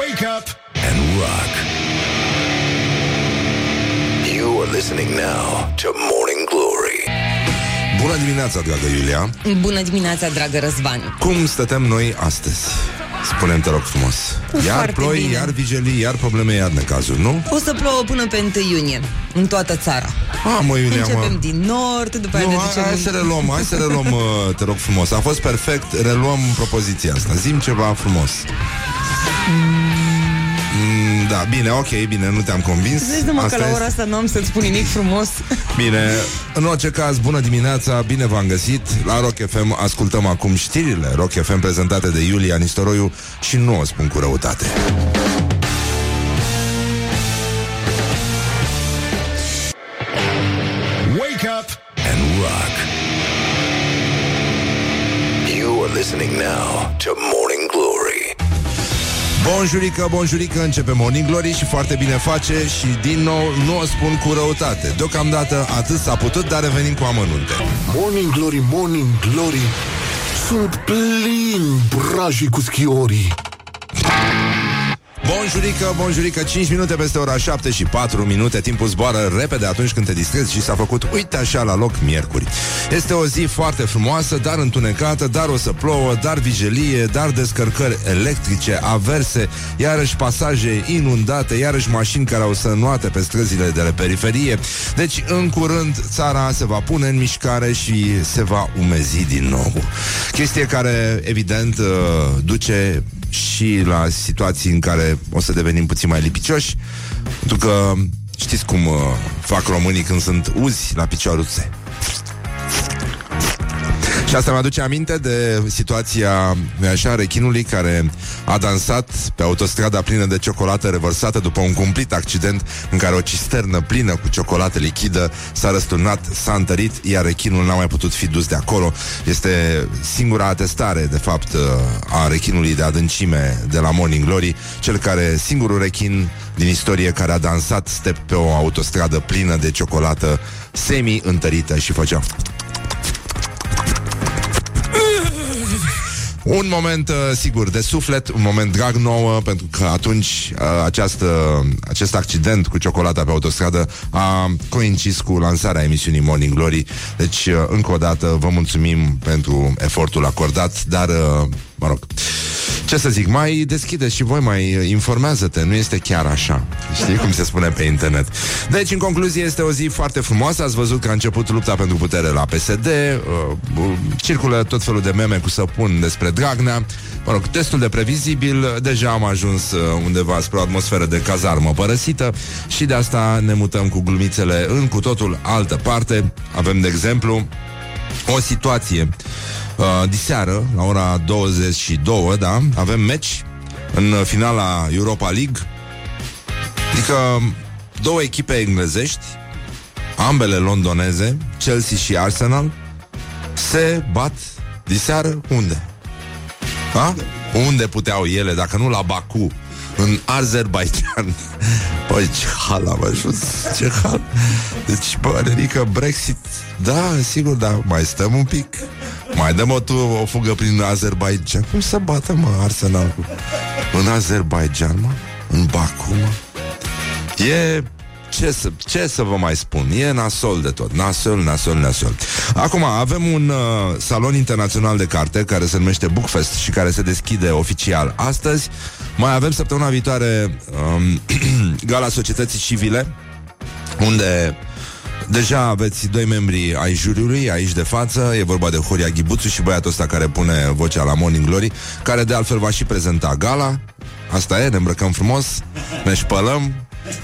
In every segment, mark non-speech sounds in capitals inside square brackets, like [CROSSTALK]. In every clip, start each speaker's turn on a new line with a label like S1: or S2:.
S1: Wake up and rock. You are listening now to Morning Glory.
S2: Bună dimineața, dragă Iulia
S3: Bună dimineața, dragă Răzvan
S2: Cum stătem noi astăzi? Spune-mi, te rog frumos Iar
S3: Foarte
S2: ploi,
S3: bine.
S2: iar vijelii, iar probleme, iar necazuri, nu?
S3: O să plouă până pe 1 iunie În toată țara
S2: A, mă, Iulia,
S3: Începem
S2: mă
S3: din nord După aia
S2: nu,
S3: ne
S2: hai,
S3: ducem
S2: hai
S3: în-
S2: să reluăm, hai să reluăm, uh, [LAUGHS] te rog frumos A fost perfect, reluăm propoziția asta Zim ceva frumos Mm, Da, bine, ok, bine, nu te-am convins
S3: Vezi numai că la
S2: este.
S3: ora asta nu am să-ți spun nimic frumos
S2: Bine, în orice caz, bună dimineața, bine v-am găsit La Rock FM ascultăm acum știrile Rock FM prezentate de Iulia Nistoroiu Și nu o spun cu răutate
S1: Wake up and rock. You are listening now to Morning Glory.
S2: Bonjurică, bonjurică, începe Morning Glory și foarte bine face și din nou nu o spun cu răutate. Deocamdată atât s-a putut, dar revenim cu amănunte.
S4: Morning Glory, Morning Glory Sunt plin brajii cu schiorii
S2: Bonjurică, bonjurică, 5 minute peste ora 7 și 4 minute. Timpul zboară repede atunci când te distrezi și s-a făcut, uite așa, la loc miercuri. Este o zi foarte frumoasă, dar întunecată, dar o să plouă, dar vijelie, dar descărcări electrice, averse Iarăși pasaje inundate, iarăși mașini care au să nuate pe străzile de la periferie. Deci, în curând, țara se va pune în mișcare și se va umezi din nou. Chestie care, evident, uh, duce și la situații în care o să devenim puțin mai lipicioși, pentru că știți cum uh, fac românii când sunt uzi la picioruțe. Și asta mi-aduce aminte de situația, nu așa, rechinului care a dansat pe autostrada plină de ciocolată revărsată după un cumplit accident în care o cisternă plină cu ciocolată lichidă s-a răsturnat, s-a întărit, iar rechinul n-a mai putut fi dus de acolo. Este singura atestare, de fapt, uh, a rechinului de adâncime de la Morning Glory, cel care, singurul rechin din istorie care a dansat step pe o autostradă plină de ciocolată semi-întărită și făcea Un moment, uh, sigur, de suflet, un moment drag nouă, pentru că atunci uh, această, acest accident cu ciocolata pe autostradă a coincis cu lansarea emisiunii Morning Glory. Deci, uh, încă o dată, vă mulțumim pentru efortul acordat, dar, uh, mă rog, ce să zic, mai deschideți și voi, mai uh, informează-te, nu este chiar așa. Știi cum se spune pe internet. Deci, în concluzie, este o zi foarte frumoasă. Ați văzut că a început lupta pentru putere la PSD, uh, uh, circulă tot felul de meme cu săpun despre Dragnea. Mă rog, destul de previzibil, deja am ajuns uh, undeva spre o atmosferă de cazarmă părăsită și de asta ne mutăm cu glumițele în cu totul altă parte. Avem, de exemplu, o situație uh, diseară, la ora 22, da, avem meci în finala Europa League. Adică două echipe englezești, ambele londoneze, Chelsea și Arsenal, se bat diseară unde? Da? Unde puteau ele, dacă nu la Baku, în Azerbaijan. [LAUGHS] Păi, ce hal am ajuns, ce hal. Deci, bă, adică Brexit, da, sigur, da, mai stăm un pic. Mai dăm o, tu, o fugă prin Azerbaijan. Cum să bată, mă, Arsenal cu... În Azerbaijan, mă? În Baku, mă? E ce să, ce să vă mai spun? E nasol de tot. Nasol, nasol, nasol. Acum, avem un uh, salon internațional de carte care se numește Bookfest și care se deschide oficial astăzi. Mai avem săptămâna viitoare um, [CLEARS THROAT] Gala Societății Civile, unde Deja aveți doi membri ai juriului aici de față, e vorba de Horia Ghibuțu și băiatul ăsta care pune vocea la Morning Glory, care de altfel va și prezenta gala. Asta e, ne îmbrăcăm frumos, ne spălăm,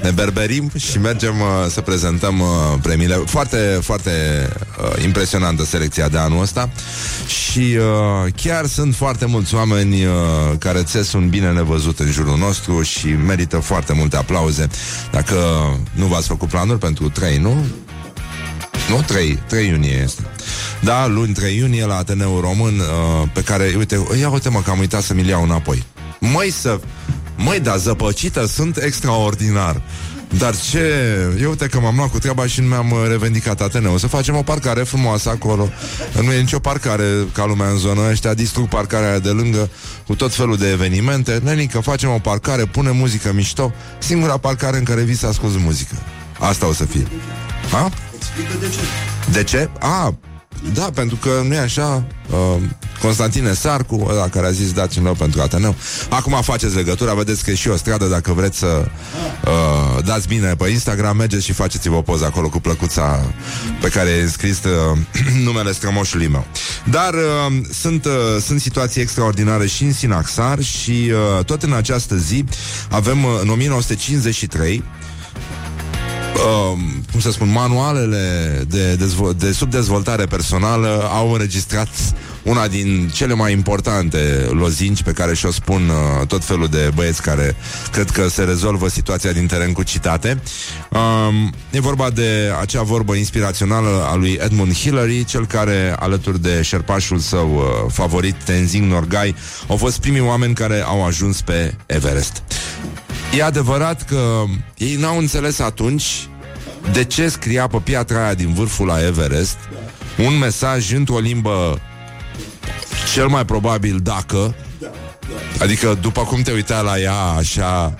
S2: ne berberim și mergem uh, să prezentăm uh, premiile. Foarte, foarte uh, impresionantă selecția de anul ăsta și uh, chiar sunt foarte mulți oameni uh, care țes un bine nevăzut în jurul nostru și merită foarte multe aplauze. Dacă nu v-ați făcut planuri pentru 3, nu? Nu? 3, 3 iunie este. Da, luni 3 iunie la Ateneul Român, uh, pe care, uite, ia uite mă că am uitat să mi-l iau înapoi. Măi să... Măi, da, zăpăcită sunt extraordinar. Dar ce... Eu uite că m-am luat cu treaba și nu mi-am uh, revendicat Ateneu. Să facem o parcare frumoasă acolo. Nu e nicio parcare ca lumea în zonă. Ăștia distrug parcarea aia de lângă cu tot felul de evenimente. Nenică, facem o parcare, punem muzică mișto. Singura parcare în care vii să asculti muzică. Asta o să fie. Ha? De ce? A, da, pentru că nu e așa uh, Constantin Esarcu, ăla care a zis dați un pentru Ateneu. Acum faceți legătura, vedeți că e și o stradă Dacă vreți să uh, dați bine pe Instagram Mergeți și faceți-vă o poză acolo Cu plăcuța pe care e scris uh, [CLEARS THROAT] Numele strămoșului meu. Dar uh, sunt, uh, sunt situații extraordinare Și în Sinaxar Și uh, tot în această zi Avem uh, în 1953 uh, cum să spun, manualele de, dezvo- de subdezvoltare personală au înregistrat una din cele mai importante lozinci pe care și-o spun uh, tot felul de băieți care cred că se rezolvă situația din teren cu citate. Um, e vorba de acea vorbă inspirațională a lui Edmund Hillary, cel care, alături de șerpașul său uh, favorit, Tenzing Norgay, au fost primii oameni care au ajuns pe Everest. E adevărat că ei n-au înțeles atunci de ce scria pe piatra aia din vârful la Everest un mesaj într-o limbă cel mai probabil dacă Adică după cum te uita la ea așa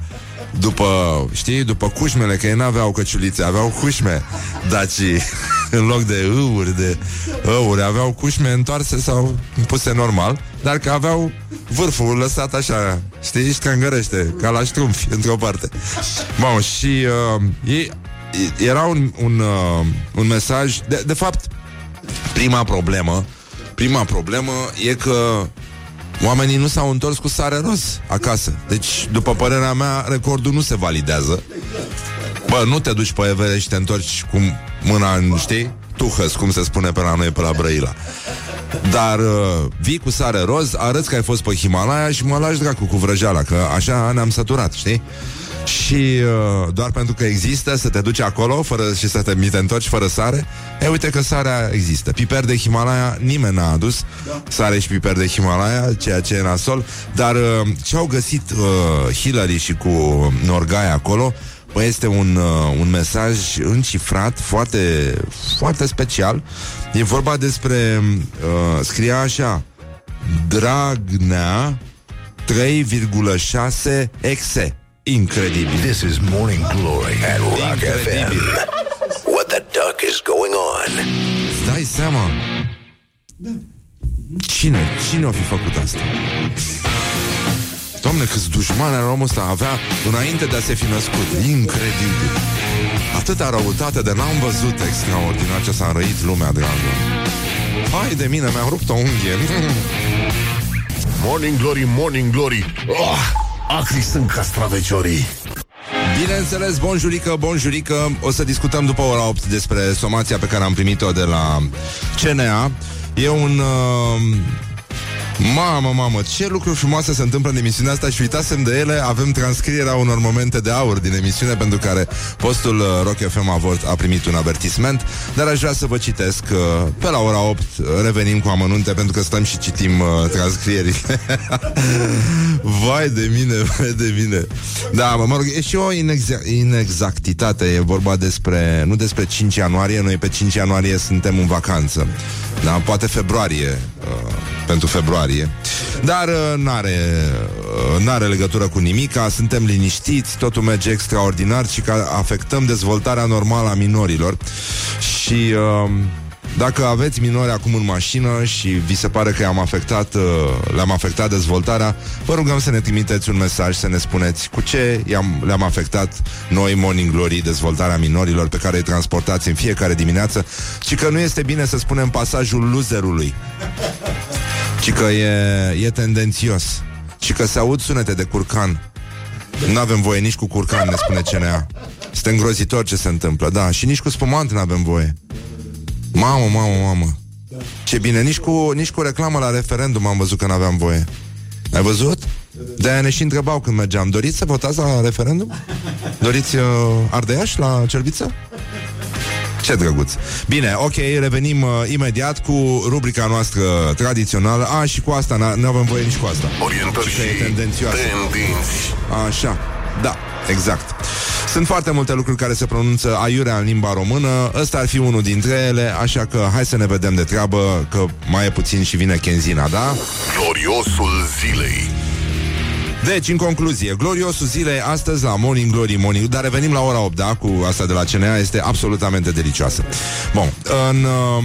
S2: după, știi, după cușmele, că ei n-aveau căciulițe, aveau cușme dacii, [LAUGHS] în loc de âuri, de ăuri, aveau cușme întoarse sau puse normal, dar că aveau vârful lăsat așa, știi, ștrangărește, ca la ștrumfi, [LAUGHS] într-o parte. Bun, și uh, ei, era un, un, uh, un mesaj, de, de fapt, prima problemă, prima problemă e că Oamenii nu s-au întors cu sare roz acasă. Deci, după părerea mea, recordul nu se validează. Bă, nu te duci pe Everest și te întorci cu mâna în, știi? Tuhăs, cum se spune pe la noi, pe la Brăila. Dar uh, vii cu sare roz, arăți că ai fost pe Himalaya și mă lași dracu cu vrăjeala, că așa ne-am săturat, știi? Și uh, doar pentru că există Să te duci acolo fără, și să te, mi te întorci fără sare E uite că sarea există Piper de Himalaya nimeni n-a adus Sare și piper de Himalaya Ceea ce e nasol Dar uh, ce au găsit uh, Hillary și cu Norgai acolo Bă, este un, uh, un mesaj încifrat foarte, foarte special. E vorba despre, uh, scria așa, Dragnea 3,6 exe. Incredibil.
S1: This is Morning Glory at Rock FM. What the duck is going on?
S2: Îți dai seama? Cine? Cine a fi făcut asta? Doamne, câți dușmani are omul ăsta avea înainte de a se fi născut. Incredibil. Atâta răutate de n-am văzut extraordinar ce s-a înrăit lumea, dragă. Hai de mine, mi-am rupt o unghie.
S4: Morning Glory, Morning Glory oh, Acri sunt castraveciorii
S2: Bineînțeles, bonjurică, bonjurică. O să discutăm după ora 8 despre somația pe care am primit-o de la CNA E un... Uh, Mamă, mamă, ce lucruri frumoase se întâmplă în emisiunea asta și uitasem de ele, avem transcrierea unor momente de aur din emisiune pentru care postul uh, Rock FM a, avut, a primit un avertisment, dar aș vrea să vă citesc uh, pe la ora 8 uh, revenim cu amănunte pentru că stăm și citim uh, transcrierile. [LAUGHS] vai de mine, vai de mine. Da, mă, mă rog, e și o inexa- inexactitate, e vorba despre, nu despre 5 ianuarie, noi pe 5 ianuarie suntem în vacanță. Da, poate februarie, uh, pentru februarie. Dar uh, n-are, uh, n-are legătură cu nimica, suntem liniștiți, totul merge extraordinar și că afectăm dezvoltarea normală a minorilor. Și uh, dacă aveți minori acum în mașină și vi se pare că i-am afectat, uh, le-am afectat dezvoltarea, vă rugăm să ne trimiteți un mesaj să ne spuneți cu ce i-am, le-am afectat noi, Morning Glory, dezvoltarea minorilor pe care îi transportați în fiecare dimineață și că nu este bine să spunem pasajul loserului ci că e, e tendențios și că se aud sunete de curcan. Nu avem voie nici cu curcan, ne spune CNA. Este îngrozitor ce se întâmplă, da, și nici cu spumant nu avem voie. Mamă, mamă, mamă. Ce bine, nici cu, nici cu reclamă la referendum am văzut că nu aveam voie. Ai văzut? De-aia ne și întrebau când mergeam Doriți să votați la referendum? Doriți uh, Ardeiaș la Cerbiță? Ce drăguț. Bine, ok, revenim uh, imediat cu rubrica noastră tradițională. A, și cu asta, nu avem voie nici cu asta.
S4: Orientări
S2: Și că e
S4: și
S2: tendențioasă.
S4: tendinți
S2: Așa, da, exact. Sunt foarte multe lucruri care se pronunță aiurea în limba română. Ăsta ar fi unul dintre ele, așa că hai să ne vedem de treabă, că mai e puțin și vine Kenzina, da?
S1: Gloriosul zilei.
S2: Deci, în concluzie, gloriosul zilei astăzi la Morning Glory Morning, dar revenim la ora 8, da? Cu asta de la CNA, este absolutamente delicioasă. Bun, în, uh,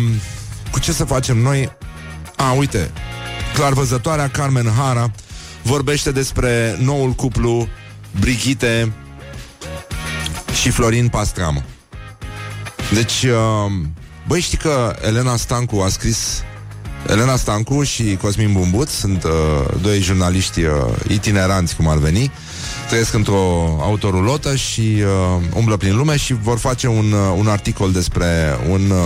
S2: cu ce să facem noi? A, uite, clarvăzătoarea Carmen Hara vorbește despre noul cuplu Brigitte și Florin Pastramă. Deci, uh, băi, știi că Elena Stancu a scris Elena Stancu și Cosmin Bumbut sunt uh, doi jurnaliști uh, itineranți, cum ar veni, trăiesc într-o autorulotă și uh, umblă prin lume și vor face un, uh, un articol despre un uh,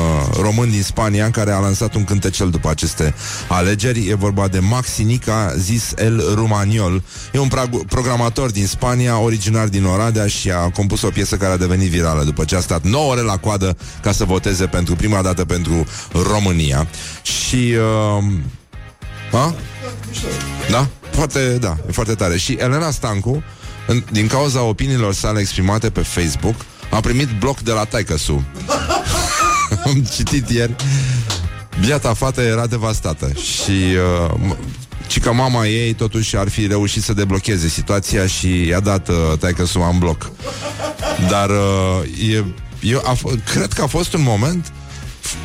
S2: român din Spania care a lansat un cântecel după aceste alegeri. E vorba de Maxinica, zis El Rumaniol. E un prag- programator din Spania, originar din Oradea și a compus o piesă care a devenit virală după ce a stat 9 ore la coadă ca să voteze pentru prima dată pentru România. Și... Uh, a? Da? Foarte, da, e foarte tare. Și Elena Stancu, în, din cauza opiniilor sale exprimate pe Facebook, a primit bloc de la taicăsu. [LAUGHS] Am citit ieri. Biata fată era devastată și uh, ci că mama ei totuși ar fi reușit să deblocheze situația și i-a dat uh, taică în bloc. Dar uh, e, eu a f- cred că a fost un moment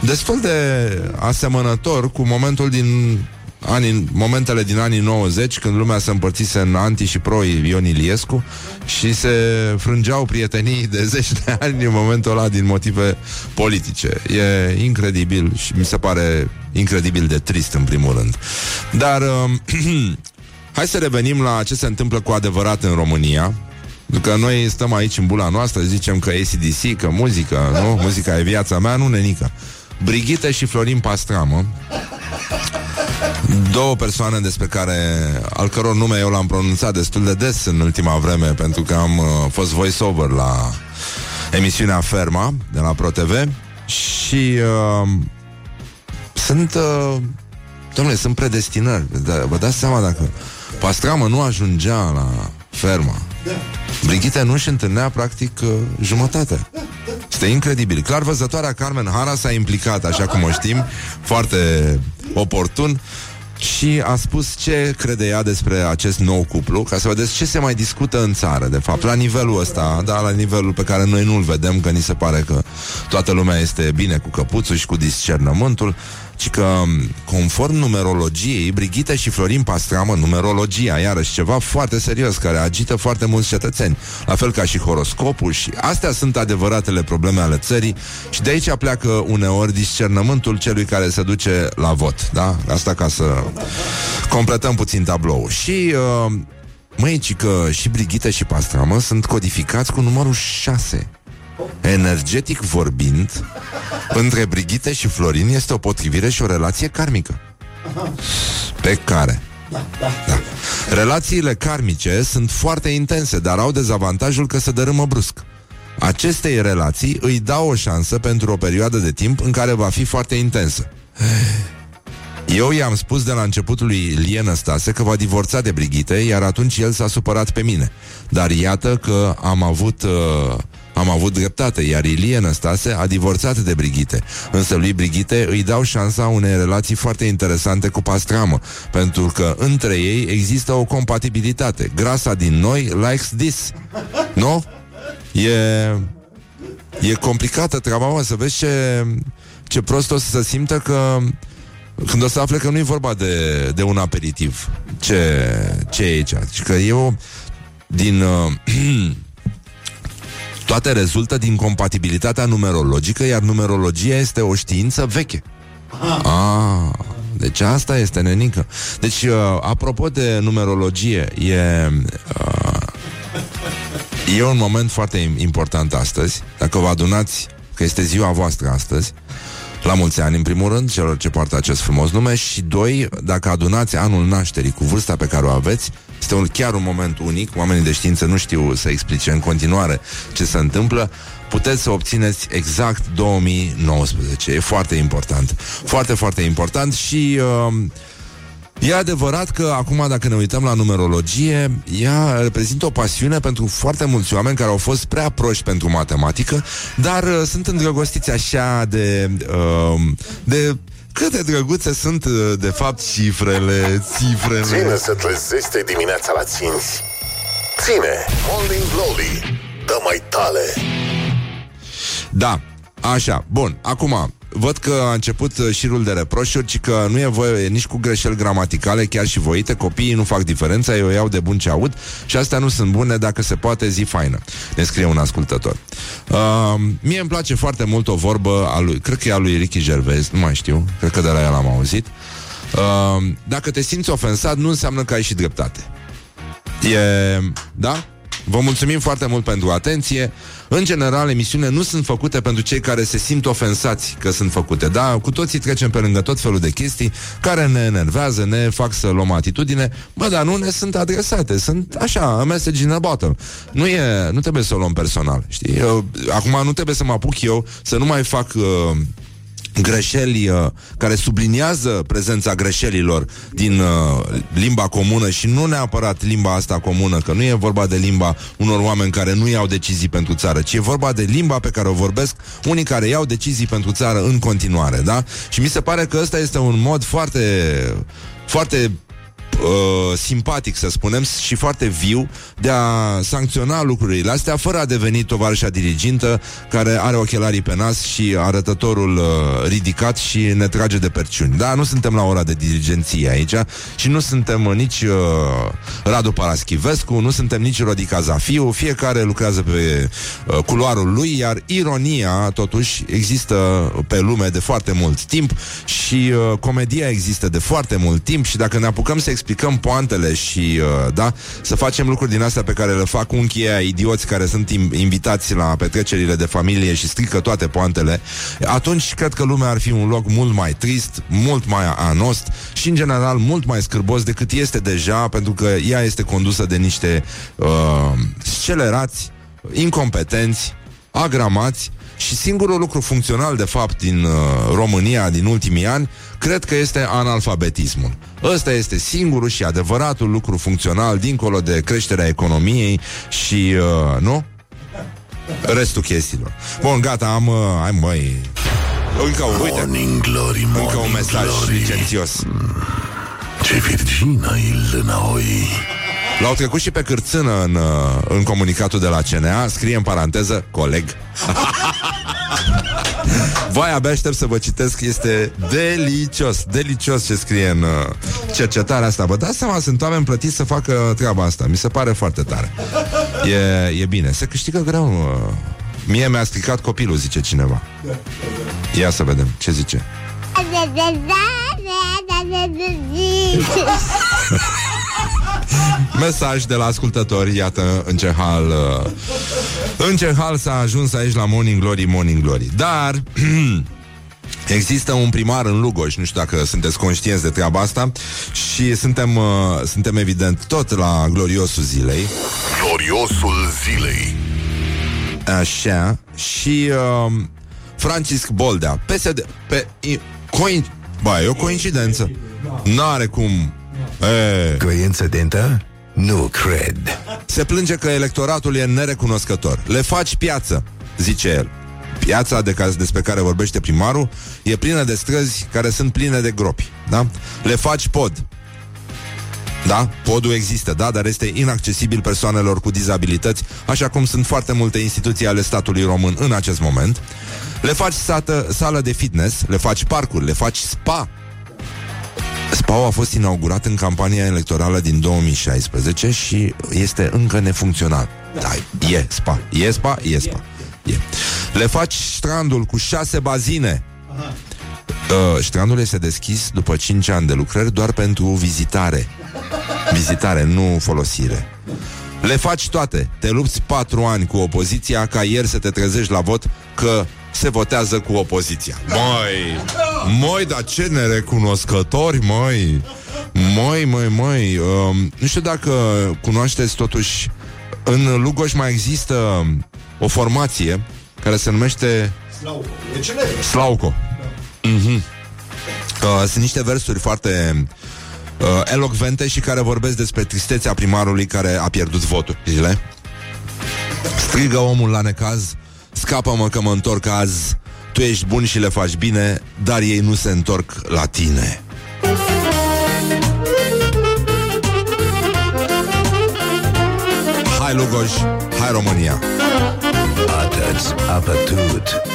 S2: destul de asemănător cu momentul din anii, momentele din anii 90, când lumea se împărțise în anti și pro Ion Iliescu și se frângeau prietenii de zeci de ani în momentul ăla din motive politice. E incredibil și mi se pare incredibil de trist în primul rând. Dar uh, [CLEARS THROAT] hai să revenim la ce se întâmplă cu adevărat în România. Că noi stăm aici în bula noastră, zicem că ACDC, că muzică, nu? Muzica e viața mea, nu nenică. Brigitte și Florin Pastramă Două persoane despre care Al căror nume eu l-am pronunțat destul de des În ultima vreme Pentru că am uh, fost voiceover la Emisiunea Ferma De la ProTV Și uh, Sunt uh, Domnule, sunt predestinări. Da, Vă dați seama dacă Pastramă nu ajungea la ferma Brigitte nu își întâlnea practic uh, jumătate. Este incredibil. Clar văzătoarea Carmen Hara s-a implicat Așa cum o știm Foarte oportun și a spus ce crede ea despre acest nou cuplu, ca să vedeți ce se mai discută în țară, de fapt, la nivelul ăsta, da, la nivelul pe care noi nu-l vedem, că ni se pare că toată lumea este bine cu căpuțul și cu discernământul, ci că, conform numerologiei, Brigitte și Florin Pastramă, numerologia, iarăși ceva foarte serios, care agită foarte mulți cetățeni, la fel ca și horoscopul și astea sunt adevăratele probleme ale țării și de aici pleacă uneori discernământul celui care se duce la vot, da? Asta ca să completăm puțin tablou. Și uh, Măi, ci că și Brigitte și Pastramă sunt codificați cu numărul 6. Energetic vorbind, între Brigitte și Florin este o potrivire și o relație karmică. Pe care da. Relațiile karmice sunt foarte intense, dar au dezavantajul că se dărâmă brusc. Acestei relații îi dau o șansă pentru o perioadă de timp în care va fi foarte intensă. Eu i-am spus de la începutul lui Ilie Stase că va divorța de Brigitte, iar atunci el s-a supărat pe mine. Dar iată că am avut... Uh, am avut dreptate, iar Ilie Năstase a divorțat de Brigitte. Însă lui Brigitte îi dau șansa unei relații foarte interesante cu Pastramă, pentru că între ei există o compatibilitate. Grasa din noi likes this. Nu? E... E complicată treaba, mă, să vezi ce, ce prost o să se simtă că când o să afle că nu e vorba de, de un aperitiv. Ce, ce e aici? Și că eu din... Uh, [CLEARS THROAT] toate rezultă din compatibilitatea numerologică, iar numerologia este o știință veche. Ah, deci asta este nenică. Deci, uh, apropo de numerologie, e... Uh, e un moment foarte important astăzi. Dacă vă adunați că este ziua voastră astăzi, la mulți ani, în primul rând, celor ce poartă acest frumos nume și, doi, dacă adunați anul nașterii cu vârsta pe care o aveți, este un, chiar un moment unic, oamenii de știință nu știu să explice în continuare ce se întâmplă, puteți să obțineți exact 2019. E foarte important. Foarte, foarte important și... Uh, E adevărat că acum, dacă ne uităm la numerologie, ea reprezintă o pasiune pentru foarte mulți oameni care au fost prea proști pentru matematică, dar uh, sunt îndrăgostiți așa de... Uh, de cât de drăguțe sunt, uh, de fapt, cifrele, cifrele.
S4: Ține să trezește dimineața la ținți. Ține, Morning Glory, dă mai tale.
S2: Da, așa, bun, acum Văd că a început uh, șirul de reproșuri și că nu e voie nici cu greșeli gramaticale, chiar și voite, copiii nu fac diferența, eu iau de bun ce aud și astea nu sunt bune dacă se poate zi faină, ne scrie un ascultător. Uh, mie îmi place foarte mult o vorbă a lui, cred că e a lui Ricky Gervais, nu mai știu, cred că de la el am auzit. Uh, dacă te simți ofensat, nu înseamnă că ai și dreptate. E... Da? Vă mulțumim foarte mult pentru atenție. În general, emisiunile nu sunt făcute pentru cei care se simt ofensați că sunt făcute. Da, cu toții trecem pe lângă tot felul de chestii care ne enervează, ne fac să luăm atitudine, bă, dar nu ne sunt adresate. Sunt așa, a message in a bottle. Nu, e, nu trebuie să o luăm personal, știi? Eu, acum nu trebuie să mă apuc eu să nu mai fac... Uh, greșeli uh, care subliniază prezența greșelilor din uh, limba comună și nu neapărat limba asta comună, că nu e vorba de limba unor oameni care nu iau decizii pentru țară, ci e vorba de limba pe care o vorbesc unii care iau decizii pentru țară în continuare, da? Și mi se pare că ăsta este un mod foarte foarte uh, simpatic, să spunem, și foarte viu de a sancționa lucrurile astea fără a deveni tovarășa dirigintă care are ochelarii pe nas și arătătorul uh, ridicat și ne trage de perciuni. Da, nu suntem la ora de dirigenție aici și nu suntem nici uh, Radu Paraschivescu, nu suntem nici Rodica Zafiu, fiecare lucrează pe uh, culoarul lui, iar ironia, totuși, există pe lume de foarte mult timp și uh, comedia există de foarte mult timp și dacă ne apucăm să explicăm poantele și, uh, da, să facem lucruri din astea pe care le fac unchii aia idioți care sunt im- invitați la petrecerile de familie și strică toate poantele, atunci cred că lumea ar fi un loc mult mai trist, mult mai anost și, în general, mult mai scârbos decât este deja, pentru că ea este condusă de niște uh, scelerați, incompetenți, agramați și singurul lucru funcțional, de fapt, din uh, România din ultimii ani, cred că este analfabetismul. Ăsta este singurul și adevăratul lucru funcțional, dincolo de creșterea economiei și, uh, nu? Restul chestiilor. Bun, gata, am... Uh, hai, măi... Încă, un- uite,
S4: Morning Glory, Morning
S2: încă un mesaj
S4: Glory.
S2: licențios.
S4: Ce virgină e lâna oi.
S2: L-au trecut și pe cârțână în, uh, în comunicatul de la CNA Scrie în paranteză, coleg [LAUGHS] Vai, abia aștept să vă citesc Este delicios, delicios ce scrie în uh, cercetarea asta. Vă dați seama, sunt oameni plătiți să facă treaba asta. Mi se pare foarte tare. E, e bine, se câștigă greu uh. Mie mi-a stricat copilul, zice cineva. Ia să vedem, ce zice [LAUGHS] [LAUGHS] Mesaj de la ascultători, iată în ce hal uh, În ce hal s-a ajuns aici la Morning Glory, Morning Glory. Dar [CLEARS THROAT] Există un primar în Lugoj, nu știu dacă sunteți conștienți de treaba asta Și suntem, uh, suntem evident tot la gloriosul zilei.
S4: Gloriosul zilei.
S2: Așa Și uh, Francisc Boldea PSD pe, i, coin, Ba, e o coincidență. N-are cum e,
S1: Coincidentă? Nu cred.
S2: Se plânge că electoratul e nerecunoscător. Le faci piață, zice el. Piața de care, despre care vorbește primarul e plină de străzi care sunt pline de gropi. Da? Le faci pod. Da, podul există, da, dar este inaccesibil persoanelor cu dizabilități, așa cum sunt foarte multe instituții ale statului român în acest moment. Le faci sată, sală de fitness, le faci parcuri, le faci spa, SPA a fost inaugurat în campania electorală din 2016 și este încă nefuncțional. Da, e SPA. E SPA? E SPA. E. Le faci strandul cu șase bazine. Uh, strandul este deschis după 5 ani de lucrări doar pentru vizitare. Vizitare, nu folosire. Le faci toate. Te lupți patru ani cu opoziția ca ieri să te trezești la vot că se votează cu opoziția. Măi, măi, dar ce nerecunoscători, măi. Măi, măi, măi. Um, nu știu dacă cunoașteți totuși, în Lugoj mai există o formație care se numește Slauco. Mhm. Uh, sunt niște versuri foarte uh, elocvente și care vorbesc despre tristețea primarului care a pierdut voturile. Strigă omul la necaz, scapă-mă că mă întorc azi, tu ești bun și le faci bine, dar ei nu se întorc la tine. Hai Lugoj, hai România!
S1: Atât apătut.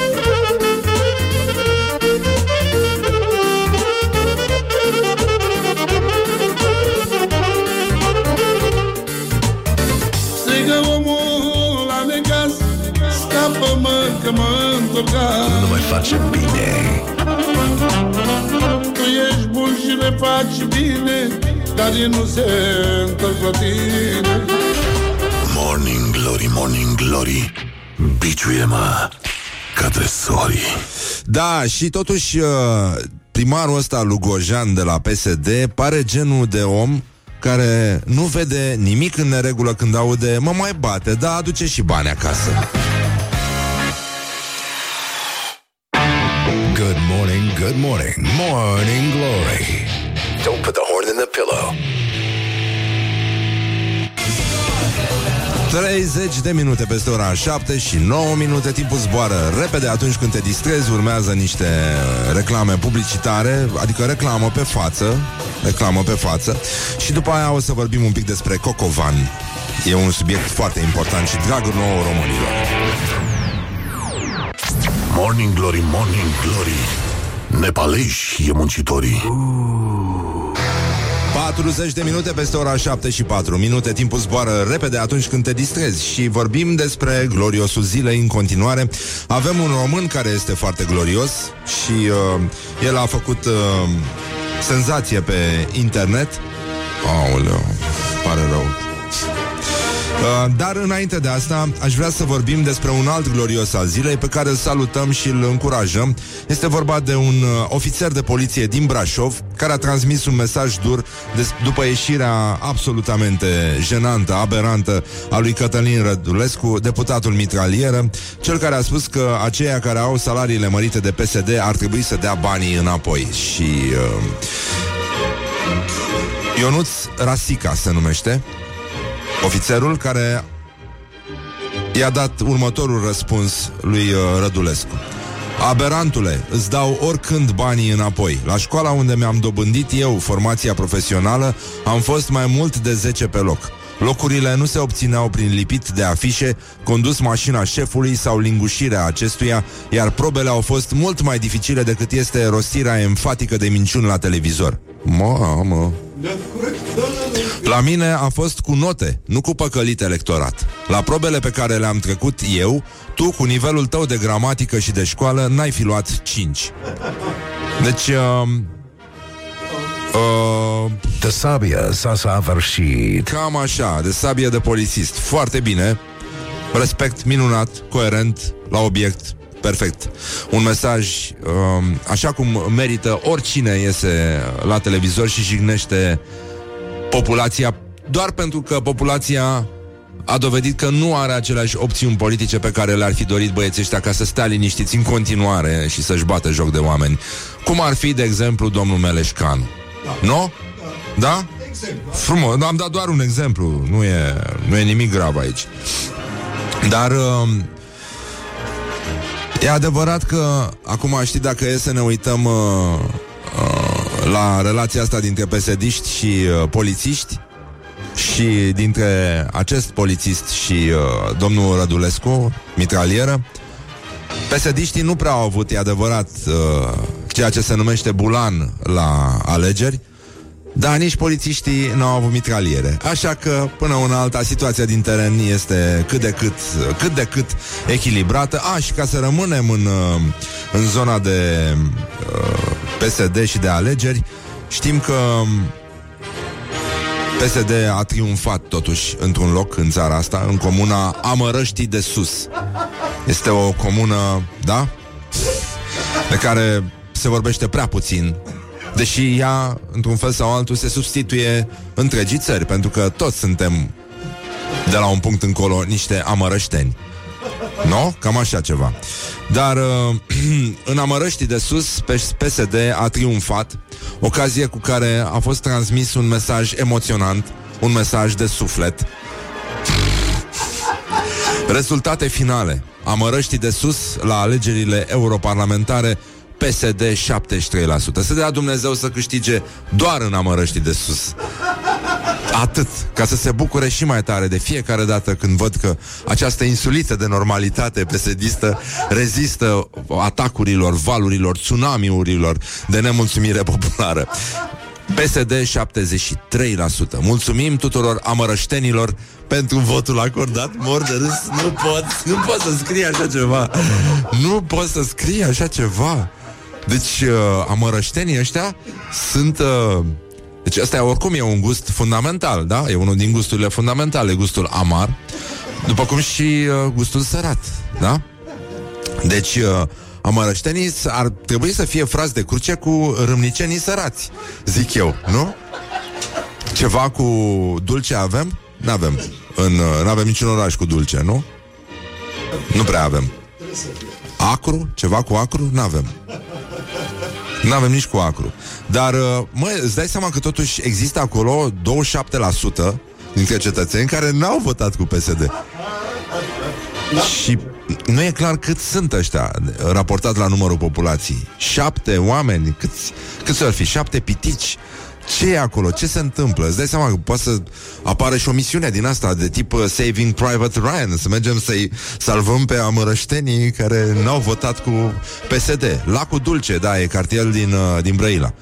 S1: Nu mai face bine.
S5: Tu ești bun și le faci bine Dar ei nu se întorc la tine
S4: Morning Glory, Morning Glory Biciuie-mă ca tresorii
S2: Da, și totuși uh, primarul ăsta Lugojan de la PSD pare genul de om care nu vede nimic în neregulă când aude mă mai bate, da, aduce și bani acasă.
S1: Good morning, Morning Glory. Don't put the horn in the pillow.
S2: 30 de minute peste ora 7 și 9 minute. Timpul zboară repede atunci când te distrezi. Urmează niște reclame publicitare Adică reclamă pe față Reclamă pe față. Și după aia o să vorbim un pic despre Cocovan. E un subiect foarte important și drag nouă românilor.
S4: Morning Glory, Morning Glory Nepaleși e muncitorii.
S2: 40 de minute peste ora 7 și 4 minute. Timpul zboară repede atunci când te distrezi Și vorbim despre gloriosul zilei în continuare. Avem un român care este foarte glorios Și uh, el a făcut uh, senzație pe internet. Aoleu, pare rău. Uh, Dar înainte de asta Aș vrea să vorbim despre un alt glorios al zilei Pe care îl salutăm și îl încurajăm. Este vorba de un uh, ofițer de poliție din Brașov Care a transmis un mesaj dur des- După ieșirea absolutamente jenantă, aberantă A lui Cătălin Rădulescu Deputatul mitralieră Cel care a spus că aceia care au salariile mărite de PSD Ar trebui să dea banii înapoi. Și... Uh, Ionuț Rasica se numește Ofițerul care i-a dat următorul răspuns lui uh, Rădulescu. Aberantule, îți dau oricând banii înapoi. La școala unde mi-am dobândit eu formația profesională, am fost mai mult de 10 pe loc. Locurile nu se obțineau prin lipit de afișe, condus mașina șefului sau lingușirea acestuia, iar probele au fost mult mai dificile decât este rostirea enfatică de minciuni la televizor. Mamă! La mine a fost cu note, nu cu păcălit electorat. La probele pe care le-am trecut eu, tu, cu nivelul tău de gramatică și de școală, n-ai fi luat 5. Deci, uh, uh,
S1: De sabia s-a săvârșit.
S2: cam așa, de sabie de polițist. Foarte bine, respect minunat, coerent, la obiect, perfect. Un mesaj uh, așa cum merită oricine iese la televizor și jignește populația doar pentru că populația a dovedit că nu are aceleași opțiuni politice pe care le-ar fi dorit băieții ăștia ca să stea liniștiți în continuare și să-și bată joc de oameni. Cum ar fi, de exemplu, domnul Meleșcan. Da. Nu? Da? Frumos, am dat doar un exemplu, nu e, nu e nimic grav aici. Dar uh, e adevărat că acum știi dacă e să ne uităm uh, uh, la relația asta dintre pesediști și uh, polițiști și dintre acest polițist și uh, domnul Rădulescu, mitralieră, pesediștii nu prea au avut, e adevărat, uh, ceea ce se numește bulan la alegeri, dar nici polițiștii nu au avut mitraliere. Așa că, până una alta, situația din teren este cât de cât, cât de cât echilibrată. Aș, și ca să rămânem în, uh, în zona de uh, PSD și de alegeri, știm că PSD a triumfat totuși într-un loc în țara asta, în comuna Amărăștii de Sus. Este o comună, da? De care se vorbește prea puțin Deși ea, într-un fel sau altul, se substituie întregii țări Pentru că toți suntem de la un punct încolo niște amărășteni Nu? No? Cam așa ceva Dar uh, [CLEARS THROAT] în amărăștii de sus PSD a triumfat Ocazie cu care a fost transmis un mesaj emoționant, un mesaj de suflet. Rezultate finale. Amărăștii de sus la alegerile europarlamentare PSD 73%. Să dea Dumnezeu să câștige doar în amărăștii de sus. Atât, ca să se bucure și mai tare de fiecare dată când văd că această insuliță de normalitate pesedistă rezistă atacurilor, valurilor, tsunamiurilor de nemulțumire populară. PSD 73%. Mulțumim tuturor amărăștenilor pentru votul acordat. Mor de râs. Nu pot, nu pot să scrie așa ceva. Nu pot să scrie așa ceva. Deci, uh, amărăștenii ăștia sunt... Uh, deci ăsta oricum e un gust fundamental, da? E unul din gusturile fundamentale, gustul amar, după cum și uh, gustul sărat, da? Deci, uh, amărăștenii ar trebui să fie frați de cruce cu râmnicenii sărați, zic eu, nu? Ceva cu dulce avem? N-avem. În, uh, n-avem niciun oraș cu dulce, nu? Nu prea avem. Acru? Ceva cu acru? N-avem. Nu avem nici cu acru. Dar, uh, mă, îți dai seama că totuși există acolo 27% dintre cetățeni care n-au votat cu PSD. Și nu e clar cât sunt ăștia raportat la numărul populației. Șapte oameni, câți, câți ar fi? Șapte pitici. Ce e acolo? Ce se întâmplă? Îți dai seama că poate să apară și o misiune din asta de tip uh, Saving Private Ryan, să mergem să-i salvăm pe amărăștenii care n-au votat cu PSD. Lacul Dulce, da, e cartier din, uh, din Brăila.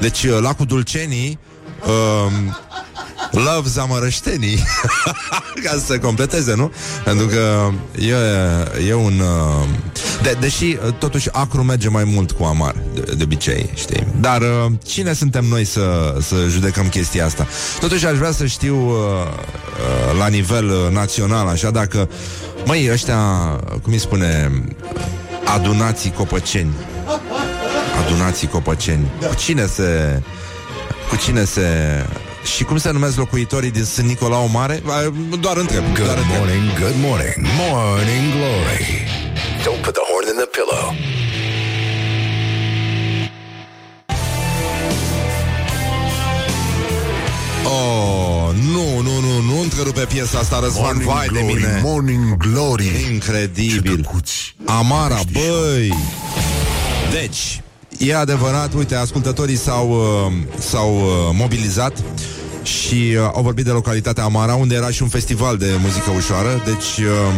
S2: Deci uh, Lacul Dulcenii um, Love zamărăștenii [LAUGHS] Ca să se completeze, nu? Pentru că e, e un uh, de, Deși uh, totuși acru merge mai mult cu amar De, de obicei, știi? Dar uh, cine suntem noi să, să judecăm chestia asta? Totuși aș vrea să știu uh, uh, La nivel uh, național Așa dacă Măi, ăștia, cum îi spune Adunații copăceni Adunații copăceni Cu cine se Cu cine se și cum se numesc locuitorii din Sân Nicolau Mare? Doar întreb.
S1: Good
S2: doar întreb.
S1: morning, good morning, morning glory. Don't put the horn in the pillow.
S2: Oh, nu, nu, nu, nu întrerupe piesa asta, Răzvan,
S4: Morning
S2: vai de
S4: glory,
S2: mine.
S4: morning glory.
S2: Incredibil.
S4: Ce tăcuți.
S2: Amara, băi! Deci, e adevărat, uite, ascultătorii s-au, uh, s-au uh, mobilizat și uh, au vorbit de localitatea Amara, unde era și un festival de muzică ușoară. Deci, uh,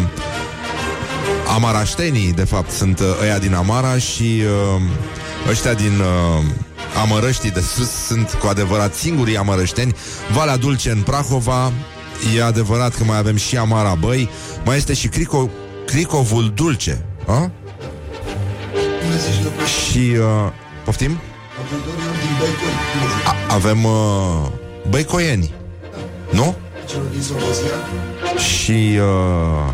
S2: amaraștenii, de fapt, sunt uh, ăia din Amara și uh, ăștia din uh, Amărăștii de sus sunt cu adevărat singurii amărășteni. Valea Dulce în Prahova, e adevărat că mai avem și Amara Băi, mai este și Crico, Cricovul Dulce. A? Și, uh, poftim? A- avem uh, băicoieni, nu? Și uh,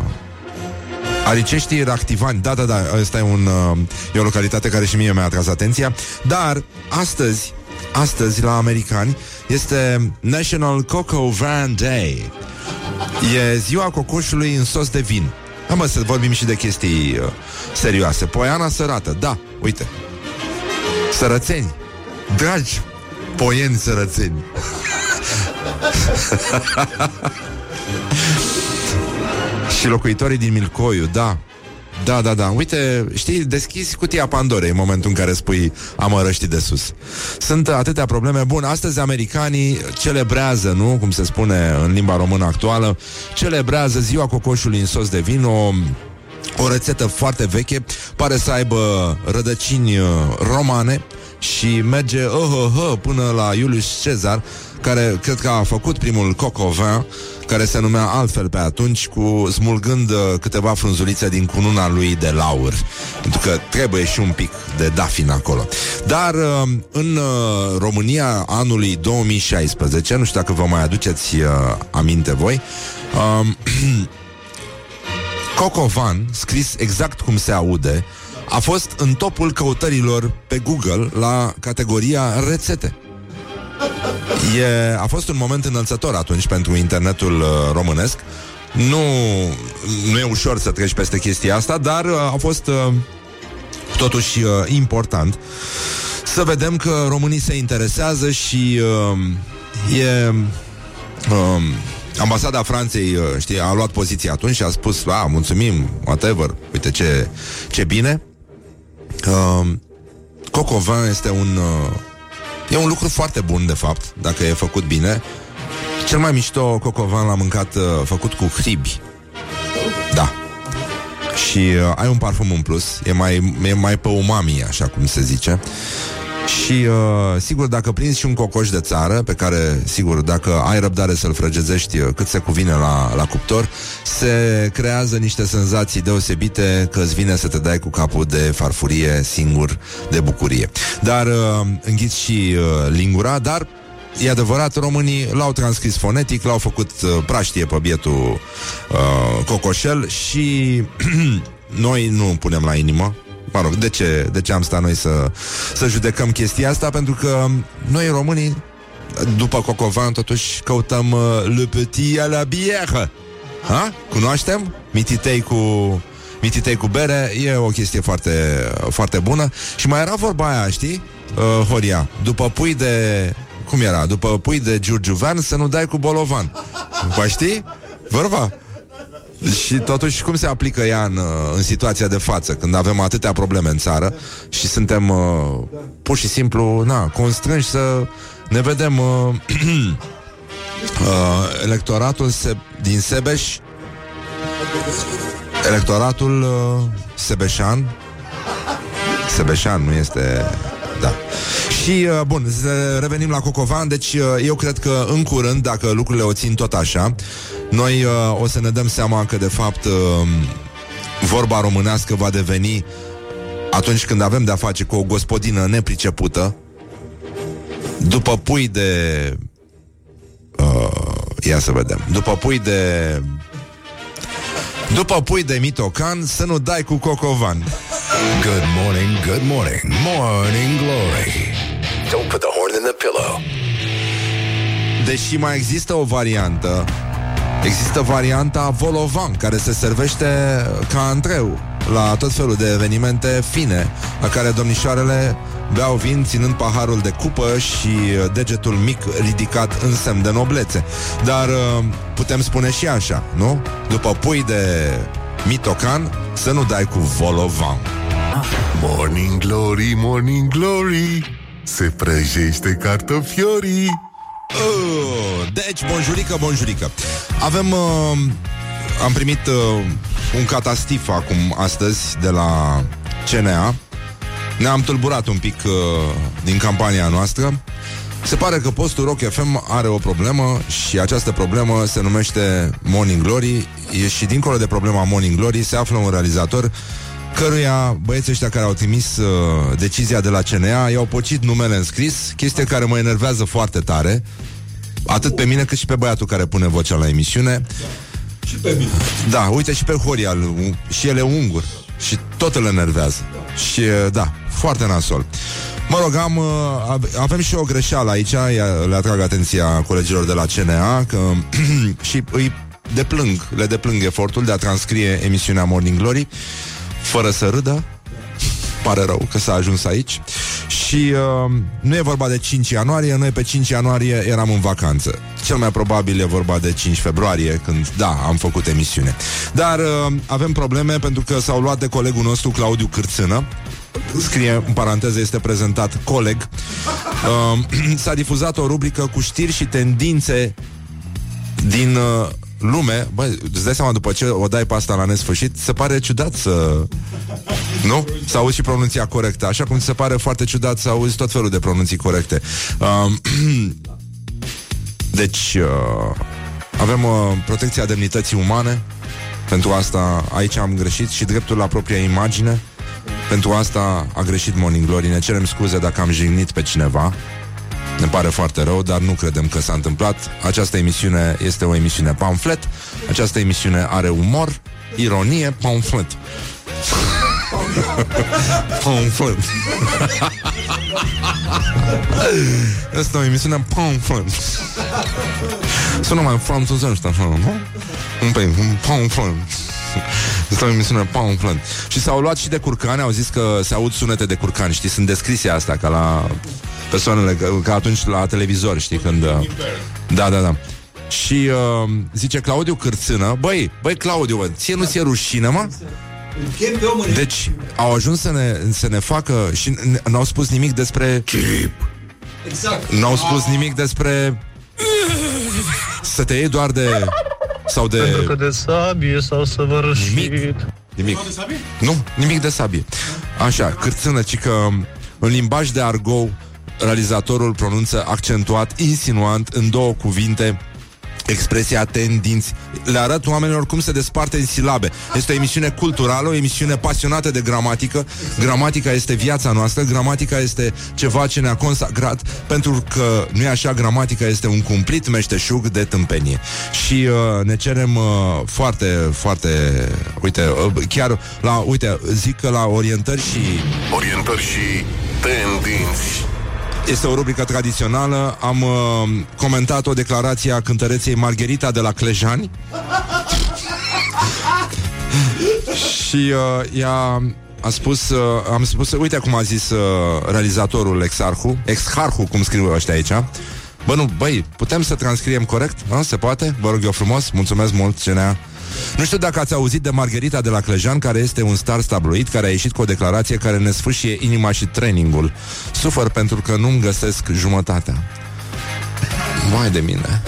S2: Ariceștii Ractivani Da, da, da, ăsta e, un, uh, e o localitate care și mie mi-a atras atenția Dar astăzi Astăzi la americani Este National Cocoa Van Day E ziua cocoșului în sos de vin Da, mă, să vorbim și de chestii uh, serioase. Poiana sărată, da, uite. Sărățeni. Dragi poieni sărățeni. [LAUGHS] Și locuitorii din Milcoiu, da da, da, da. Uite, știi, deschizi cutia Pandorei în momentul în care spui amărăștii de sus. Sunt atâtea probleme. Bun, astăzi americanii celebrează, nu? Cum se spune în limba română actuală, celebrează ziua cocoșului în sos de vin, o o rețetă foarte veche, pare să aibă rădăcini uh, romane și merge uh, uh, uh, până la Iulius Cezar, care cred că a făcut primul cocovin, care se numea altfel pe atunci, cu smulgând uh, câteva frunzulițe din cununa lui de laur. Pentru că trebuie și un pic de dafin acolo. Dar uh, în uh, România anului 2016, nu știu dacă vă mai aduceți uh, aminte voi, [CLEARS THROAT] uh, Cocovan, scris exact cum se aude, a fost în topul căutărilor pe Google la categoria rețete. E, a fost un moment înălțător atunci pentru internetul uh, românesc. Nu, nu e ușor să treci peste chestia asta, dar uh, a fost uh, totuși uh, important să vedem că românii se interesează și uh, e... Uh, Ambasada Franței, uh, știi, a luat poziție atunci și a spus, a, mulțumim, whatever, uite ce, ce bine. Uh, Cocovan este un... Uh, e un lucru foarte bun, de fapt, dacă e făcut bine. Cel mai mișto cocovan l-am mâncat uh, făcut cu hribi. Da. Și uh, ai un parfum în plus, e mai, e mai pe umami, așa cum se zice. Și uh, sigur, dacă prinzi și un cocoș de țară, pe care, sigur, dacă ai răbdare să-l frăgezești uh, cât se cuvine la, la cuptor, se creează niște senzații deosebite că îți vine să te dai cu capul de farfurie singur de bucurie. Dar uh, înghiți și uh, lingura, dar E adevărat, românii l-au transcris fonetic, l-au făcut uh, praștie pe bietul uh, cocoșel și [CLEARS THROAT] noi nu punem la inimă. Mă rog, de ce, de ce am stat noi să, să judecăm chestia asta? Pentru că noi românii, după Cocovan, totuși căutăm uh, le petit à la bière. Ha? Cunoaștem? Mititei cu mititei cu bere e o chestie foarte, foarte bună. Și mai era vorba aia, știi, uh, Horia? După pui de cum era? După pui de giurgiuvean să nu dai cu bolovan. Vă știi? Vorba? Și totuși cum se aplică ea în, în situația de față Când avem atâtea probleme în țară Și suntem uh, pur și simplu na, Constrânși să ne vedem uh, [CLEARS THROAT] uh, Electoratul se, din Sebeș Electoratul uh, Sebeșan. Sebeșan nu este Da. Și, uh, bun, să revenim la Cocovan Deci uh, eu cred că în curând Dacă lucrurile o țin tot așa Noi uh, o să ne dăm seama că de fapt Vorba românească va deveni Atunci când avem de-a face cu o gospodină nepricepută După pui de uh, Ia să vedem După pui de după pui de mitocan Să nu dai cu cocovan
S1: Good morning, good morning, morning glory. Don't put the horn in the pillow.
S2: Deși mai există o variantă Există varianta Volovan Care se servește ca antreu La tot felul de evenimente fine La care domnișoarele beau vin ținând paharul de cupă și degetul mic ridicat în semn de noblețe. Dar uh, putem spune și așa, nu? După pui de mitocan, să nu dai cu volovan.
S4: Morning glory, morning glory Se prăjește cartofiorii
S2: Uh, deci, bonjurică, bonjurică. Avem, uh, am primit uh, un catastif acum astăzi de la CNA. Ne-am tulburat un pic uh, din campania noastră. Se pare că postul Rock FM are o problemă și această problemă se numește Morning Glory e și dincolo de problema Morning Glory se află un realizator căruia băieții ăștia care au trimis uh, decizia de la CNA i-au pocit numele în scris, chestie care mă enervează foarte tare, atât pe mine cât și pe băiatul care pune vocea la emisiune.
S6: Și pe mine.
S2: Da, uite și pe Horia, și el e ungur și tot îl enervează. Și uh, da, foarte nasol. Mă rog, am, uh, avem și o greșeală aici, le atrag atenția colegilor de la CNA, că [CLEARS THROAT] și îi deplâng, le deplâng efortul de a transcrie emisiunea Morning Glory fără să râdă. Pare rău că s-a ajuns aici. Și uh, nu e vorba de 5 ianuarie, noi pe 5 ianuarie eram în vacanță. Cel mai probabil e vorba de 5 februarie, când, da, am făcut emisiune. Dar uh, avem probleme pentru că s-au luat de colegul nostru Claudiu Cârțână, scrie în paranteză, este prezentat coleg. Uh, [CLEARS THROAT] s-a difuzat o rubrică cu știri și tendințe din uh, lume, bă, îți dai seama după ce o dai pe asta la nesfârșit, se pare ciudat să... Nu? Să auzi și pronunția corectă, așa cum se pare foarte ciudat să auzi tot felul de pronunții corecte. Uh, [CLEARS THROAT] deci, uh, avem uh, protecția demnității umane, pentru asta aici am greșit și dreptul la propria imagine. Pentru asta a greșit Morning Glory. Ne cerem scuze dacă am jignit pe cineva. Ne pare foarte rău, dar nu credem că s-a întâmplat. Această emisiune este o emisiune pamflet. Această emisiune are umor, ironie, pamflet. [LAUGHS] pamflet. [LAUGHS] Este o emisiune pamflet. Sună mai franțuzește așa, nu? Un pic, un pamflet. Este o emisiune pamflant. Și s-au luat și de curcani, au zis că se aud sunete de curcani, știi, sunt descrise asta, ca la persoanele, ca, ca atunci la televizor, știi, când... uh, Da, da, da. Și uh, zice Claudiu Cârțână, băi, băi Claudiu, bă, ție nu ți-e rușine, mă? Deci au ajuns să ne, să ne facă și n- n-au spus nimic despre
S6: Exact.
S2: N-au spus nimic despre Să te iei doar de Sau de
S7: Pentru că de sabie s-au săvârșit.
S2: Nimic. Nimic Nu, nimic de sabie Așa, cârțână, ci că În limbaj de argou Realizatorul pronunță accentuat, insinuant În două cuvinte expresia tendinți, le arăt oamenilor cum se desparte în silabe. Este o emisiune culturală, o emisiune pasionată de gramatică. Gramatica este viața noastră, gramatica este ceva ce ne-a consacrat, pentru că nu e așa, gramatica este un cumplit meșteșug de tâmpenie. Și uh, ne cerem uh, foarte, foarte, uite, uh, chiar la, uite, zic că la orientări și
S4: Orientări și tendinți.
S2: Este o rubrică tradițională. Am uh, comentat o declarație a cântăreței Margherita de la Clejani. [LAUGHS] și uh, ea a spus, uh, am spus, uite cum a zis uh, realizatorul Exarhu, Exarhu, cum scriu ăștia aici. Bă, nu, băi, putem să transcriem corect? A, se poate? Vă rog eu frumos, mulțumesc mult, CNA. Nu știu dacă ați auzit de Margherita de la Clejan, care este un star stabloid, care a ieșit cu o declarație care ne sfârșie inima și trainingul. Sufăr pentru că nu-mi găsesc jumătatea. Mai de mine.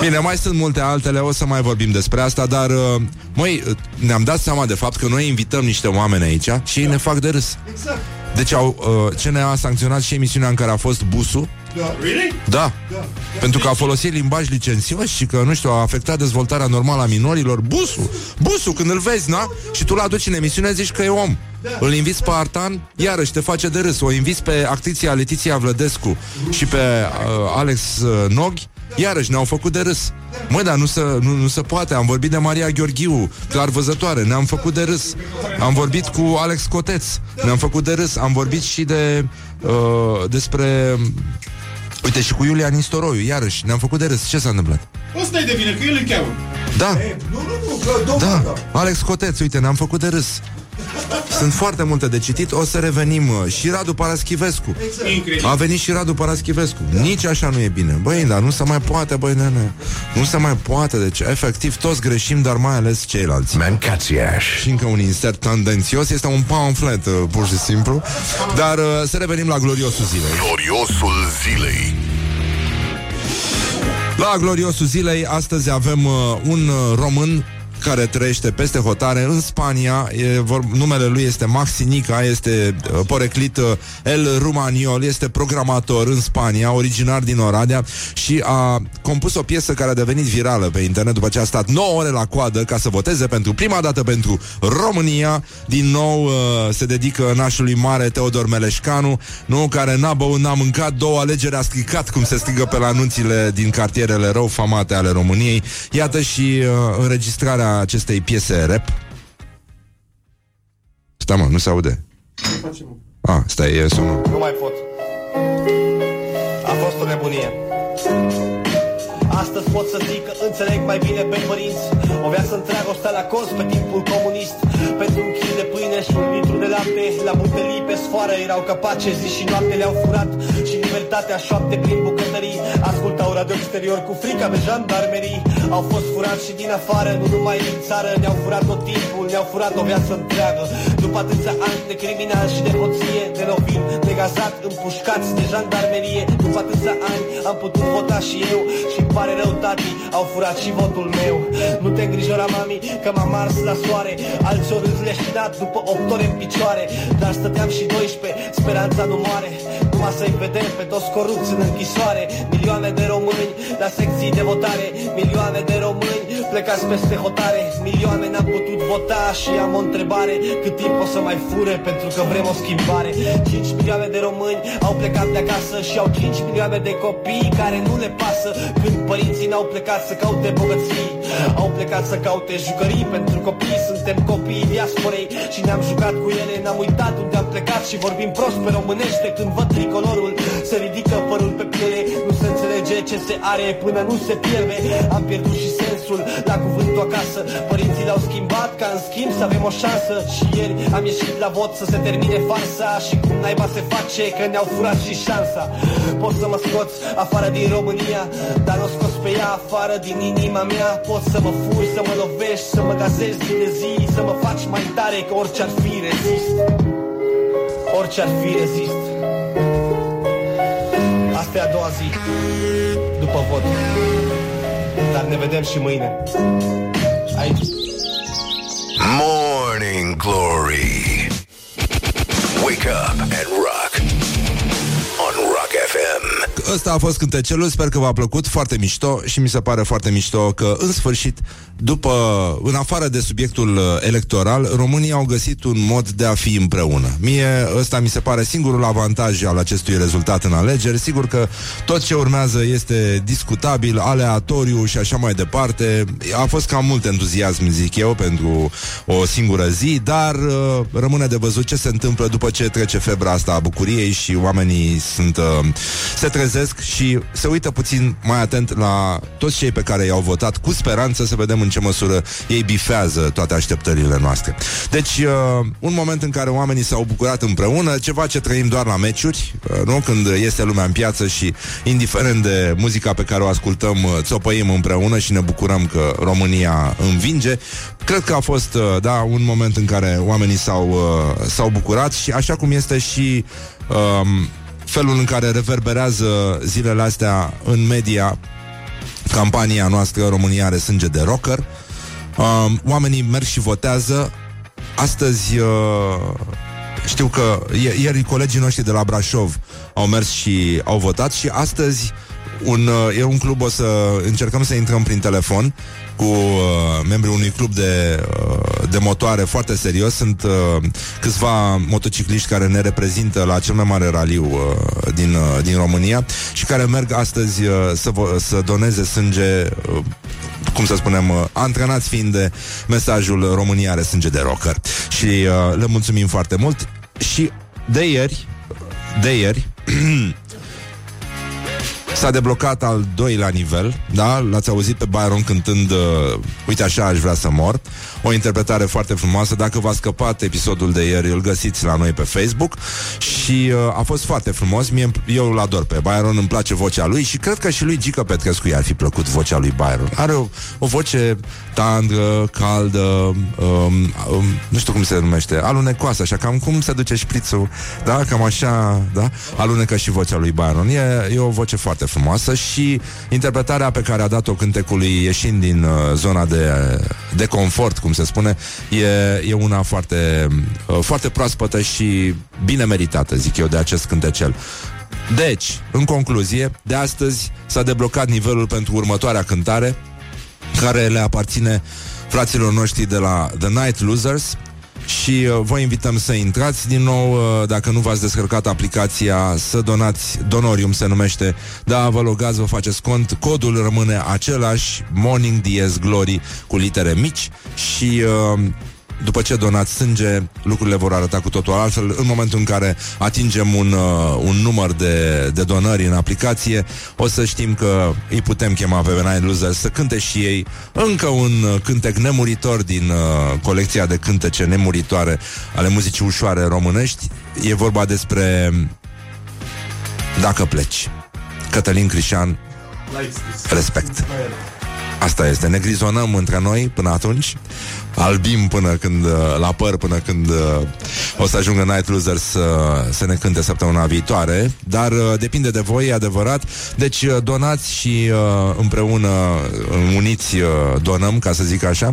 S2: Bine, mai sunt multe altele, o să mai vorbim despre asta, dar, uh, măi, uh, ne-am dat seama de fapt că noi invităm niște oameni aici și ei ne fac de râs.
S6: Exact.
S2: Deci au, uh, CNA a sancționat și emisiunea în care a fost busul.
S6: Really?
S2: Da. Pentru că a folosit limbaj licențios și că, nu știu, a afectat dezvoltarea normală a minorilor. Busul, busul, când îl vezi, na? Și tu l-aduci în emisiune, zici că e om. Îl inviți pe Artan, iarăși te face de râs. O inviți pe actriția Letiția Vlădescu și pe uh, Alex uh, Noghi, Iarăși ne-au făcut de râs. Măi, dar nu se, nu, nu se poate. Am vorbit de Maria Gheorghiu, clar văzătoare. Ne-am făcut de râs. Am vorbit cu Alex Coteț. Ne-am făcut de râs. Am vorbit și de uh, Despre Uite, și cu Iulia Nistoroiu, iarăși, ne-am făcut de râs. Ce s-a întâmplat?
S6: Ăsta e de vină, că el îl cheamă.
S2: Da,
S5: Nu, nu, nu, că domnul,
S2: da, Alex Coteț, uite, ne-am făcut de râs. Sunt foarte multe de citit, o să revenim. uh, Și Radu Paraschivescu.
S6: Incredibil.
S2: A venit și Radu Paraschivescu. Nici așa nu e bine. Băi, dar nu se mai poate, băi, nene. Nu se mai poate, deci efectiv toți greșim, dar mai ales ceilalți.
S1: Mancațiaș.
S2: Și încă un insert tendențios, este un pamflet, uh, pur și simplu. Dar uh, să revenim la gloriosul zilei.
S4: Gloriosul zilei.
S2: La gloriosul zilei, astăzi avem uh, un uh, român care trăiește peste hotare în Spania. E, vor, numele lui este Maxi Nica, este uh, poreclit uh, El Rumaniol, este programator în Spania, originar din Oradea și a compus o piesă care a devenit virală pe internet după ce a stat 9 ore la coadă ca să voteze pentru prima dată pentru România. Din nou uh, se dedică nașului mare Teodor Meleșcanu, nu, care n-a băut, n-a mâncat, două alegeri a stricat, cum se strigă pe la anunțile din cartierele rău famate ale României. Iată și uh, înregistrarea acestei piese rap. Stai mă, nu se aude. Ah, stai, e sunul.
S8: Nu mai pot. A fost o nebunie. Astăzi pot să zic că înțeleg mai bine pe părinți O viață întreagă o stea la cost pe timpul comunist Pentru un kil de pâine și un litru de lapte La butelii pe sfoară erau capace zi și noapte le-au furat Și libertatea șoapte prin bucătării Ascultau radio exterior cu frica de jandarmerii. Au fost furați și din afară, nu numai din țară. Ne-au furat tot timpul, ne-au furat o viață întreagă. După atâția ani de criminal și de hoție De lovin, de gazat, împușcați de jandarmerie. După atâția ani am putut vota și eu și îmi pare rău, tati, au furat și votul meu. Nu te îngrijora, mami, că m-am ars la soare. Alți ori îți leșinat după 8 ore în picioare. Dar stăteam și 12, speranța nu moare. Numai să-i vedem pe toți corupți în închisoare. Milioane de români la secții de votare Milioane de români plecați peste hotare. Milioane n-am putut vota și am o întrebare. Cât timp o să mai fure pentru că vrem o schimbare? 5 milioane de români au plecat de acasă Și au 5 milioane de copii care nu le pasă. Când părinții n-au plecat să caute bogății Au plecat să caute jucării. Pentru copii Suntem copiii diasporei și ne-am jucat cu ele. N-am uitat unde am plecat și vorbim prost pe românește. Când văd tricolorul se ridică părul pe piele. Nu se înțelege ce se are până nu se pierde. Am pierdut și sens sensul la cuvântul acasă Părinții l-au schimbat ca în schimb să avem o șansă. Și ieri am ieșit la vot să se termine farsa Și cum naiba se face că ne-au furat și șansa. Poți să mă scoți afară din România Dar nu scos pe ea afară din inima mea. Poți să mă furi, să mă lovești, să mă gazezi zi de zi Să mă faci mai tare că orice ar fi rezist. Orice ar fi rezist. Asta e a doua zi După vot Dar ne vedem și mâine Aici
S1: Morning Glory. Wake up and rock. On Rock FM.
S2: Ăsta a fost cântecelul, sper că v-a plăcut, foarte mișto și mi se pare foarte mișto că, în sfârșit, după, în afară de subiectul uh, electoral, românii au găsit un mod de a fi împreună. Mie ăsta mi se pare singurul avantaj al acestui rezultat în alegeri. Sigur că tot ce urmează este discutabil, aleatoriu și așa mai departe. A fost cam mult entuziasm, zic eu, pentru o singură zi, dar uh, rămâne de văzut ce se întâmplă după ce trece febra asta a bucuriei și oamenii sunt, uh, se trezesc și se uită puțin mai atent la toți cei pe care i-au votat cu speranță să vedem în ce măsură ei bifează toate așteptările noastre. Deci, uh, un moment în care oamenii s-au bucurat împreună, ceva ce trăim doar la meciuri, uh, nu? Când este lumea în piață și, indiferent de muzica pe care o ascultăm, uh, țopăim împreună și ne bucurăm că România învinge. Cred că a fost, uh, da, un moment în care oamenii s-au, uh, s-au bucurat și așa cum este și um, felul în care reverberează zilele astea în media campania noastră România are sânge de rocker. Um, oamenii merg și votează. Astăzi uh, știu că i- ieri colegii noștri de la Brașov au mers și au votat și astăzi un, uh, e un club, o să încercăm să intrăm prin telefon cu uh, membrii unui club de, uh, de motoare foarte serios. Sunt uh, câțiva motocicliști care ne reprezintă la cel mai mare raliu uh, din, uh, din România și care merg astăzi uh, să, vo- să doneze sânge uh, cum să spunem, uh, antrenați fiind de mesajul România are sânge de rocker. Și uh, le mulțumim foarte mult. Și de ieri, de ieri, [CLEARS THROAT] S-a deblocat al doilea nivel, da? L-ați auzit pe Byron cântând uh, Uite așa aș vrea să mor. O interpretare foarte frumoasă. Dacă v-a scăpat episodul de ieri Îl găsiți la noi pe Facebook. Și uh, a fost foarte frumos. Mie, Eu îl ador pe Byron, îmi place vocea lui Și cred că și lui Gica Petrescu i-ar fi plăcut vocea lui Byron. Are o, o voce tandră, caldă um, um, Nu știu cum se numește Alunecoasă, așa cam cum se duce șprițul Da, cam așa, da? Alunecă și vocea lui Byron. E, e o voce foarte frumoasă și interpretarea pe care a dat-o cântecului ieșind din uh, zona de, de confort, cum se spune, e, e una foarte, uh, foarte proaspătă și bine meritată, zic eu, de acest cântecel. Deci, în concluzie, de astăzi s-a deblocat nivelul pentru următoarea cântare, care le aparține fraților noștri de la The Night Losers și uh, vă invităm să intrați din nou, uh, dacă nu v-ați descărcat aplicația, să donați, Donorium se numește, da, vă logați, vă faceți cont, codul rămâne același, Morning Dies Glory cu litere mici. Și uh, după ce donați sânge, lucrurile vor arăta cu totul altfel. În momentul în care atingem un, uh, un număr de, de donări în aplicație, o să știm că îi putem chema pe Benign Losers să cânte și ei încă un uh, cântec nemuritor din uh, colecția de cântece nemuritoare ale muzicii ușoare românești. E vorba despre Dacă pleci. Cătălin Crișan, respect. Asta este, ne grizonăm între noi până atunci Albim până când, uh, la păr până când uh, o să ajungă Night Losers să, să ne cânte săptămâna viitoare. Dar uh, depinde de voi, e adevărat. Deci uh, donați și uh, împreună uh, uniți uh, donăm, ca să zic așa.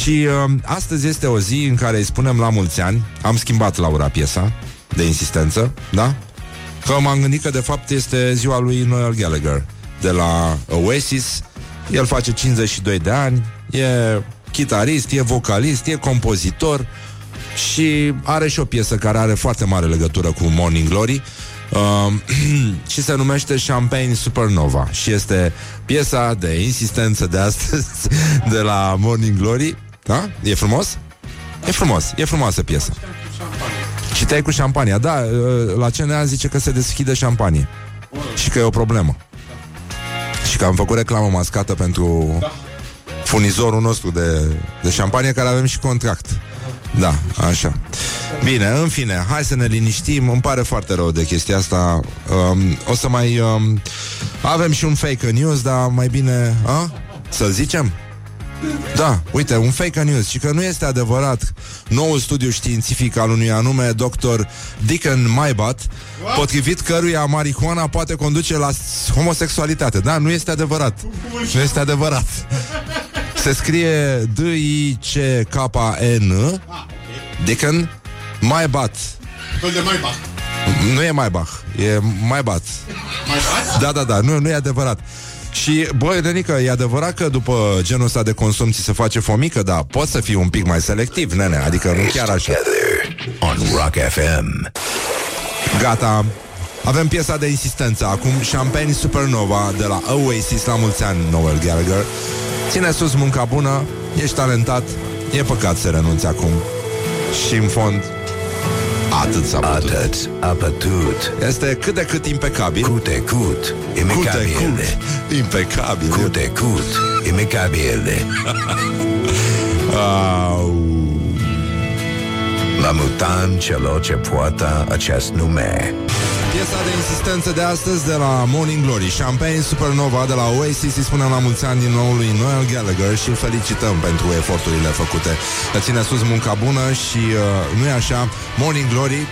S2: Și uh, astăzi este o zi în care îi spunem la mulți ani Am schimbat Laura piesa de insistență, da? Că m-am gândit că de fapt este ziua lui Noel Gallagher De la Oasis. El face 52 de ani E chitarist, e vocalist, e compozitor Și are și o piesă care are foarte mare legătură cu Morning Glory Uh, [CLEARS THROAT] și se numește Champagne Supernova și este piesa de insistență de astăzi [LAUGHS] de la Morning Glory. Da? E frumos? E frumos, e frumoasă piesa. Și te-ai cu șampania. Da, uh, la CNA zice că se deschide șampanie. Și că e o problemă. Și că am făcut reclamă mascată pentru furnizorul nostru de, de șampanie, care avem și contract. Da, așa. Bine, în fine, hai să ne liniștim. Îmi pare foarte rău de chestia asta. Um, o să mai um, avem și un fake news, dar mai bine, a? Să zicem? Da, uite, un fake news Și că nu este adevărat Noul studiu științific al unui anume Dr. Dickon Maibat Potrivit căruia marihuana poate conduce la homosexualitate Da, nu este adevărat Nu este adevărat Se scrie D-I-C-K-N Dickon Maibat
S6: Fel de mai bach.
S2: Nu e Maibach, e Maibat
S6: Mai bați?
S2: Da, da, da, nu, nu e adevărat și, băi, Renica, e adevărat că după genul ăsta de consum ți se face fomică, dar poți să fii un pic mai selectiv, nene, adică nu chiar așa.
S1: Together on Rock FM.
S2: Gata, avem piesa de insistență acum, Champagne Supernova de la Oasis, la mulți ani, Noel Gallagher. Ține sus munca bună, ești talentat, e păcat să renunți acum. Și în fond, atât s-a putut.
S1: Atât a pătut.
S2: Este cât de cât impecabil.
S1: Cute cut.
S2: Cât de
S1: Imecabile.
S2: cât impecabil.
S1: Cute cut. Imecabile. [LAUGHS]
S2: Au.
S1: La mutam celor ce poartă acest nume.
S2: Piesa de insistență de astăzi de la Morning Glory Champagne Supernova de la Oasis Îi spunem la mulți ani din nou lui Noel Gallagher Și îl felicităm pentru eforturile făcute Ține sus munca bună și uh, nu e așa Morning Glory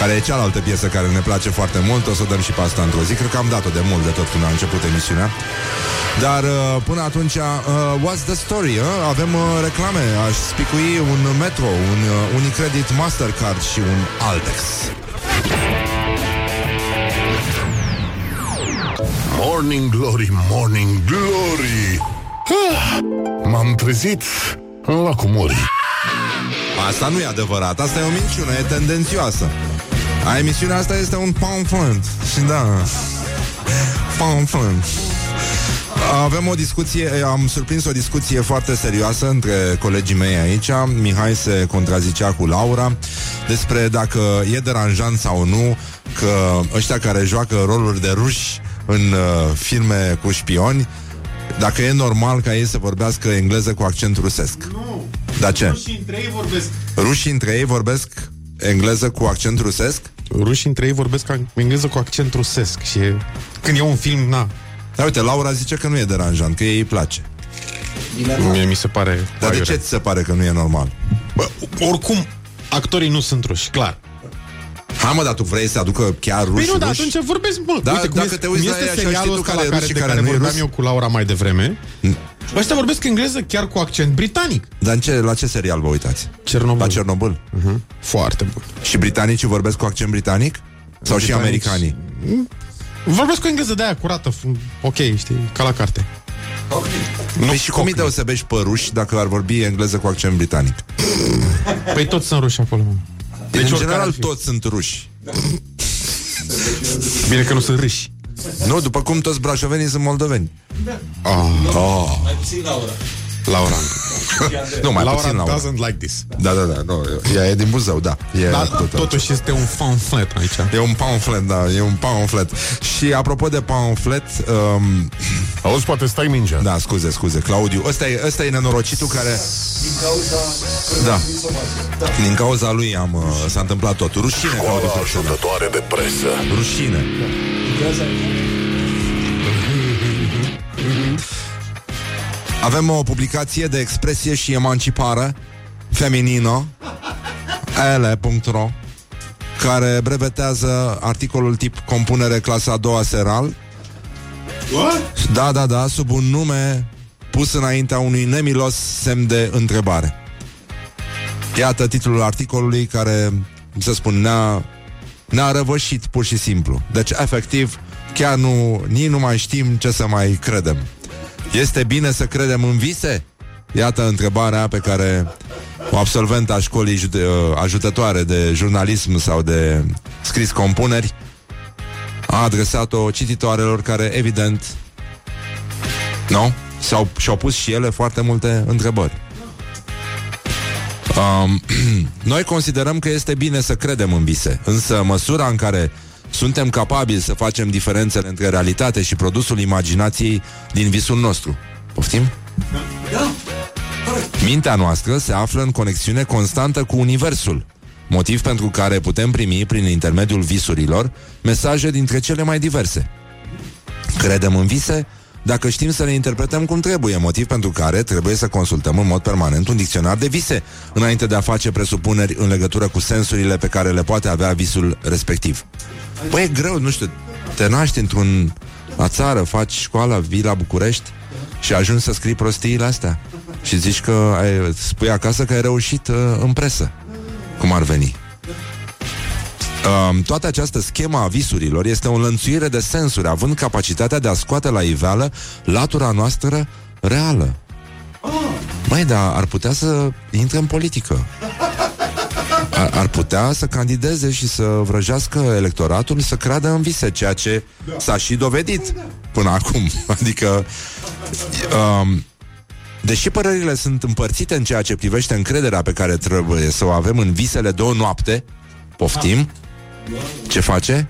S2: care e cealaltă piesă care ne place foarte mult O să o dăm și pe asta într-o zi Cred că am dat-o de mult de tot când a început emisiunea Dar uh, până atunci uh, What's the story? Uh? Avem uh, reclame Aș spicui un Metro Un uh, Unicredit Mastercard și un Altex
S4: Morning Glory, Morning Glory. Ah, M-am trezit în lacul Mori.
S2: Asta nu e adevărat, asta e o minciună, e tendențioasă. A, emisiunea asta este un pamphlet Și da Pamphlet avem o discuție, am surprins o discuție foarte serioasă între colegii mei aici. Mihai se contrazicea cu Laura despre dacă e deranjant sau nu că ăștia care joacă roluri de ruși în uh, filme cu șpioni, dacă e normal ca ei să vorbească engleză cu accent rusesc.
S6: Nu.
S2: Dar ce?
S6: Și între ei vorbesc.
S2: Rușii între ei vorbesc engleză cu accent rusesc?
S9: Rușii între ei vorbesc ca- engleză cu accent rusesc și e- când e un film, na,
S2: Dar uite, Laura zice că nu e deranjant, că ei îi place.
S9: mie mi se pare...
S2: Dar de
S9: aiurea.
S2: ce ți se pare că nu e normal?
S9: Bă, oricum, actorii nu sunt ruși, clar.
S2: Hai mă, dar tu vrei să aducă chiar ruși
S9: Păi nu, dar
S2: ruși?
S9: atunci vorbesc, mă.
S2: Da,
S9: Uite, cum
S2: dacă
S9: este,
S2: te uiți
S9: cum
S2: la
S9: este
S2: ei așa, știi
S9: serialul
S2: tu
S9: ăsta
S2: care
S9: la
S2: e
S9: care,
S2: rus și
S9: de
S2: care
S9: care
S2: nu e
S9: vorbeam
S2: rus?
S9: eu cu Laura mai devreme. Ăștia vorbesc engleză chiar cu accent britanic.
S2: Dar în ce, la ce serial vă uitați?
S9: Cernobâl.
S2: La Cernobâl.
S9: Foarte bun.
S2: Și britanicii vorbesc cu accent britanic? Sau și
S9: Britanici-
S2: americanii?
S9: Vorbesc cu engleză de aia curată, f- ok, știi, ca la carte.
S2: Nu păi și cum îi deosebești pe ruși dacă ar vorbi engleză cu accent britanic?
S9: Păi toți sunt ruși acolo, mă.
S2: Deci, în
S9: oricare
S2: general,
S9: ar fi.
S2: toți sunt ruși.
S9: Bine că nu sunt râși.
S2: Nu, după cum toți brașovenii sunt moldoveni.
S6: Mai puțin Laura.
S9: Laura.
S2: Nu, mai
S9: Laura
S2: puțin Laura.
S9: doesn't like this.
S2: Da, da, da, nu, ea e din Buzău, da. E
S9: Dar
S2: tot altceva.
S9: totuși este un pamflet aici.
S2: E un pamflet, da, e un pamflet. Și apropo de pamflet, um,
S4: Auzi, poate stai mingea
S2: da, scuze, scuze, Claudiu, ăsta e, ăsta e nenorocitul care... Da. Din cauza lui am, uh, s-a întâmplat tot. Rușine, Claudiu
S4: Școala
S2: Furtună.
S4: ajutătoare de presă
S2: Rușine. Avem o publicație de expresie și emancipare feminină ele.ro care brevetează articolul tip compunere clasa a doua seral
S6: What?
S2: Da, da, da, sub un nume pus înaintea unui nemilos semn de întrebare. Iată titlul articolului care, cum să spun, ne-a, ne-a răvășit pur și simplu. Deci, efectiv, chiar nu, nici nu mai știm ce să mai credem. Este bine să credem în vise? Iată întrebarea pe care o absolventă a școlii jude- uh, ajutătoare de jurnalism sau de scris compuneri a adresat-o cititoarelor care, evident, nu? S-au, și-au pus și ele foarte multe întrebări. Um, [CLEARS THROAT] noi considerăm că este bine să credem în vise, însă măsura în care suntem capabili să facem diferențele între realitate și produsul imaginației din visul nostru. Poftim? Mintea noastră se află în conexiune constantă cu Universul, motiv pentru care putem primi, prin intermediul visurilor, mesaje dintre cele mai diverse. Credem în vise dacă știm să le interpretăm cum trebuie, motiv pentru care trebuie să consultăm în mod permanent un dicționar de vise, înainte de a face presupuneri în legătură cu sensurile pe care le poate avea visul respectiv. Păi e greu, nu știu, te naști într-un la țară, faci școala, vii la București și ajungi să scrii prostiile astea. Și zici că ai, spui acasă că ai reușit uh, în presă. Cum ar veni? Um, toată această schemă a visurilor este o înlănțuire de sensuri, având capacitatea de a scoate la iveală latura noastră reală. Băi, dar ar putea să intre în politică. Ar, ar putea să candideze și să vrăjească electoratul să creadă în vise, ceea ce s-a și dovedit până acum. [LAUGHS] Adică, um, deși părerile sunt împărțite în ceea ce privește încrederea pe care trebuie să o avem în visele de o noapte, poftim, ce face?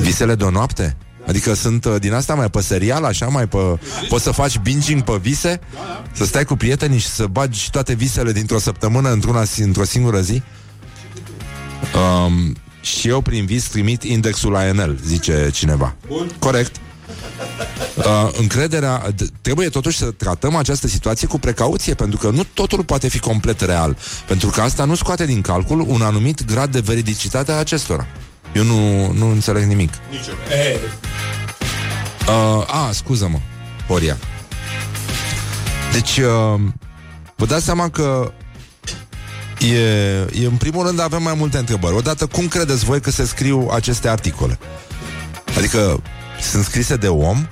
S2: Visele de o noapte? Adică sunt uh, din asta mai pe serial, așa, mai pe... Poți să faci binging pe vise? Să stai cu prietenii și să bagi toate visele dintr-o săptămână într-una, într-o singură zi? Um, și eu prin vis trimit indexul ANL, zice cineva. Bun. Corect. Uh, încrederea d- trebuie totuși să tratăm această situație cu precauție pentru că nu totul poate fi complet real pentru că asta nu scoate din calcul un anumit grad de veridicitate a acestora. Eu nu, nu înțeleg nimic.
S6: Nici eu. E,
S2: uh, a, scuză-mă Horia. Deci uh, vă dați seama că e, e în primul rând avem mai multe întrebări. Odată cum credeți voi că se scriu aceste articole? Adică sunt scrise de om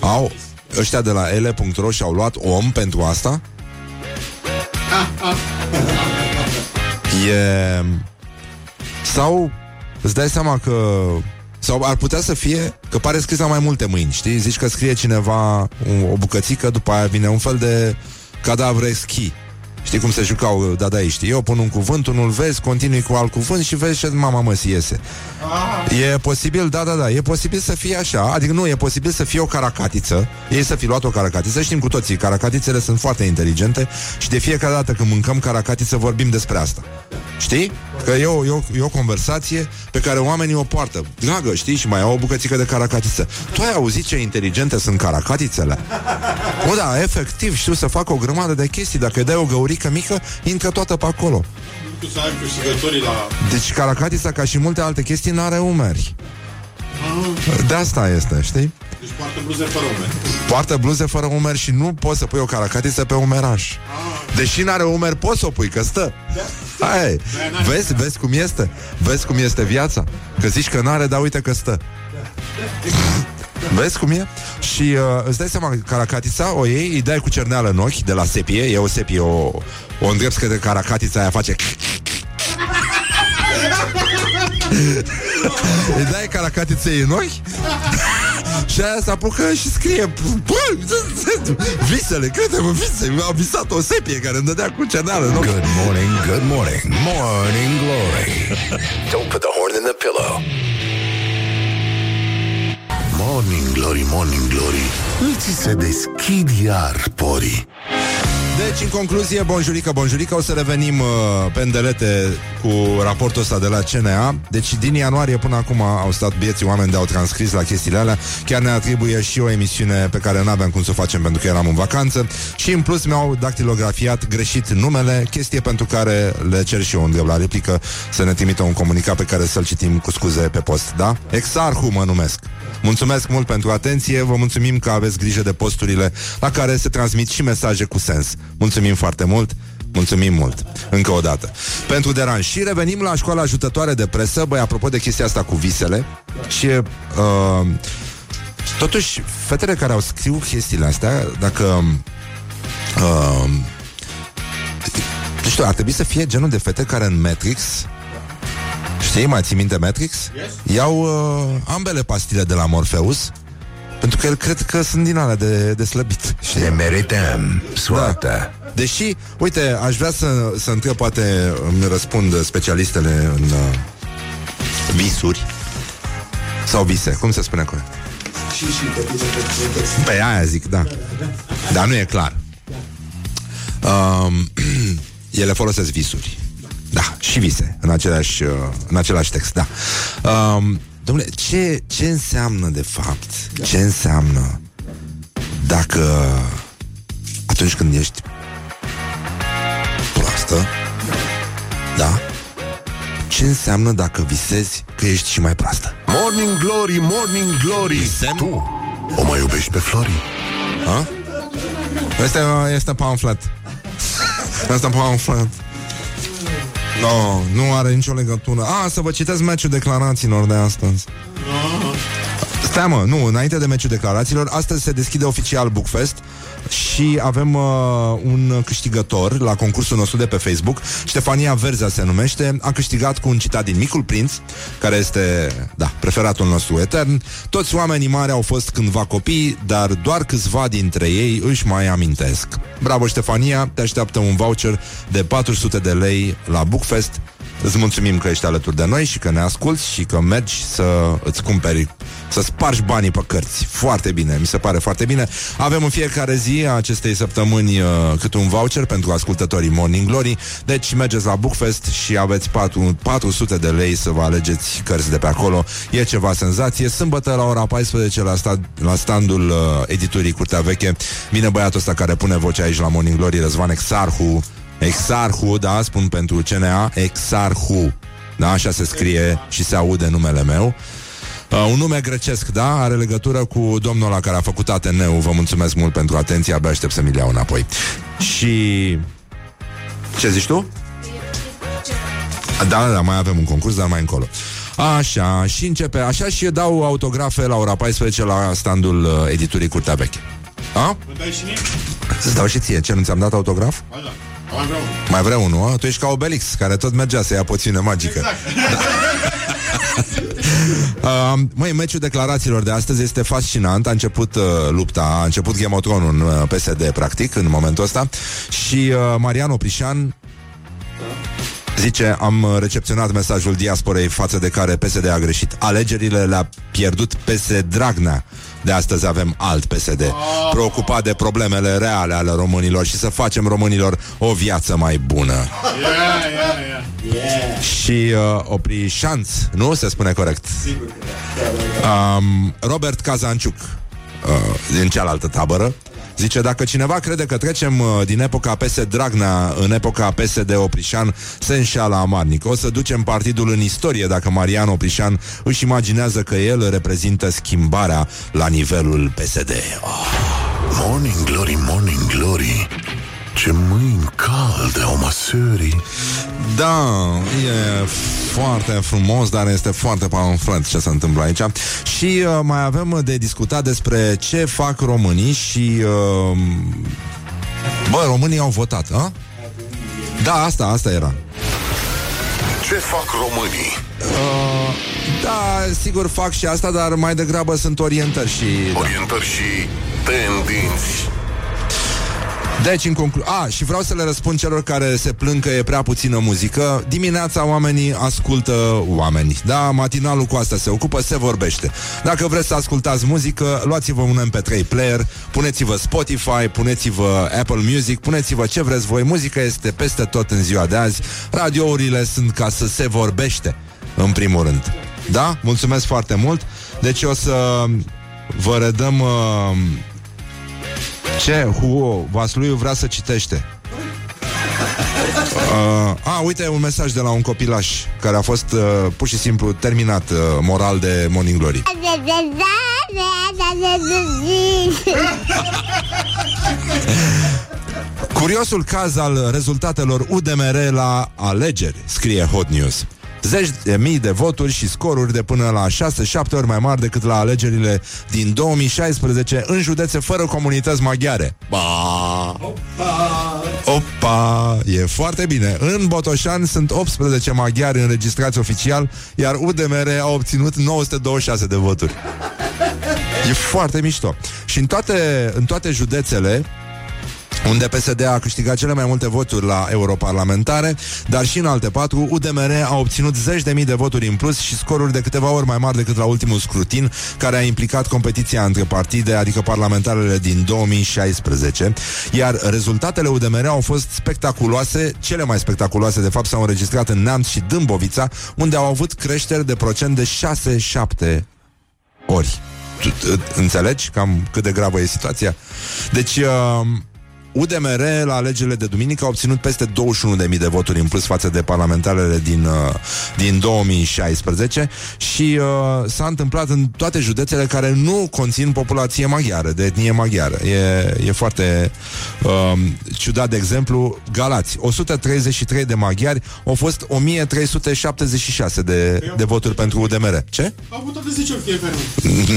S2: au ăștia de la ele.ro și-au luat om pentru asta? E... Sau îți dai seama că sau ar putea să fie că pare scris la mai multe mâini, știi? Zici că scrie cineva o, o bucățică, după aia vine un fel de cadavre schi. Știi cum se jucau dadaiștii? Eu pun un cuvânt, unul vezi, continui cu alt cuvânt și vezi ce mama mă iese. E posibil, da, da, da, e posibil să fie așa, adică nu, e posibil să fie o caracatiță, ei să fi luat o caracatiță, știm cu toții, caracatițele sunt foarte inteligente și de fiecare dată când mâncăm caracatiță vorbim despre asta. Știi? Că e o, e, o, e o conversație pe care oamenii o poartă. Dragă, știi? Și mai au o bucățică de caracatiță. Tu ai auzit ce inteligente sunt caracatițele? O, da, efectiv, știu să fac o grămadă de chestii. Dacă îi dai o găurică mică, intră toată pe acolo.
S6: tu să ai câștigătorii la...
S2: Deci caracatița, ca și multe alte chestii, n-are umeri. De asta este, știi?
S6: Deci poartă bluze fără umeri.
S2: Poartă bluze fără umeri și nu poți să pui o caracatiță pe umeraș. Deși n-are umeri, poți să o pui, că stă. Hai, vezi, vezi cum este? Vezi cum este viața? Că zici că n-are, dar uite că stă. Vezi cum e? Și uh, îți dai seama, caracatița o iei, îi dai cu cerneală în ochi de la sepie, e o sepie, o, o îndrepți către caracatița aia face [LAUGHS] Îi dai caracatiței în ochi [LAUGHS] Și aia se apucă și scrie Bă, [LAUGHS] Visele, crede-mă, vise Am visat o sepie care îmi dădea cu cerneală în ochi
S1: Good morning, good morning, morning glory. Don't put the horn in the pillow. Morning glory, morning glory. Îți se deschid iar porii.
S2: Deci, în concluzie, bonjurică, bonjurică, o să revenim uh, pe îndelete cu raportul ăsta de la CNA. Deci, din ianuarie până acum au stat bieții oameni de au transcris la chestiile alea. Chiar ne atribuie și o emisiune pe care n-aveam cum să o facem pentru că eram în vacanță. Și, în plus, mi-au dactilografiat greșit numele, chestie pentru care le cer și eu un drept la replică să ne trimită un comunicat pe care să-l citim cu scuze pe post, da? Exarhu mă numesc. Mulțumesc mult pentru atenție, vă mulțumim că aveți grijă de posturile la care se transmit și mesaje cu sens. Mulțumim foarte mult, mulțumim mult, încă o dată. Pentru deranj. Și revenim la școala ajutătoare de presă, băi, apropo de chestia asta cu visele, și uh, totuși, fetele care au scriu chestiile astea, dacă uh, nu știu, ar trebui să fie genul de fete care în Matrix Știi, mai ții minte Matrix?
S6: Yes.
S2: Iau uh, ambele pastile de la Morpheus Pentru că el cred că sunt din alea de, de slăbit știi?
S1: Ne merităm soarta.
S2: Deși, uite, aș vrea să, să întreb Poate îmi răspund specialistele în uh, visuri Sau vise, cum se spune corect? Pe aia zic, da. Dar nu e clar. Um, [CLEARS THROAT] ele folosesc visuri. Da, și vise, în același, uh, în același text, da. Um, domnule, ce, ce înseamnă de fapt? Ce înseamnă dacă atunci când ești proastă, da? Ce înseamnă dacă visezi că ești și mai proastă?
S4: Morning Glory, Morning Glory Tu o mai iubești pe Flori?
S2: Ha? Este, este pamflet. Este pamflet. No, nu are nicio legătură. A, să vă citesc meciul declarațiilor de astăzi. Stai mă, nu, înainte de meciul declarațiilor, astăzi se deschide oficial Bookfest și avem uh, un câștigător la concursul nostru de pe Facebook. Ștefania Verzea se numește, a câștigat cu un citat din Micul Prinț, care este, da, preferatul nostru etern. Toți oamenii mari au fost cândva copii, dar doar câțiva dintre ei își mai amintesc. Bravo, Ștefania, te așteaptă un voucher de 400 de lei la Bookfest. Îți mulțumim că ești alături de noi și că ne asculti și că mergi să îți cumperi, să spargi banii pe cărți. Foarte bine, mi se pare foarte bine. Avem în fiecare zi a acestei săptămâni uh, cât un voucher pentru ascultătorii Morning Glory. Deci mergeți la Bookfest și aveți 4, 400 de lei să vă alegeți cărți de pe acolo. E ceva senzație. Sâmbătă la ora 14 la, sta- la standul uh, editurii Curtea Veche vine băiatul ăsta care pune vocea aici la Morning Glory, Răzvan Exarhu, Exarhu, da, spun pentru CNA, Exarhu. Da, așa se scrie și se aude numele meu. Uh, un nume grecesc, da, are legătură cu domnul ăla care a făcut ATN-ul. Vă mulțumesc mult pentru atenție, abia aștept să mi iau înapoi. Și... Ce zici tu? Da, da, mai avem un concurs, dar mai încolo. Așa, și începe, așa și eu dau autografe la ora 14 la standul uh, editurii Curtea Veche. A?
S6: Îmi dai și mie?
S2: Să dau și ție, ce, nu ți-am dat autograf?
S6: Ba da. Mai vreau.
S2: Mai vreau unul, a? Tu ești ca Obelix, care tot mergea să ia poțiune magică.
S6: Exact. [LAUGHS]
S2: Uh, măi, meciul declarațiilor de astăzi este fascinant. A început uh, lupta, a început Game of Thrones în uh, PSD, practic, în momentul ăsta. Și uh, Marian Oprișan Zice, am uh, recepționat mesajul diasporei față de care PSD a greșit. Alegerile le-a pierdut PSD Dragnea. De astăzi avem alt PSD, preocupat de problemele reale ale românilor și să facem românilor o viață mai bună.
S6: Ia, ia, ia.
S2: Și uh, opri șanț, nu? Se spune corect. Um, Robert Kazanciuc, uh, din cealaltă tabără, zice, dacă cineva crede că trecem uh, din epoca PS Dragnea în epoca PSD Oprișan, se înșeală amarnic. O să ducem partidul în istorie dacă Marian Oprișan își imaginează că el reprezintă schimbarea la nivelul PSD. Oh.
S4: Morning Glory, Morning Glory Ce mâini calde au măsării
S2: Da, e foarte frumos, dar este foarte pamflet ce se întâmplă aici. Și uh, mai avem de discutat despre ce fac românii și... Uh, bă, românii au votat, a? Da, asta, asta era.
S4: Ce fac românii?
S2: Uh, da, sigur fac și asta, dar mai degrabă sunt orientări și... Da.
S4: Orientări și tendinți
S2: Deci, în conclu... A, și vreau să le răspund celor care se plâng că e prea puțină muzică. Dimineața oamenii ascultă oameni. Da, matinalul cu asta se ocupă, se vorbește. Dacă vreți să ascultați muzică, luați-vă un MP3 player, puneți-vă Spotify, puneți-vă Apple Music, puneți-vă ce vreți voi. Muzica este peste tot în ziua de azi. Radiourile sunt ca să se vorbește, în primul rând. Da? Mulțumesc foarte mult. Deci o să vă redăm... Uh, ce? Huo, Vasluiu vrea să citește. Uh, a, uite un mesaj de la un copilaș care a fost uh, pur și simplu terminat uh, moral de Morning Glory. Curiosul caz al rezultatelor UDMR la alegeri, scrie Hot News. Zeci de mii de voturi și scoruri de până la 6-7 ori mai mari decât la alegerile din 2016 în județe fără comunități maghiare. Ba! Opa! E foarte bine. În Botoșani sunt 18 maghiari înregistrați oficial, iar UDMR a obținut 926 de voturi. E foarte mișto. Și în toate, în toate județele unde PSD a câștigat cele mai multe voturi la europarlamentare, dar și în alte patru, UDMR a obținut zeci de mii de voturi în plus și scoruri de câteva ori mai mari decât la ultimul scrutin, care a implicat competiția între partide, adică parlamentarele din 2016, iar rezultatele UDMR au fost spectaculoase, cele mai spectaculoase, de fapt, s-au înregistrat în Neamț și Dâmbovița, unde au avut creșteri de procent de 6-7 ori. Tu- tu- Înțelegi cam cât de gravă e situația? Deci, uh, UDMR la alegerile de duminică a obținut peste 21.000 de voturi în plus față de parlamentarele din, uh, din 2016 și uh, s-a întâmplat în toate județele care nu conțin populație maghiară, de etnie maghiară. E, e foarte uh, ciudat, de exemplu, Galați. 133 de maghiari au fost 1376 de, de voturi pentru UDMR. Ce?
S6: Au votat de 10 ori fiecare.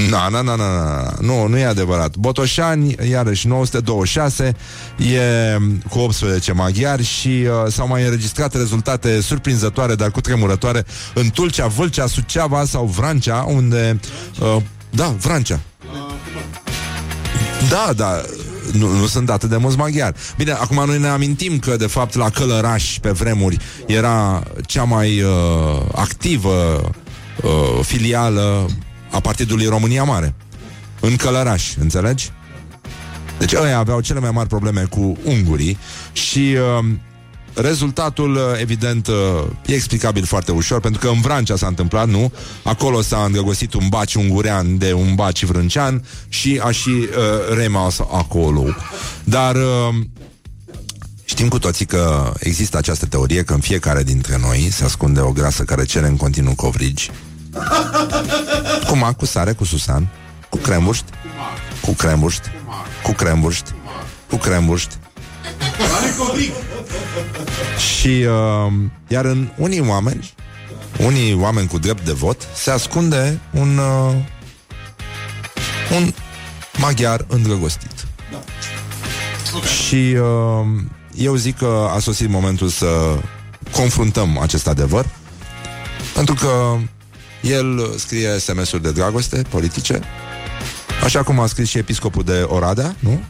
S2: Na, na, na, na, na. Nu, nu e adevărat. Botoșani, iarăși 926, e cu 18 maghiari și uh, s-au mai înregistrat rezultate surprinzătoare, dar cu tremurătoare în Tulcea, Vâlcea, Suceava sau Vrancea, unde... Uh, da, Vrancea. Da, da, nu, nu sunt atât de mulți maghiari. Bine, acum noi ne amintim că, de fapt, la Călăraș, pe vremuri, era cea mai uh, activă uh, filială a Partidului România Mare. În Călăraș, înțelegi? Deci ăia aveau cele mai mari probleme cu ungurii și uh, rezultatul, uh, evident, uh, e explicabil foarte ușor, pentru că în Vrancea s-a întâmplat, nu? Acolo s-a îndrăgostit un baci ungurean de un baci vrâncean și a și uh, rămas acolo. Dar... Uh, Știm cu toții că există această teorie că în fiecare dintre noi se ascunde o grasă care cere în continuu covrigi. Cu mac, cu sare, cu susan, cu crembuști, cu crembuști, cu crembuști, cu crembuști.
S6: Are covric.
S2: Și uh, iar în unii oameni, unii oameni cu drept de vot, se ascunde un uh, un maghiar îndrăgostit. Și uh, eu zic că a sosit momentul să confruntăm acest adevăr, pentru că el scrie SMS-uri de dragoste politice, așa cum a scris și episcopul de Oradea, nu?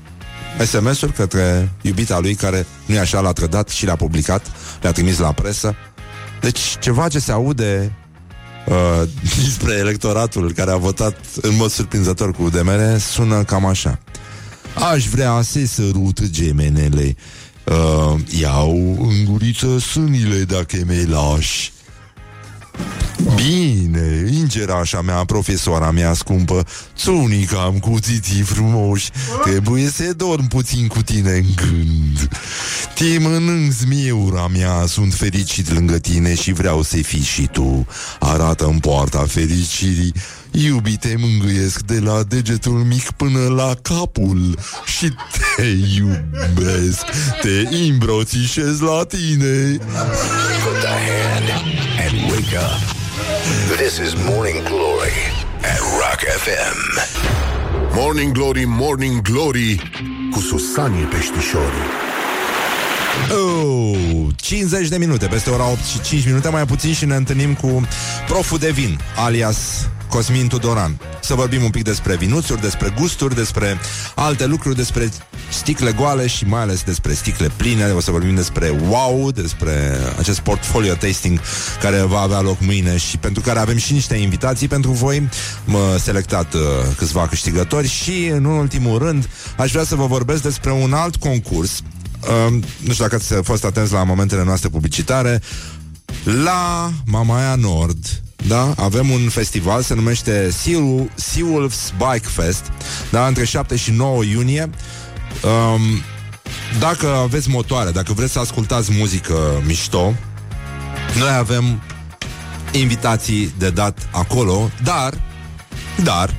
S2: SMS-uri către iubita lui care, nu așa, l-a trădat și le-a publicat, le-a trimis la presă. Deci ceva ce se aude uh, [LAUGHS] despre electoratul care a votat în mod surprinzător cu UDMR sună cam așa. Aș vrea să sărut gemenele, uh, iau în guriță sânile dacă mi lași. Bine, ingerașa mea, profesoara mea scumpă Țunica am cuțiții frumoși. Trebuie să dorm puțin cu tine în gând. Te mănânc zmieura mea Sunt fericit lângă tine și vreau să fii și tu. Arată în poarta fericirii Iubite, mângâiesc de la degetul mic până la capul. Și te iubesc Te îmbrățișez la tine.
S1: Put the hand and wake up. This is Morning Glory at Rock FM.
S4: Morning Glory, Morning Glory Cu Susanii Peștișorii
S2: Oh, 50 de minute, peste ora 8 și 5 minute, mai puțin și ne întâlnim cu proful de vin, alias Cosmin Tudoran. Să vorbim un pic despre vinuțuri, despre gusturi, despre alte lucruri, despre sticle goale și mai ales despre sticle pline. O să vorbim despre wow, despre acest portfolio tasting care va avea loc mâine și pentru care avem și niște invitații pentru voi. Mă selectat uh, câțiva câștigători și, în ultimul rând, aș vrea să vă vorbesc despre un alt concurs Uh, nu știu dacă ați fost atenți la momentele noastre publicitare La Mamaia Nord da? Avem un festival, se numește Sea, sea Wolves Bike Fest da? Între 7 și 9 iunie um, Dacă aveți motoare, dacă vreți să ascultați muzică mișto Noi avem invitații de dat acolo Dar Dar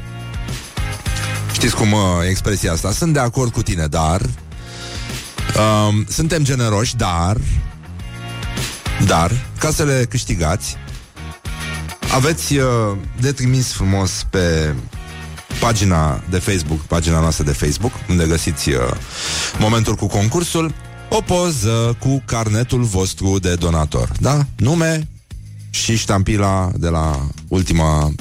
S2: Știți cum uh, e expresia asta? Sunt de acord cu tine, dar Um, suntem generoși, dar Dar, ca să le câștigați Aveți uh, de trimis frumos pe pagina de Facebook, pagina noastră de Facebook, unde găsiți uh, momentul cu concursul, o poză cu carnetul vostru de donator. Da? Nume și ștampila de la ultima,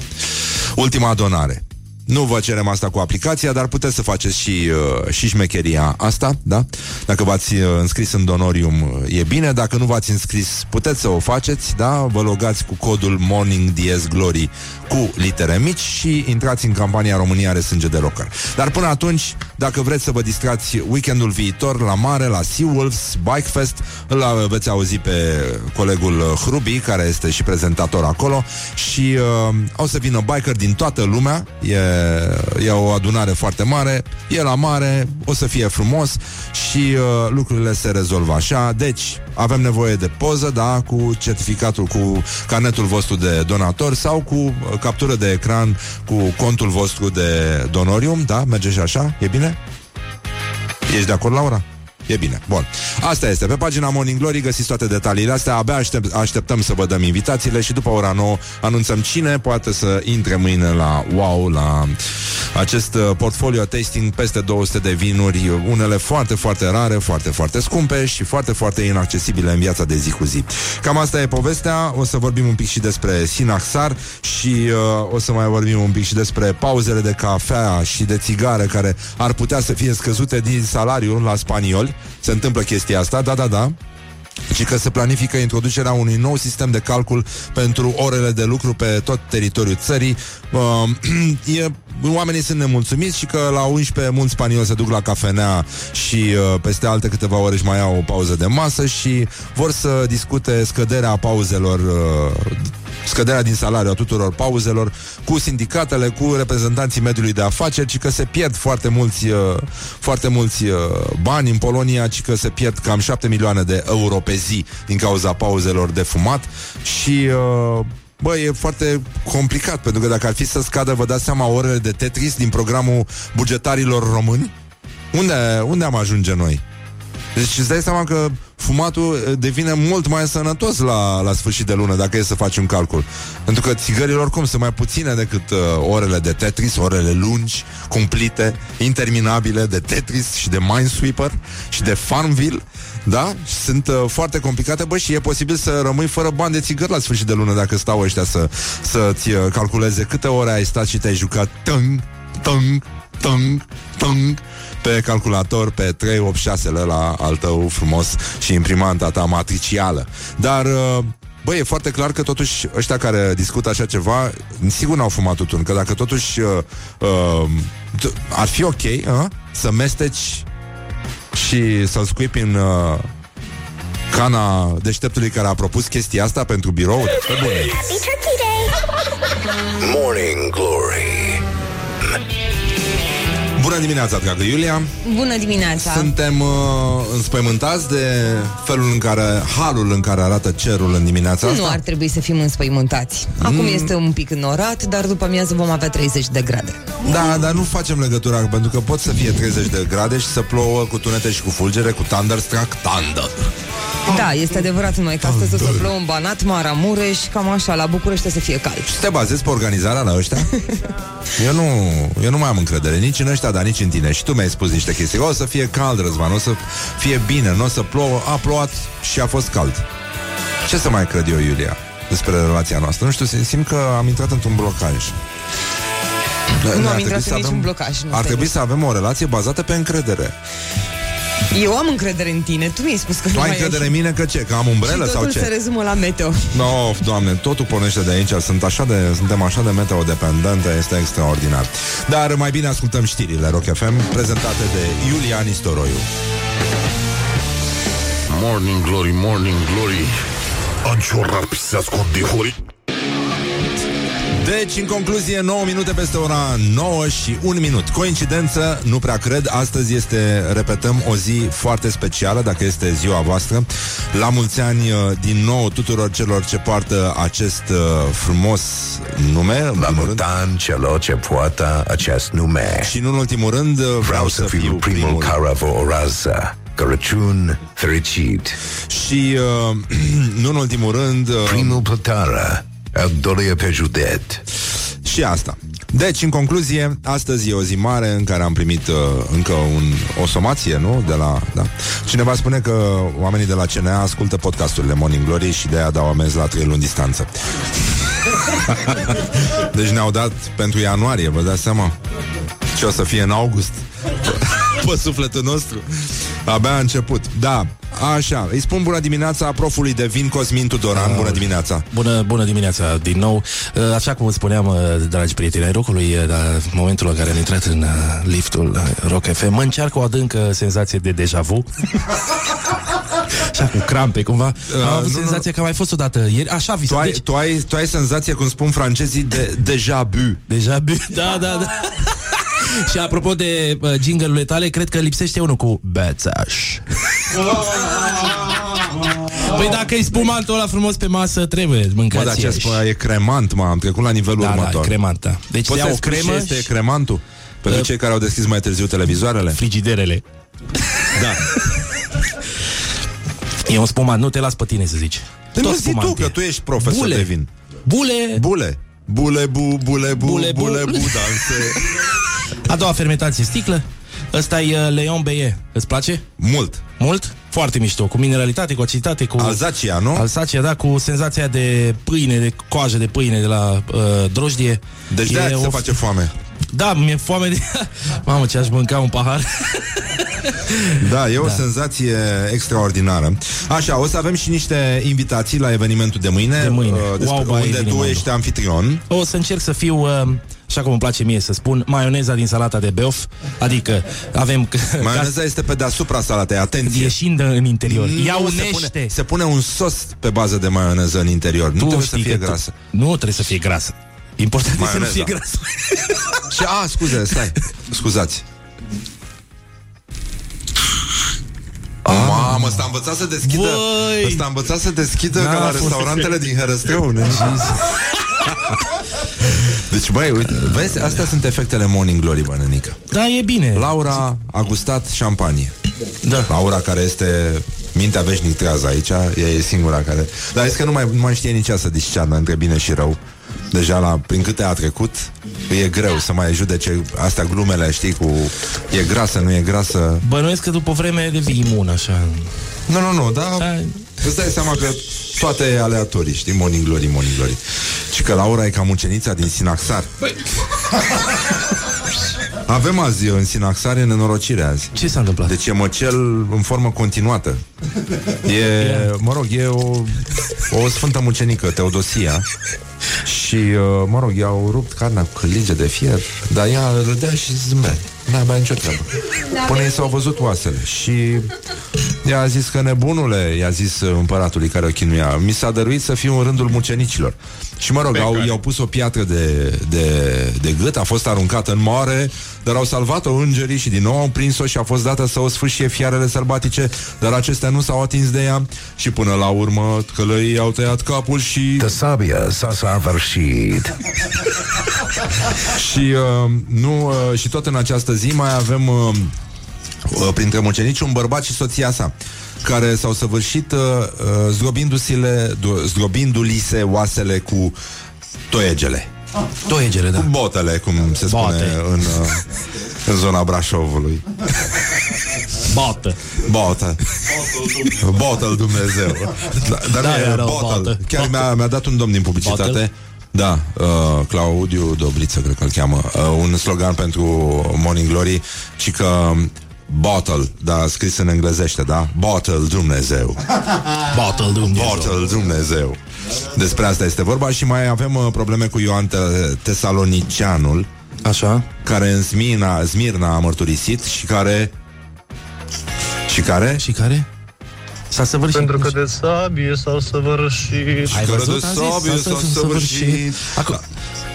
S2: ultima donare. Nu vă cerem asta cu aplicația, dar puteți să faceți și, uh, și șmecheria asta, da? Dacă v-ați uh, înscris în Donorium, uh, e bine. Dacă nu v-ați înscris, puteți să o faceți, da? Vă logați cu codul Morning DS Glory cu litere mici și intrați în campania România are sânge de rocker. Dar până atunci, dacă vreți să vă distrați weekendul viitor la mare, la Seawolves Bike Fest, îl veți auzi pe colegul uh, Hrubi, care este și prezentator acolo și uh, o să vină biker din toată lumea, e, e o adunare foarte mare, e la mare, o să fie frumos și uh, lucrurile se rezolvă așa. Deci, avem nevoie de poză, da, cu certificatul, cu carnetul vostru de donator sau cu uh, captură de ecran cu contul vostru de donorium, da? Merge și așa? E bine? Ești de acord, Laura? E bine, bun. Asta este. Pe pagina Morning Glory găsiți toate detaliile astea. Abia aștept, așteptăm să vă dăm invitațiile și după ora 9 anunțăm cine poate să intre mâine la Wow, la acest uh, portfolio tasting peste 200 de vinuri, unele foarte, foarte rare, foarte, foarte scumpe și foarte, foarte inaccesibile în viața de zi cu zi. Cam asta e povestea. O să vorbim un pic și despre Sinaxar și uh, o să mai vorbim un pic și despre pauzele de cafea și de țigare care ar putea să fie scăzute din salariul la spanioli. Se întâmplă chestia asta, da, da, da și că se planifică introducerea unui nou sistem de calcul pentru orele de lucru pe tot teritoriul țării. Uh, [CLEARS THROAT] e, oamenii sunt nemulțumiți și că la 11 mulți spanioli se duc la cafenea și uh, peste alte câteva ore își mai au o pauză de masă și vor să discute scăderea pauzelor uh, scăderea din salariu a tuturor pauzelor cu sindicatele, cu reprezentanții mediului de afaceri, ci că se pierd foarte mulți, uh, foarte mulți uh, bani în Polonia, ci că se pierd cam 7 milioane de euro pe zi din cauza pauzelor de fumat și uh, Bă, e foarte complicat, pentru că dacă ar fi să scadă, vă dați seama, orele de Tetris din programul bugetarilor români? Unde, unde am ajunge noi? Deci îți dai seama că fumatul eh, devine mult mai sănătos la, la sfârșit de lună, dacă e să faci un calcul. Pentru că țigările oricum sunt mai puține decât uh, orele de Tetris, orele lungi, cumplite, interminabile de Tetris și de Minesweeper și de Farmville. Da? Sunt uh, foarte complicate, bă, și e posibil să rămâi fără bani de țigări la sfârșit de lună dacă stau ăștia să, să-ți uh, calculeze câte ore ai stat și te-ai jucat tâng, tâng, tâng, tâng pe calculator pe 386 la al tău frumos și imprimanta ta matricială. Dar uh, Băi, e foarte clar că totuși ăștia care discută așa ceva Sigur n-au fumat tutun Că dacă totuși uh, uh, Ar fi ok uh, Să mesteci Și să-l scuipi în uh, Cana deșteptului care a propus chestia asta pentru birou Pe bune.
S1: Morning Glory
S2: Bună dimineața, dragă Iulia.
S3: Bună dimineața.
S2: Suntem uh, înspăimântați de felul în care Halul în care arată cerul în dimineața
S3: Nu
S2: asta?
S3: ar trebui să fim înspăimântați. Acum este un pic înorat, dar după amiază vom avea 30 de grade.
S2: Da, dar nu facem legătura Pentru că pot să fie 30 de grade Și să plouă cu tunete și cu fulgere Cu thunderstruck thunder.
S3: Da, este adevărat numai că astăzi o să plouă în Banat, Maramureș Cam așa, la București o să fie cald.
S2: Și te bazezi pe organizarea la ăștia? [LAUGHS] eu, nu, eu nu mai am încredere Nici în ăștia, dar nici în tine Și tu mi-ai spus niște chestii. O să fie cald, Răzvan, o să fie bine Nu o să plouă, a plouat și a fost cald. Ce să mai cred eu, Iulia? Despre relația noastră? Nu știu, simt că am intrat într-un blocaj.
S3: Nu
S2: Ar
S3: am
S2: trebui
S3: intrat
S2: să
S3: în niciun
S2: avem-
S3: blocaj nu
S2: Ar
S3: stai
S2: trebui să avem o relație bazată pe încredere
S3: Eu am încredere în tine, tu mi-ai spus că
S2: Tu
S3: nu
S2: ai
S3: mai
S2: încredere în
S3: ești.
S2: mine că ce? Că am umbrelă
S3: și
S2: sau
S3: totul
S2: ce?
S3: se rezumă la meteo.
S2: No, doamne, totul pornește de aici. Sunt așa de, Suntem așa de meteo-dependente. Este extraordinar. Dar mai bine ascultăm știrile Rock FM Prezentate de Iulia Nistoroiu.
S4: Morning Glory, Morning Glory. Anciorar se ascund dihori
S2: Deci, în concluzie, 9 minute peste ora 9 și 1 minut. Coincidență, nu prea cred. Astăzi este, repetăm, o zi foarte specială, dacă este ziua voastră. La mulți ani, uh, din nou, tuturor celor ce poartă acest uh, frumos nume. în
S1: La
S2: primul rând.
S1: multan celor ce poartă acest nume
S2: Și, nu în ultimul rând, uh,
S1: Vreau să fiu primul care vă urează Crăciun fericit
S2: Și, uh, [CLEARS THROAT] nu în ultimul rând, uh,
S1: Primul plătară Îl dorie pe județ
S2: și asta. Deci, în concluzie, astăzi e o zi mare în care am primit uh, încă un, o somație, nu? De la, da. Cineva spune că oamenii de la CNA ascultă podcasturile Morning Glory și de aia dau amenzi la 3 luni distanță. [LAUGHS] deci ne-au dat pentru ianuarie, vă dați seama? Ce o să fie în august? Pe sufletul nostru. Abia a început. Da, așa. Îi spun bună dimineața profului de vin Cosmin Tudoran. Bună dimineața.
S10: Bună, bună dimineața din nou. Uh, Așa cum spuneam, uh, dragi prieteni ai rocului, uh, la momentul în care am intrat în uh, liftul uh, Rock FM, mă încearcă o adâncă senzație de deja vu. [LAUGHS] Așa cu crampe, cumva. Am avut
S2: nu, nu,
S10: senzația că a mai fost odată ieri. Așa
S2: Tu
S10: visam.
S2: ai,
S10: Deci,
S2: tu, ai, tu ai senzație, cum spun francezii, de deja bu.
S10: deja bu. Da, da, da. [LAUGHS] Și apropo de uh, jingle-urile tale, cred că lipsește unul cu bețaș. păi dacă e spumantul ăla frumos pe masă, trebuie
S2: Bă,
S10: mâncați
S2: dar ce
S10: iarăși.
S2: spune, e cremant, mă, am trecut la nivelul
S10: Da, da,
S2: următor.
S10: cremant, da. Deci
S2: Poți
S10: să
S2: să
S10: o
S2: spui
S10: cremă
S2: ce este
S10: și
S2: cremantul? Pentru
S10: Uh,
S2: cei care au deschis mai târziu televizoarele?
S10: frigiderele.
S2: Da.
S10: E un spumant, nu te las pe tine să zici.
S2: Păi
S10: Tot
S2: mă zi tu,
S10: spumant e.
S2: că tu ești profesor
S10: Bule.
S2: de vin.
S10: Bule,
S2: Bule. Bule, bu, bule, bu,
S10: Bule,
S2: bule,
S10: bu.
S2: bu, danse. [LAUGHS]
S10: a doua fermentație sticlă. Ăsta e uh, Leon Beie. Îți place?
S2: Mult.
S10: Mult? Foarte mișto, cu mineralitate, cu aciditate, cu...
S2: Alzacia, nu?
S10: Alsacia, da, cu senzația de pâine, de coajă de pâine de la uh, drojdie.
S2: Deci
S10: E
S2: de-aia ți se
S10: o-
S2: face foame.
S10: Da, mi-e foame de... [LAUGHS] Mamă, ce aș mânca un pahar.
S2: Da, e o senzație extraordinară. Așa, o să avem și niște invitații la evenimentul de mâine,
S10: De mâine.
S2: uh, despre
S10: Wow, by
S2: unde tu
S10: evenimentul.
S2: ești anfitrion.
S10: O să încerc să fiu, uh, așa cum îmi place mie să spun, maioneza din salata de beof. Adică avem...
S2: Maioneza este pe deasupra salatei, atenție.
S10: Ieșind în interior. Ea
S2: Nu, se
S10: unește.
S2: pune, se pune un sos pe bază de maioneză în interior. Nu
S10: Tu
S2: trebuie să
S10: știi
S2: fie
S10: că
S2: grasă.
S10: Tu, nu trebuie să fie grasă. Important e să nu
S2: Maioneza.
S10: fie grasă. [LAUGHS]
S2: Și, a, scuze, stai, scuzați. Mamă, ăsta a învățat să deschidă
S10: Voi!
S2: Ăsta a învățat să deschidă
S10: N-a
S2: ca la
S10: fost-
S2: restaurantele din Herăstrău ne? [LAUGHS] Deci, băi, uite, vezi, astea sunt efectele Morning Glory, bă, nenică.
S10: Da, e bine.
S2: Laura a gustat șampanie.
S10: Da.
S2: Laura, care este mintea veșnic trează aici, ea e singura care... Dar este că nu mai, nu mai știe nici ea să discearnă între bine și rău. Deja la, prin câte a trecut, e greu să mai judece astea glumele, știi, cu e grasă, nu e grasă.
S10: Bănuiesc că după vreme devii imun, așa.
S2: Nu, nu, nu, dar
S10: Da.
S2: Îți dai seama că toate e aleatorii, știi, morning glory, morning glory. Și că Laura e ca mucenița din Sinaxar. [LAUGHS] Avem azi în Sinaxar, e nenorocire azi.
S10: Ce s-a întâmplat?
S2: Deci e măcel în formă continuată. E, mă rog, e o, o sfântă mucenică, Teodosia. Și, uh, mă rog, i-au rupt carnea cu cârlige de fier, dar ea râdea și zâmbea. N-avea nicio treabă. Până i s-au văzut oasele. Și ea a zis că nebunule, i-a zis uh, împăratului care o chinuia, mi s-a dăruit să fiu în rândul mucenicilor. Și mă rog, au, i-au pus o piatră de, de, de gât, a fost aruncată în mare, dar au salvat-o îngerii și din nou au prins-o și a fost dată să o sfârșie fiarele sălbatice, dar acestea nu s-au atins de ea și până la urmă că le i-au tăiat capul și...
S1: The sabia s-a săvârșit.
S2: Și, uh, nu, uh, și tot în această zi mai avem uh, uh, printre mucenici un bărbat și soția sa care s-au săvârșit uh, uh, zdrobindu-se, zdrobindu-li se oasele cu toiegele.
S10: Toiegele, da.
S2: Cu botele, cum se spune
S10: Bote.
S2: în, uh, în zona Brașovului.
S10: Bată.
S2: Botă. Botă Dumnezeu. Da, dar
S10: Da,
S2: nu e
S10: era o
S2: bottle.
S10: botă.
S2: Chiar mi-a, mi-a dat un domn din publicitate.
S10: Bottle?
S2: Da, uh, Claudiu Dobriță, cred că îl cheamă. Uh, un slogan pentru Morning Glory, ci că bottle, da, scris în englezește, da? Bottle Dumnezeu.
S10: Bottle Dumnezeu.
S2: Bottle Dumnezeu. Despre asta este vorba și mai avem uh, probleme cu Ioan Te- Tesalonicianul,
S10: Așa.
S2: care în Smirna, Smirna a mărturisit și care... Și care?
S10: Și care? S-a săvârșit.
S7: Pentru că de sabie s-au săvârșit.
S10: Ai
S2: Care
S10: văzut?
S2: de
S10: Am zis,
S2: sabie
S10: s-a
S2: s-a
S10: săvârșit.
S2: săvârșit.
S10: Acum,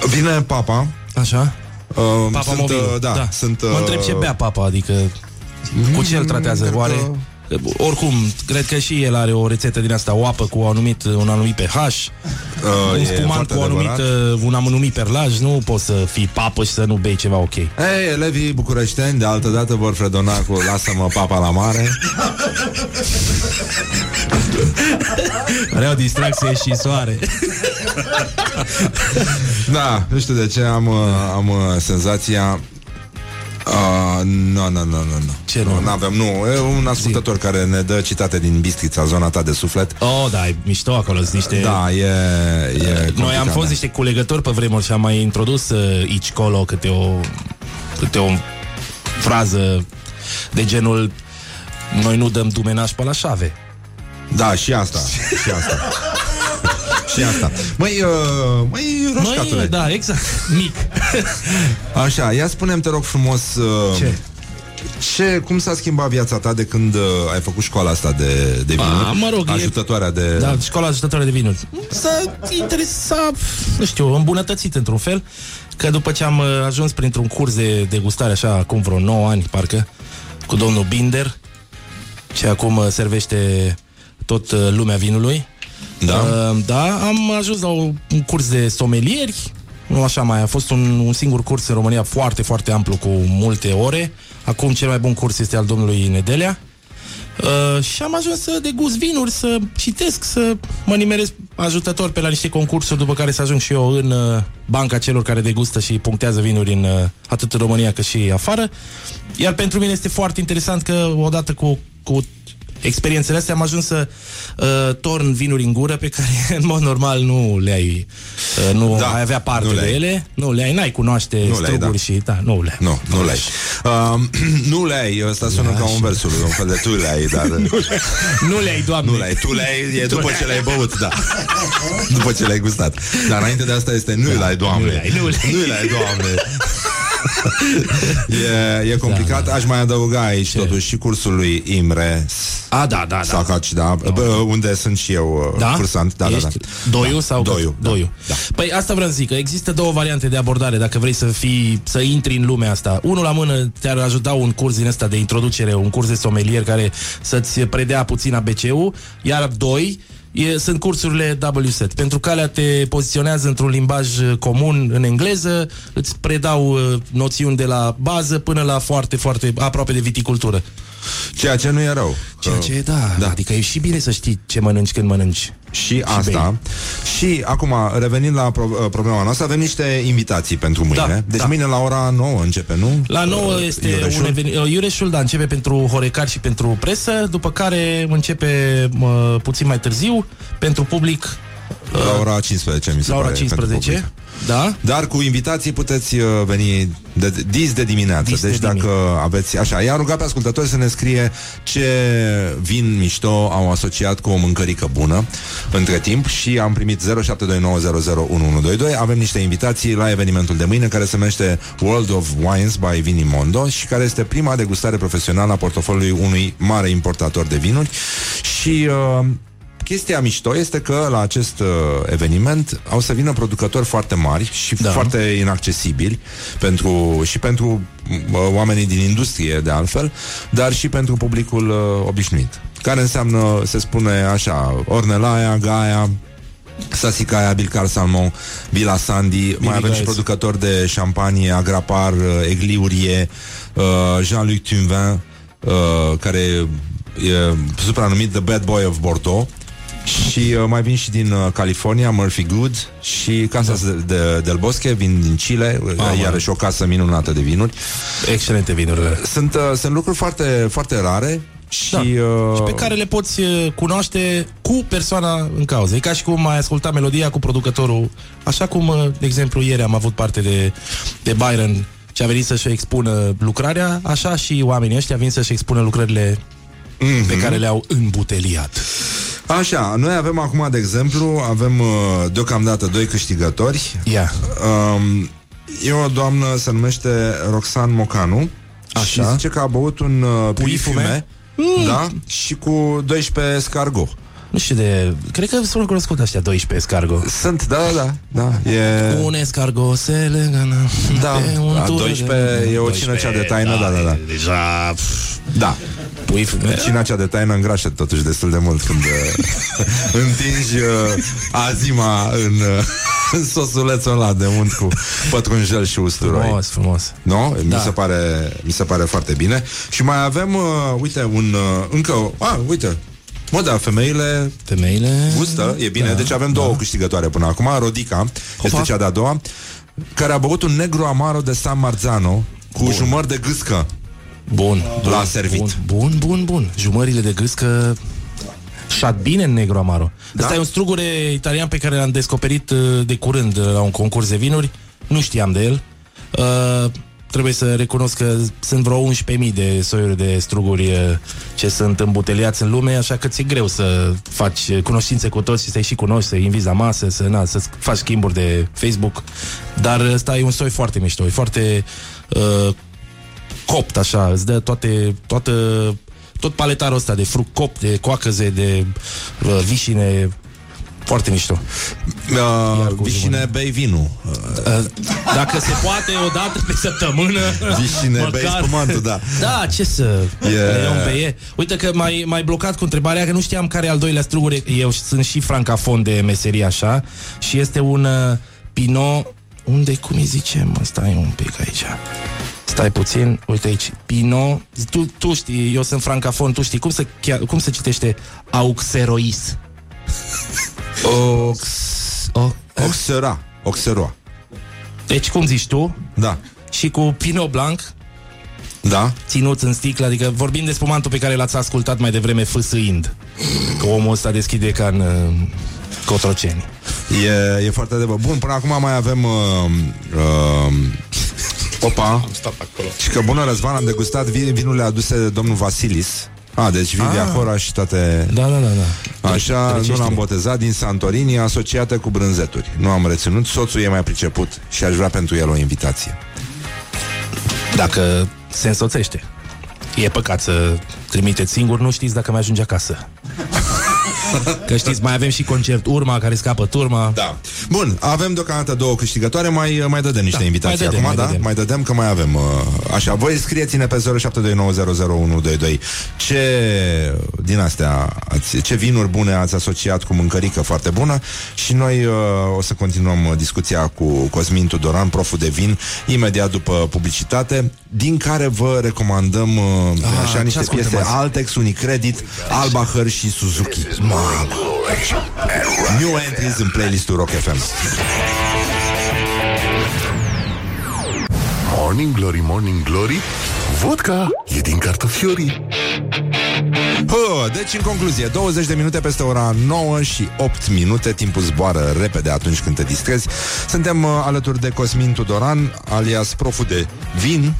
S2: Vine papa
S10: așa.
S2: uh,
S10: Papa
S2: sunt,
S10: mobil.
S2: uh, da, sunt
S10: Mă întreb ce bea papa, adică cu ce îl tratează?
S2: cred
S10: Oare?
S2: că-
S10: Oricum, cred că și el are o rețetă din asta, o apă cu un anumit, un anumit pH,
S2: uh,
S10: un
S2: e
S10: spumant
S2: foarte
S10: cu un anumit,
S2: adevărat.
S10: uh, un anumit perlaj, nu poți să fii papă și să nu bei ceva ok.
S2: Ei, elevii bucureșteni de altă dată vor fredona cu Lasă-mă papa la mare
S10: Are o distracție și soare.
S2: Da, nu știu de ce am, uh, am uh, senzația Uh, nu, nu, nu, nu, nu.
S10: Ce nu?
S2: Nu avem, nu. E un ascultător care ne dă citate din Bistrița, zona ta de suflet.
S10: Oh, da, e mișto acolo, sunt niște...
S2: Da, e, e
S10: Noi am
S2: complicat,
S10: fost
S2: da.
S10: niște culegători pe vremuri și am mai introdus uh, aici colo câte o, câte o frază de genul noi nu dăm dumenaș pe la șave.
S2: Da, și asta. și asta. [LAUGHS] și asta. Măi, uh, măi, roșcatule.
S10: Noi, da, exact, mic. [LAUGHS]
S2: Așa, ia spunem te rog frumos uh,
S10: Ce?
S2: ce, cum s-a schimbat viața ta de când uh, ai făcut școala asta de, de vinuri?
S10: A, mă rog, e-
S2: Ajutătoarea de...
S10: Da, școala ajutătoare de vinuri. S-a interesa, nu știu, îmbunătățit într-un fel, că după ce am uh, ajuns printr-un curs de degustare, așa, acum vreo 9 ani, parcă, cu domnul Binder, ce acum uh, servește tot uh, lumea vinului.
S2: Da?
S10: Uh, da, am ajuns la un curs de somelieri, nu așa mai, a fost un, un singur curs în România foarte, foarte amplu, cu multe ore. Acum cel mai bun curs este al domnului Nedelea. Uh, și am ajuns să degust vinuri, să citesc, să mă nimeresc ajutător pe la niște concursuri, după care să ajung și eu în uh, banca celor care degustă și punctează vinuri în, uh, atât în România cât și afară. Iar pentru mine este foarte interesant că odată cu, cu experiențele astea am ajuns să uh, torn vinuri în gură pe care în mod normal nu le ai uh, nu
S2: Da,
S10: ai avea parte
S2: nu le
S10: de
S2: ai.
S10: ele, nu le ai, n-ai cunoaște
S2: Nu le ai,
S10: struguri
S2: da.
S10: și da, nu le ai.
S2: Nu, nu le-ai. Uh, nu le-ai, ăsta sună ca un versul, un fel de tu le-ai, dar...
S10: Nu le ai, doamne.
S2: Nu le-ai, tu le-ai, e după ce le-ai băut, da. după ce le-ai gustat. Dar înainte de asta este nu le-ai, doamne.
S10: Nu le-ai, nu le-ai.
S2: Nu le-ai, doamne. E, e complicat.
S10: Da,
S2: Aș mai adăuga aici
S10: Ce?
S2: totuși și cursul lui Imre
S10: A, da, da, da.
S2: Sacaci, da, bă, unde sunt și eu uh,
S10: Da?
S2: cursant. Da, da,
S10: Ești
S2: da.
S10: Doiu
S2: da.
S10: sau
S2: Doiu, da.
S10: Doiu.
S2: Da.
S10: Păi asta vreau să zic, că există două variante de abordare dacă vrei să fii, să intri în lumea asta. Unul la mână te-ar ajuta un curs din ăsta de introducere, un curs de somelier care să-ți predea puțin ABC-ul, iar doi, E, sunt cursurile WSET. Pentru că alea te poziționează într-un limbaj uh, comun în engleză, îți predau uh, noțiuni de la bază până la foarte, foarte aproape de viticultură.
S2: Ceea ce nu e rău.
S10: Ceea
S2: Că-
S10: ce e, da, da, adică e și bine să știi ce mănânci când mănânci.
S2: Și asta. Și acum, revenind la pro- uh, problema noastră, avem niște invitații pentru mâine.
S10: Da,
S2: deci
S10: da.
S2: mâine la ora 9 începe, nu?
S10: La 9
S2: Uh,
S10: este
S2: Iureșul?
S10: un eveniment. Iureșul, da, începe pentru Horecar și pentru presă, după care începe mă, puțin mai târziu pentru public
S2: La ora 15, mi se
S10: la ora
S2: pare. pentru
S10: 15.
S2: Public.
S10: Da?
S2: Dar cu invitații puteți uh, veni de, dis de dimineață.
S10: Dis de
S2: deci dacă
S10: dimineață.
S2: aveți... Așa, i-am rugat pe ascultători să ne scrie ce vin mișto au asociat cu o mâncărică bună între timp și am primit 0729001122. Avem niște invitații la evenimentul de mâine care se numește World of Wines by Vinimondo și care este prima degustare profesională a portofoliului unui mare importator de vinuri și... Uh, Chestia mișto este că la acest uh, eveniment au să vină producători foarte mari și da.
S10: Da.
S2: foarte inaccesibili pentru, și pentru uh, oamenii din industrie, de altfel, dar și pentru publicul uh, obișnuit. Care înseamnă, se spune așa, Ornelaia, Gaia, Sasicaia, Bilcar Salmon, Villa Sandy, mai avem și
S10: Guys.
S2: producători de șampanie, Agrapar, uh, Egliurie, uh, Jean-Luc Tunvin, uh, care e supranumit The Bad Boy of Bordeaux. Și uh, mai vin și din uh, California, Murphy Good și Casa da. de, de, del Bosque, vin din Chile, uh,
S10: Mamă.
S2: iarăși o casă minunată de vinuri.
S10: Excelente vinurile.
S2: Sunt, uh, sunt lucruri foarte, foarte rare și,
S10: Da.
S2: uh,
S10: Și pe care le poți uh, cunoaște cu persoana în cauză. E ca și cum ai ascultat melodia cu producătorul. Așa cum, uh, de exemplu, ieri am avut parte de, de Byron ce a venit să-și expună lucrarea, așa și oamenii ăștia vin să-și expună lucrările
S2: Mhm.
S10: pe care le-au îmbuteliat.
S2: Așa, noi avem acum, de exemplu, avem uh, deocamdată doi câștigători.
S10: Ia.
S2: Um, e o doamnă, se numește Roxan Mocanu
S10: Așa.
S2: și zice că a băut un uh, puifume,
S10: Mm.
S2: da, și cu 12 escargot.
S10: Nu știu de... Cred că sunt cunoscut ăștia 12 escargo.
S2: Sunt, da, da, da, e...
S10: Un escargo se legănă
S2: Da,
S10: pe un
S2: da,
S10: tur
S2: 12 e o
S10: 12,
S2: cină cea de taină, da, da, da.
S10: Deja...
S2: Da.
S10: Pui
S2: Cina cea de taină îngrașă totuși destul de mult când uh, [LAUGHS] întingi uh, azima în, uh, în [LAUGHS] sosulețul ăla de unt cu pătrunjel și usturoi.
S10: Frumos, frumos.
S2: Nu?
S10: Da.
S2: Mi, se pare, mi se pare foarte bine. Și mai avem, uh, uite, un, uh, încă, a, uite, Mă, da, femeile
S10: Femeile...
S2: gustă, e bine.
S10: Da,
S2: deci avem două câștigătoare până acum. Rodica este cea de-a doua, care a băut un negru amaro de San Marzano cu jumări de gâscă.
S10: Bun.
S2: L-a
S10: bun,
S2: servit.
S10: Bun, bun, bun, bun. Jumările de gâscă șat bine în negru amaro. Da? Asta e un strugure italian pe care l-am descoperit uh, de curând uh, la un concurs de vinuri. Nu știam de el. Uh, trebuie să recunosc că sunt vreo 11.000 de soiuri de struguri uh, ce sunt îmbuteliați în lume, așa că ți-e greu să faci uh, cunoștințe cu toți și să-i și cunoști, să-i invizi la masă, să, na, să faci schimburi de Facebook. Dar ăsta e un soi foarte mișto, e foarte uh, copt, așa, îți dă toate, toată, tot paletarul ăsta de fruct copt, de coacăze, de uh, vișine, foarte mișto.
S2: Uh, vișine, bei vinul.
S10: Uh, dacă se poate, o dată pe săptămână. [LAUGHS]
S2: Vișine, bei spumantul, da.
S10: Da, ce să
S2: E-
S10: yeah. un beie. Uite că mai mai blocat cu întrebarea că nu știam care e al doilea strugure. Eu sunt și francafon de meserie așa și este un uh, Pinot unde cum îi zicem? Mă, Stai un pic aici. Stai puțin, uite aici. Pinot, tu, tu știi, eu sunt francafon, tu știi cum se, chiar, cum se citește Auxerois? [LAUGHS]
S2: Ox...
S10: O,
S2: Oxera. Oxeroa.
S10: deci cum zici tu?
S2: Da.
S10: Și cu Pinot Blanc
S2: Da?
S10: ținut în sticlă, adică vorbim de spumantul pe care l-ați ascultat mai devreme fâsâind. Că omul ăsta deschide ca în uh, Cotroceni.
S2: E, e foarte adevăr. Bun, până acum mai avem... Uh, uh, opa. Am
S9: stat acolo.
S2: Și că bună, Răzvan, am degustat vin, vinurile aduse de domnul Vasilis. A, deci vin de
S10: Ah.
S2: Acora și toate...
S10: Da, da, da, da.
S2: Așa, nu
S10: Răcește-le.
S2: l-am botezat din Santorini, asociată cu brânzeturi. Nu am reținut, soțul e mai priceput și aș vrea pentru el o invitație.
S10: Dacă se însoțește. E păcat să trimiteți singur, nu știți dacă mai ajunge acasă. Că știți, mai avem și concert Urma, care scapă turma.
S2: Da. Bun, avem deocamdată două câștigătoare, mai, mai dădem niște
S10: Da,
S2: invitații
S10: mai dădem,
S2: acum,
S10: mai
S2: da?
S10: dădem.
S2: Mai dădem că mai avem. Uh, așa, voi scrieți-ne pe 0729001122 ce din astea, ați, ce vinuri bune ați asociat cu mâncărică foarte bună și noi uh, o să continuăm uh, discuția cu Cosmin Tudoran, proful de vin, imediat după publicitate, din care vă recomandăm uh, așa
S10: ce
S2: niște
S10: ascultăm
S2: piese
S10: azi?
S2: Altex, Unicredit, Albacher și Suzuki. Mamă! New entries în playlistul Rock FM.
S4: Morning Glory, Morning Glory Vodka e din cartofiorii
S2: Hă, deci, în concluzie, 20 de minute peste ora 9 și 8 minute, timpul zboară repede atunci când te distrezi. Suntem uh, alături de Cosmin Tudoran, alias proful de vin,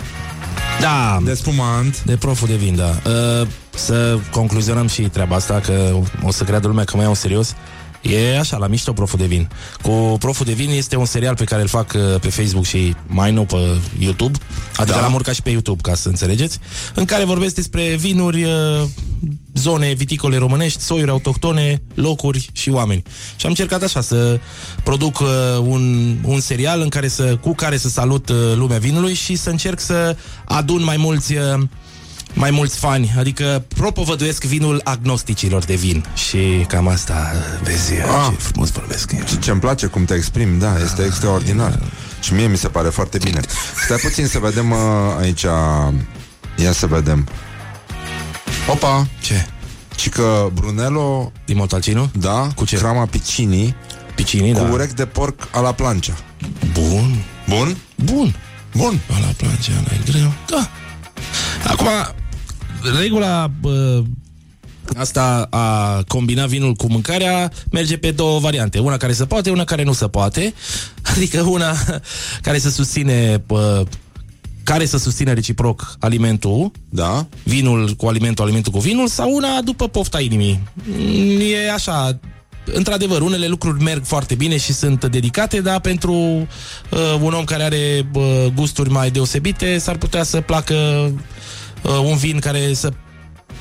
S10: Da,
S2: de spumant.
S10: de proful de vin, da. Uh, să concluzionăm și treaba asta, că o să creadă lumea că mai iau în serios. E așa, la mișto proful de vin. Cu proful de vin este un serial pe care îl fac uh, pe Facebook și mai nou pe YouTube. Adică
S2: Da.
S10: l-am urcat și pe YouTube, ca să înțelegeți. În care vorbesc despre vinuri, uh, zone viticole românești, soiuri autohtone, locuri și oameni. Și am încercat așa să produc uh, un, un serial în care să, cu care să salut uh, lumea vinului și să încerc să adun mai mulți uh, mai mulți fani, adică propovăduiesc vinul agnosticilor de vin și cam asta, vezi,
S2: Ah.
S10: ce frumos vorbesc.
S2: Ce-mi place cum te exprimi, da, este extraordinar. Și mie mi se pare foarte bine. Stai puțin să vedem uh, aici... Ia să vedem. Opa!
S10: Ce?
S2: Și că Brunello,
S10: Din Montalcino?
S2: da,
S10: Cu ce?
S2: crama Piccini,
S10: Picini,
S2: cu
S10: da.
S2: urechi de porc a la plancia.
S10: Bun,
S2: Bun?
S10: bun.
S2: Bun.
S10: La plancea, la e greu. Da. Acum, regula bă, asta a combina vinul cu mâncarea merge pe două variante. Una care se poate, una care nu se poate. Adică una care să susține bă, care să susține reciproc alimentul,
S2: Da?
S10: vinul cu alimentul, alimentul cu vinul, sau una după pofta inimii. Mm, E așa, într-adevăr, unele lucruri merg foarte bine și sunt dedicate, dar pentru uh, un om care are uh, gusturi mai deosebite, s-ar putea să placă uh, un vin care să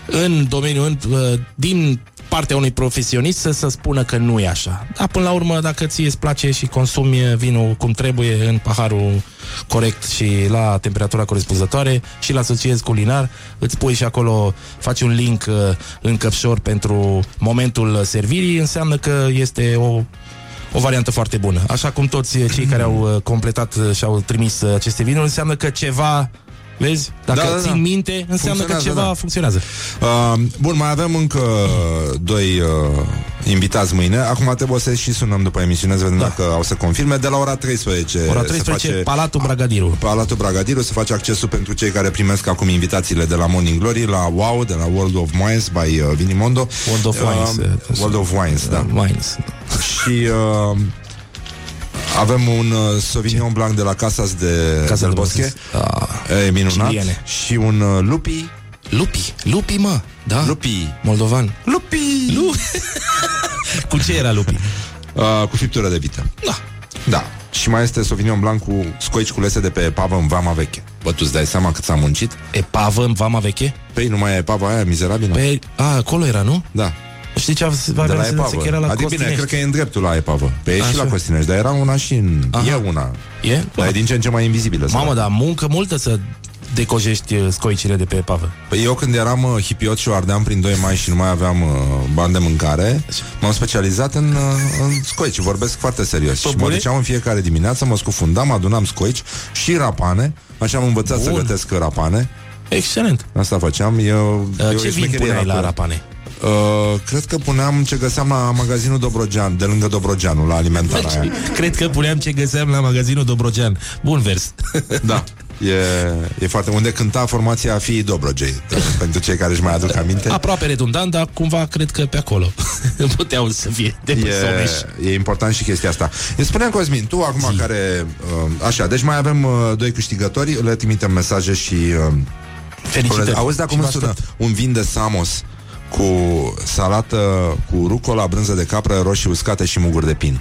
S10: în domeniul, în, uh, din partea unui profesionist să, să spună că nu e așa. Dar până la urmă, dacă ție îți place și consumi vinul cum trebuie în paharul corect și la temperatura corespunzătoare și la asociezi culinar, îți pui și acolo, faci un link uh, în căpșor pentru momentul servirii, înseamnă că este o o variantă foarte bună. Așa cum toți cei care au uh, completat uh, și au trimis uh, aceste vinuri, înseamnă că ceva Vezi? Dacă
S2: Da,
S10: da,
S2: da,
S10: țin
S2: da.
S10: minte, înseamnă că
S2: Funcționează,
S10: ceva
S2: da.
S10: funcționează.
S2: Uh, bun, mai avem încă doi uh, invitați mâine. Acum trebuie să și sunăm după emisiune să vedem
S10: Da.
S2: dacă au să confirme. De la ora 13
S10: Ora
S2: se
S10: 13,
S2: face...
S10: Palatul Bragadiru.
S2: Palatul Bragadiru se face accesul pentru cei care primesc acum invitațiile de la Morning Glory, la WOW, de la World of Wines by uh, Vinimondo.
S10: World of Wines,
S2: Uh,
S10: uh,
S2: World of Wines, da.
S10: Wines.
S2: Și uh, avem un uh, Sauvignon Blanc de la Casas de
S10: Casa
S2: del
S10: de
S2: Bosque.
S10: Ah,
S2: E minunat.
S10: Chiliene.
S2: Și un uh, Lupi.
S10: Lupi, lupi, mă, da?
S2: Lupi.
S10: Moldovan.
S2: Lupi!
S10: Lu... [LAUGHS] Cu ce era lupi?
S2: Uh, cu friptură de vită.
S10: Da.
S2: Da. Și mai este Sauvignon Blanc cu scoici culese de pe epavă în vama veche. Bă, tu îți dai seama cât s-a muncit?
S10: Epavă în vama veche?
S2: Păi nu mai e epava aia mizerabilă?
S10: Pe, a, acolo era, nu?
S2: Da.
S10: Știi ce
S2: De
S10: aveam
S2: la
S10: senzația
S2: epavă.
S10: că era la
S2: adică bine,
S10: Costinești.
S2: cred că e în dreptul la epavă. Pe e și
S10: Așa.
S2: la Costinești, dar era una și în...
S10: Aha.
S2: E una.
S10: E?
S2: Dar e din ce în ce mai invizibilă.
S10: Mamă,
S2: săraca.
S10: dar muncă multă să decojești uh, scoicile de pe epavă.
S2: Păi eu când eram uh, hipiot și o ardeam prin 2 mai și nu mai aveam uh, bani de mâncare, m-am specializat în, uh, în scoici, vorbesc foarte serios. și mă
S10: bune?
S2: duceam în fiecare dimineață, mă scufundam, adunam scoici și rapane, așa am învățat să
S10: Bun.
S2: gătesc rapane.
S10: Excelent.
S2: Asta făceam. Eu,
S10: Uh,
S2: eu
S10: ce vin
S2: șmecherie
S10: puneai la
S2: acolo.
S10: rapane?
S2: Uh, cred că puneam ce găseam la magazinul Dobrogean, de lângă Dobrogeanul, la alimentarea aia. [LAUGHS]
S10: Cred că puneam ce găseam la magazinul Dobrogean. Bun vers. [LAUGHS]
S2: Da. E, e foarte... Unde cânta formația fiii Dobrogei, [LAUGHS] pentru cei care își mai aduc aminte.
S10: Aproape redundant, dar cumva cred că pe acolo puteau să fie de pe Someș.
S2: E, e important și chestia asta. Îți spuneam, Cosmin, tu acum
S10: Zi.
S2: care... Uh, așa, deci mai avem uh, doi câștigători, le trimitem mesaje și... Uh,
S10: Felicitări.
S2: auzi, dar cum
S10: Și
S2: îmi
S10: vă
S2: sună?
S10: aștept.
S2: Un vin de Samos cu salată cu rucola, brânză de capră, roșii uscate și muguri de pin.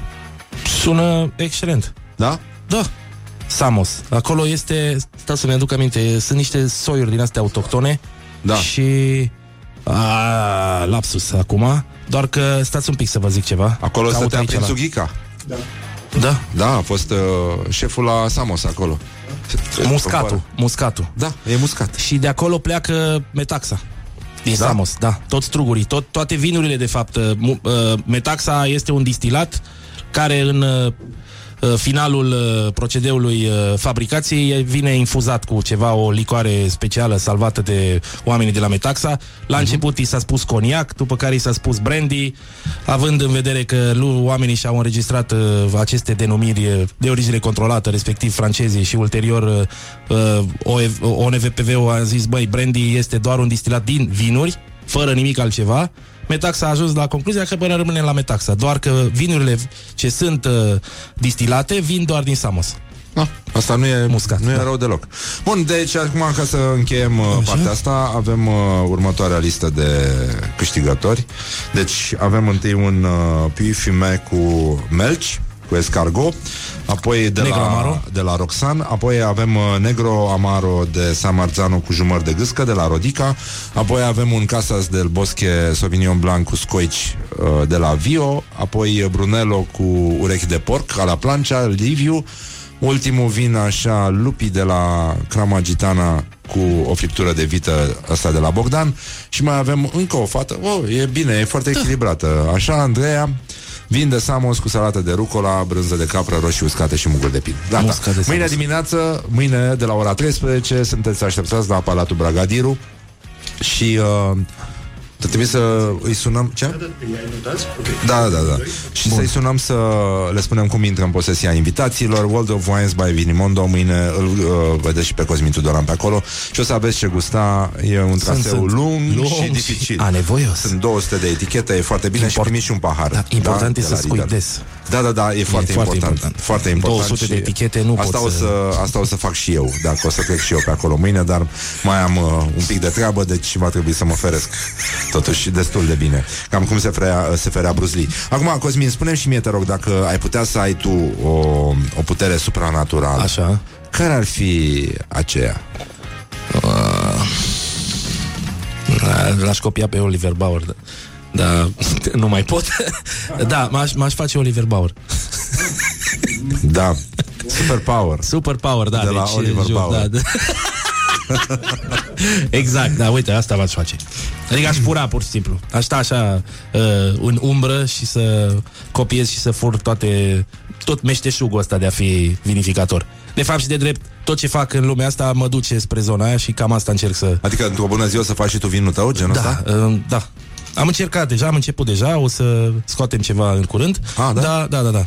S10: Sună excelent.
S2: Da?
S10: Da. Samos. Acolo este, stau să-mi aduc aminte, sunt niște soiuri din astea autohtone
S2: Da.
S10: și... A, lapsus acum, doar că stați un pic să vă zic ceva.
S2: Acolo
S10: Caut
S2: stătea
S10: aici
S2: prin
S10: la-
S2: Sughica.
S10: Da,
S2: Da, a fost uh, șeful la Samos acolo.
S10: muscatul, muscatul.
S2: Da, e muscat.
S10: Și de acolo pleacă metaxa. Din
S2: Da?
S10: Samos, da. Toți strugurii, tot, toate vinurile, de fapt. Uh, mu- uh, metaxa este un distilat care în uh, uh, finalul uh, procedeului uh, fabricației vine infuzat cu ceva, o licoare specială salvată de oamenii de la Metaxa. La început i s-a spus coniac, după care i s-a spus brandy, având în vedere că lu- oamenii și-au înregistrat uh, aceste denumiri uh, de origine controlată, respectiv francezii și ulterior uh, uh, OEV ONVPV-ul a zis, băi, brandy este doar un distilat din vinuri, fără nimic altceva. Metaxa a ajuns la concluzia că până rămâne la Metaxa, doar că vinurile ce sunt uh, distilate vin doar din Samos.
S2: Da, asta nu e,
S10: Muscat,
S2: nu e
S10: da.
S2: rău deloc. Bun, deci acum ca să încheiem uh, partea asta, avem uh, următoarea listă de câștigători. Deci avem întâi un uh, Puy Fumé cu melci, cu escargot, apoi de
S10: Negro
S2: la,
S10: Amaro.
S2: de la Roxan, apoi avem uh, Negro Amaro de San Marzano cu jumări de gâscă de la Rodica, apoi avem un Casas del Bosque Sauvignon Blanc cu scoici uh, de la Vio, apoi uh, Brunello cu urechi de porc, a la plancia, Liviu, Ultimul vin așa, lupi de la Crama Gitana cu o friptură de vită asta de la Bogdan și mai avem încă o fată. Oh, e bine, e foarte echilibrată. Așa, Andreea, vin de Samos cu salată de rucola, brânză de capră, roșii uscate și muguri de pin. Gata.
S10: Muscat de
S2: Mâine
S10: Samos.
S2: dimineață, mâine de la ora 13, sunteți așteptați la Palatul Bragadiru și uh, trebuie să îi sunăm... Ce? Da, da, da. Și să-i sunăm să le spunem cum intră în posesia invitațiilor. World of Wines by Vinimondo. Mâine îl uh, vedeți și pe Cosmin Tudoran pe acolo. Și o să aveți ce gusta. E un traseu
S10: sunt
S2: lung,
S10: lung
S2: și
S10: și
S2: dificil.
S10: anevoios.
S2: Sunt 200 de etichete, e foarte bine și
S10: Import-
S2: primiți și un pahar.
S10: Da, important e
S2: de
S10: să
S2: la
S10: scui
S2: Lidl.
S10: des.
S2: Da, da, da, e, foarte,
S10: foarte
S2: important.
S10: important.
S2: Foarte important.
S10: 200 de
S2: și
S10: etichete nu
S2: asta
S10: pot
S2: o
S10: să-
S2: să... Asta o să fac și eu, dacă o să plec și eu pe acolo mâine, dar mai am uh, un pic de treabă, deci va trebui să mă feresc totuși destul de bine. Cam cum se ferea, se ferea Bruce Lee. Acum, Cosmin, spune și mie, te rog, dacă ai putea să ai tu o, o putere supranaturală,
S10: Așa.
S2: care ar fi aceea?
S10: L-aș copia pe Oliver Bauer, da. Da, [LAUGHS] nu mai pot. [LAUGHS] da, m-aș, m-aș face Oliver Bauer. [LAUGHS]
S2: Da, superpower.
S10: Super Power, da.
S2: De la
S10: deci,
S2: Oliver
S10: jur,
S2: Bauer.
S10: Da, da. exact, da, uite, asta v-ați face. Adică aș fura, pur și simplu. Aș sta așa uh, în umbră și să copiez și să fur toate, tot meșteșugul ăsta de a fi vinificator. De fapt și de drept, tot ce fac în lumea asta mă duce spre zona aia și cam asta încerc să...
S2: Adică într-o bună zi o să faci și tu vinul tău, genul
S10: Da,
S2: ăsta?
S10: uh, da. Am încercat deja, am început deja, o să scoatem ceva în curând.
S2: Ah, da?
S10: Da, da, da, da.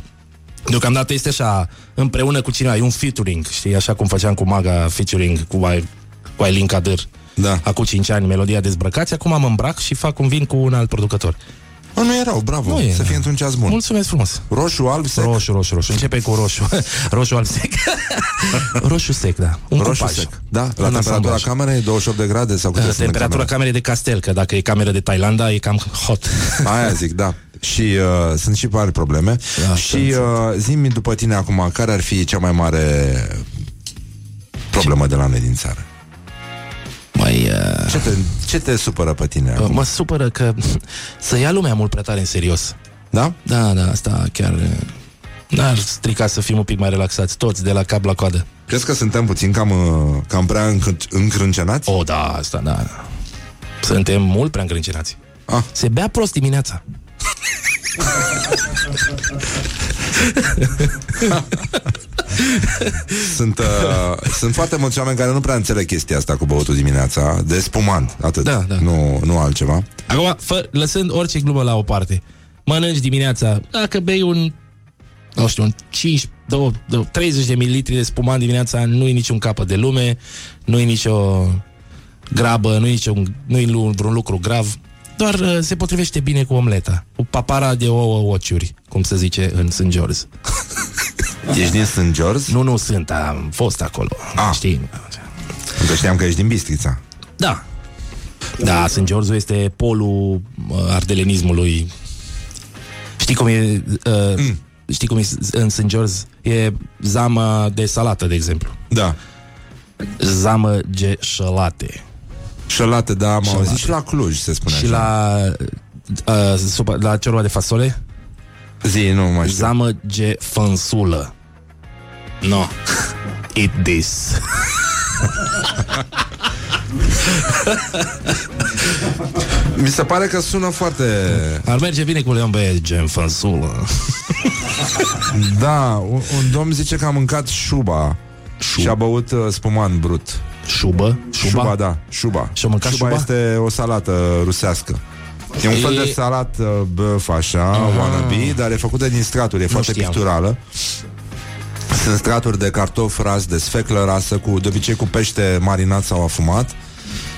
S10: Deocamdată este așa, împreună cu cineva, e un featuring, știi, așa cum făceam cu Maga featuring cu, Ai, cu Ailin Kader.
S2: Da.
S10: Acum 5 ani, melodia dezbrăcați, acum mă îmbrac și fac un vin cu un alt producător.
S2: Mă, nu e rău, bravo,
S10: Nu e,
S2: să
S10: da.
S2: fie într-un ceas bun.
S10: Mulțumesc frumos.
S2: Roșu, alb, sec?
S10: Roșu, roșu, roșu. Începe cu roșu. [LAUGHS] roșu alb sec. [LAUGHS] roșu sec, da. Un
S2: Roșu
S10: cupaj.
S2: sec. Da, la
S10: Un
S2: temperatura
S10: asamblaj.
S2: camerei 28 de grade sau câte
S10: Uh,
S2: sunt în
S10: Temperatura
S2: cameră?
S10: camerei de castel, că dacă e cameră de Thailanda, e cam hot. [LAUGHS]
S2: Aia zic, da. Și uh, sunt și mari probleme.
S10: Da,
S2: și
S10: sunt,
S2: uh, zi-mi după tine acum, care ar fi cea mai mare problemă de la noi din țară?
S10: Mai, uh,
S2: Ce te, ce te supără pe tine acum?
S10: mă supără că să ia lumea mult prea tare în serios.
S2: Da?
S10: Da, da, asta chiar uh, n-ar strica să fim un pic mai relaxați, toți, de la cap la coadă.
S2: Crezi că suntem puțin cam, uh, cam prea înc- încrâncenați?
S10: O, da, asta, da. Suntem mult prea încrâncenați.
S2: Ah.
S10: Se bea prost dimineața.
S2: Sunt, uh, sunt foarte mulți oameni care nu prea înțeleg chestia asta cu băutul dimineața, de spumant, atât.
S10: Da, da.
S2: Nu, nu altceva.
S10: Acum, fă, lăsând orice glumă la o parte, mănânci dimineața, dacă bei un, nu știu, un 5, 2, 2, 30 de mililitri de spumant dimineața, nu e niciun capăt de lume, nu e nicio grabă, nu e niciun, nu e vreun lucru grav, doar uh, se potrivește bine cu omleta, cu papara de ouă ociuri, cum se zice în St. George. [LAUGHS]
S2: Ești din St. George?
S10: Nu, nu sunt, am fost acolo,
S2: Ah.
S10: știi?
S2: Că știam că ești din Bistrița.
S10: Da. Da, St. George este polul uh, ardelenismului. Știi cum e... Uh, mm. Știi cum e s- în St. George? E zamă de salată, de exemplu.
S2: Da.
S10: Zamă de șălate.
S2: Șălate, da, am
S10: Șălate.
S2: auzit și la Cluj, se spune
S10: Și
S2: așa.
S10: la... Uh, supa, la ciorba de fasole?
S2: Zi, nu mai știu.
S10: Zamă de fânsulă. No. Eat this. [LAUGHS]
S2: Mi se pare că sună foarte...
S10: Ar merge bine cu Leon Băie, gen fânsulă.
S2: Da, un, un domn zice că a mâncat șuba
S10: Șub.
S2: și a băut uh, spumant brut.
S10: Șubă? Șuba?
S2: Șuba, da, șuba.
S10: Și-a mâncat
S2: șuba,
S10: șuba?
S2: este o salată rusească. E un fel
S10: E-
S2: de salat uh, băf așa, wannabe, dar e făcută din straturi, e foarte
S10: știam.
S2: picturală. Sunt straturi de cartofi ras, de sfeclă rasă, cu, de obicei cu pește marinat sau afumat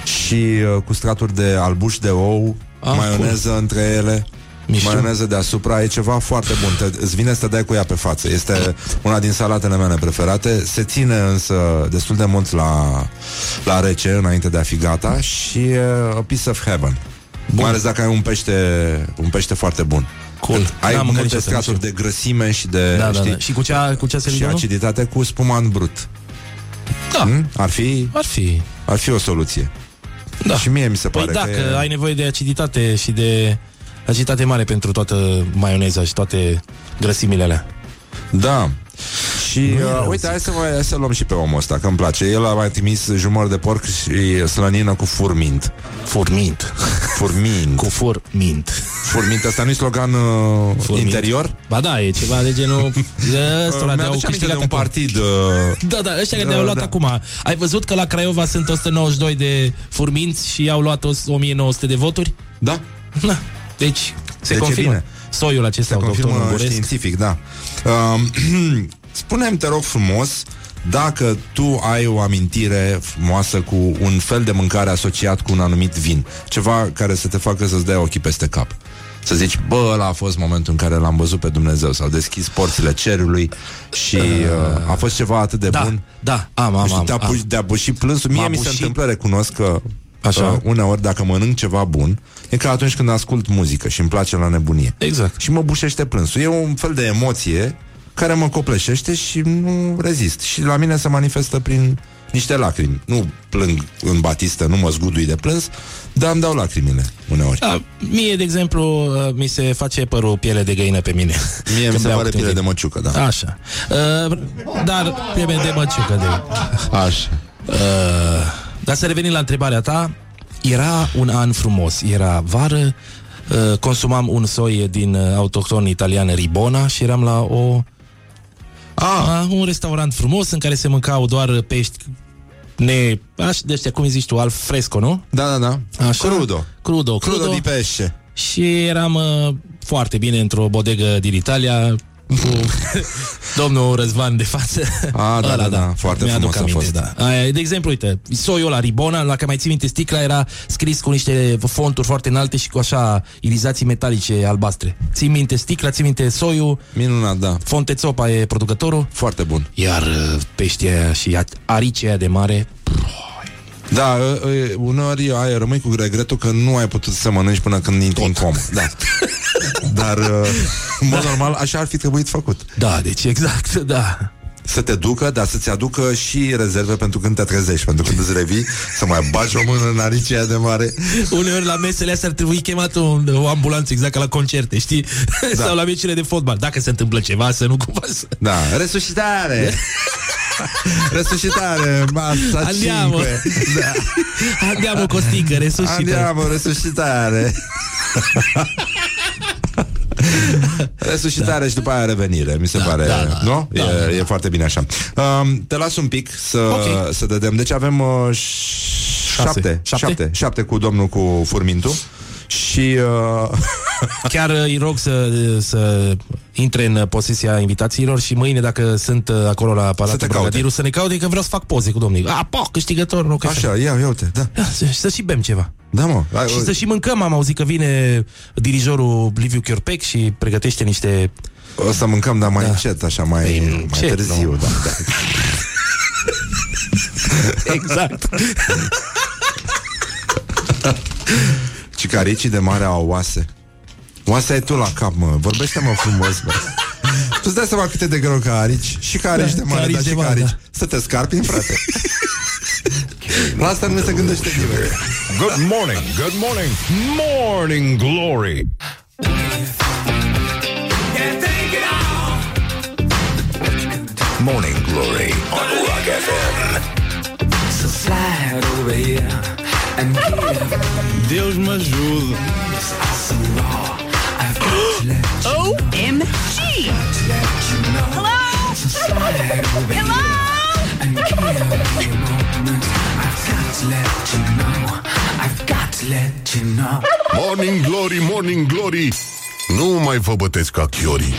S2: și uh, cu straturi de albuș de ou,
S10: Ah,
S2: maioneză între ele.
S10: Mișto.
S2: Maioneză deasupra, e ceva foarte bun Te, Îți vine să te dai cu ea pe față Este una din salatele mele preferate Se ține însă destul de mult la, la rece Înainte de a fi gata Și e a piece of heaven bun. Mai ales dacă ai un pește Un pește foarte bun
S10: Cool.
S2: Când Ai
S10: N-am mâncat
S2: multe
S10: niciodată, nu
S2: straturi de grăsime Și de
S10: Da, da,
S2: știi,
S10: da. Și cu ce, cu ce se
S2: și
S10: ridică?
S2: aciditate cu spumant brut
S10: Da.
S2: hmm? Ar fi
S10: Ar fi.
S2: Ar fi o soluție
S10: Da.
S2: Și mie mi se
S10: Păi
S2: pare
S10: dacă
S2: că e...
S10: ai nevoie de aciditate și de aciditate mare pentru toată maioneza și toate grăsimile alea.
S2: Da. Și
S10: e
S2: uh,
S10: rău,
S2: uite, hai să, mai, hai să luăm și pe omul ăsta, că îmi place. El a mai trimis jumăr de porc și slănină cu furmint.
S10: Furmint.
S2: Furmint.
S10: Cu furmint.
S2: Furmint, asta nu-i slogan uh,
S10: Furmint.
S2: interior?
S10: Ba da, e ceva de genul... [LAUGHS] Ăstora
S2: Uh,
S10: de au
S2: Mi-aduce aminte de
S10: câștigat
S2: un
S10: acum.
S2: partid uh,
S10: Da, da, ăștia care
S2: Da,
S10: de-au luat
S2: da.
S10: acum. Ai văzut că la Craiova sunt 192 de furminți și au luat 1900 de voturi?
S2: Da,
S10: Na, deci se
S2: Deci e
S10: confirmă.
S2: bine.
S10: Soiul acesta,
S2: se
S10: doctorul
S2: confirmă
S10: Ungurescu.
S2: științific, da. Uh, [CLEARS THROAT] Spune-mi, te rog frumos, dacă tu ai o amintire frumoasă cu un fel de mâncare asociat cu un anumit vin, ceva care să te facă să-ți dea ochii peste cap. Să zici, bă, ăla a fost momentul în care l-am văzut pe Dumnezeu S-au deschis porțile cerului Și uh, a fost ceva atât de
S10: Da,
S2: bun
S10: da, am, am,
S2: și
S10: am,
S2: te-a,
S10: am.
S2: pu- te-a bușit plânsul Mie
S10: M-a
S2: mi se
S10: bușit.
S2: întâmplă, recunosc că
S10: Așa.
S2: uh, Uneori dacă mănânc ceva bun E ca atunci când ascult muzică și îmi place la nebunie
S10: Exact.
S2: și mă bușește plânsul. E un fel de emoție care mă copleșește și nu rezist. Și la mine se manifestă prin niște lacrimi. Nu plâng în batistă, nu mă zgudui de plâns, dar îmi dau lacrimile uneori.
S10: Da, mie, de exemplu, uh, mi se face părul piele de găină pe mine.
S2: Mie mi
S10: Când
S2: se
S10: beau
S2: pare
S10: câte
S2: piele de
S10: vin.
S2: măciucă, da.
S10: Așa. Uh, dar piele de măciucă de...
S2: Așa.
S10: Uh, dar să revenim la întrebarea ta, era un an frumos, era vară, uh, consumam un soi din uh, autohton italian Ribona și eram la o
S2: Ah,
S10: un restaurant frumos în care se mâncau doar pești ne... Aș, de ăștia, cum îi zici tu, al fresco, nu?
S2: da, da, da.
S10: Așa?
S2: Crudo.
S10: Crudo,
S2: Crudo
S10: crudo.
S2: di pesce.
S10: Și eram uh, foarte bine într-o bodegă din Italia cu domnul Răzvan de față.
S2: Ah, da,
S10: Ăla,
S2: da, da, foarte
S10: Mi-aduc
S2: frumos a
S10: aminte,
S2: fost.
S10: Da. Aia, de exemplu, uite, soiul la Ribona, la care mai ții minte, sticla era scris cu niște fonturi foarte înalte și cu așa irizații metalice albastre. Ții minte sticla, ții minte soiul,
S2: Minunat, da.
S10: Fontețopa e producătorul,
S2: Foarte bun.
S10: iar uh, peștii aia și a- aricii aia de mare,
S2: Da, e, e, uneori ai, rămâi cu regretul că nu ai putut să mănânci până când intri în comă. Da. [LAUGHS] Dar, uh, în mod normal, așa ar fi trebuit făcut.
S10: da, deci exact, [LAUGHS] da.
S2: Să te ducă, dar să-ți aducă și rezerve pentru când te trezești, pentru când îți revii, să mai bagi o mână în aricea de mare.
S10: Uneori la mesele astea ar trebui chemat o, o ambulanță exact ca la concerte, știi? Da. Sau la meciurile de fotbal. Dacă se întâmplă ceva, să nu cumva să...
S2: Da, resuscitare! [LAUGHS] resuscitare, masa
S10: Andiamo.
S2: 5. Da.
S10: Andiamo Costică, resuscită.
S2: Andiamo, resuscitare. [LAUGHS] Resuscitare și după aia revenire, mi se
S10: Da,
S2: pare,
S10: da, da.
S2: nu?
S10: Da,
S2: e,
S10: da, da.
S2: e foarte bine așa. Um, te las un pic să,
S10: Ok.
S2: să dădem. Deci avem uh, șapte,
S10: Șapte?
S2: șapte, șapte cu domnul cu furmintul și uh, [LAUGHS]
S10: Chiar uh, îi rog să, să intre în posesia invitațiilor și mâine, dacă sunt uh, acolo la
S2: Să te
S10: Palatul
S2: caute.
S10: Brigadiru, să ne caute că vreau să fac poze cu domnul. A, po, câștigător, rog.
S2: așa, ia, ia uite, da.
S10: Să, să și bem ceva.
S2: Da, mă. Ai,
S10: Și să și mâncăm, am auzit că vine dirijorul Liviu Chiorpec și pregătește niște...
S2: O să mâncăm, dar mai
S10: Da.
S2: încet, așa, mai,
S10: Păi,
S2: mai
S10: încet,
S2: târziu,
S10: nu.
S2: da, da. [LAUGHS]
S10: Exact.
S2: Cicaricii de mare au oase. Oase ai tu la cap, mă. Vorbește-mă frumos, bă. [LAUGHS] Tu îți dai seama cât e de greu ca arici Și ca arici
S10: Da,
S2: de mare,
S10: ca arici
S2: dar
S10: de
S2: și ca
S10: mare,
S2: arici
S10: da.
S2: Să te scarpi în frate [LAUGHS] La asta nu se gândește nimeni
S1: Good morning, good morning, morning glory. Morning glory on Rock FM.
S6: Deus me ajude.
S11: OMG! Hello? Hello?
S4: Morning glory, morning glory Nu mai vă bătesc ca chiorii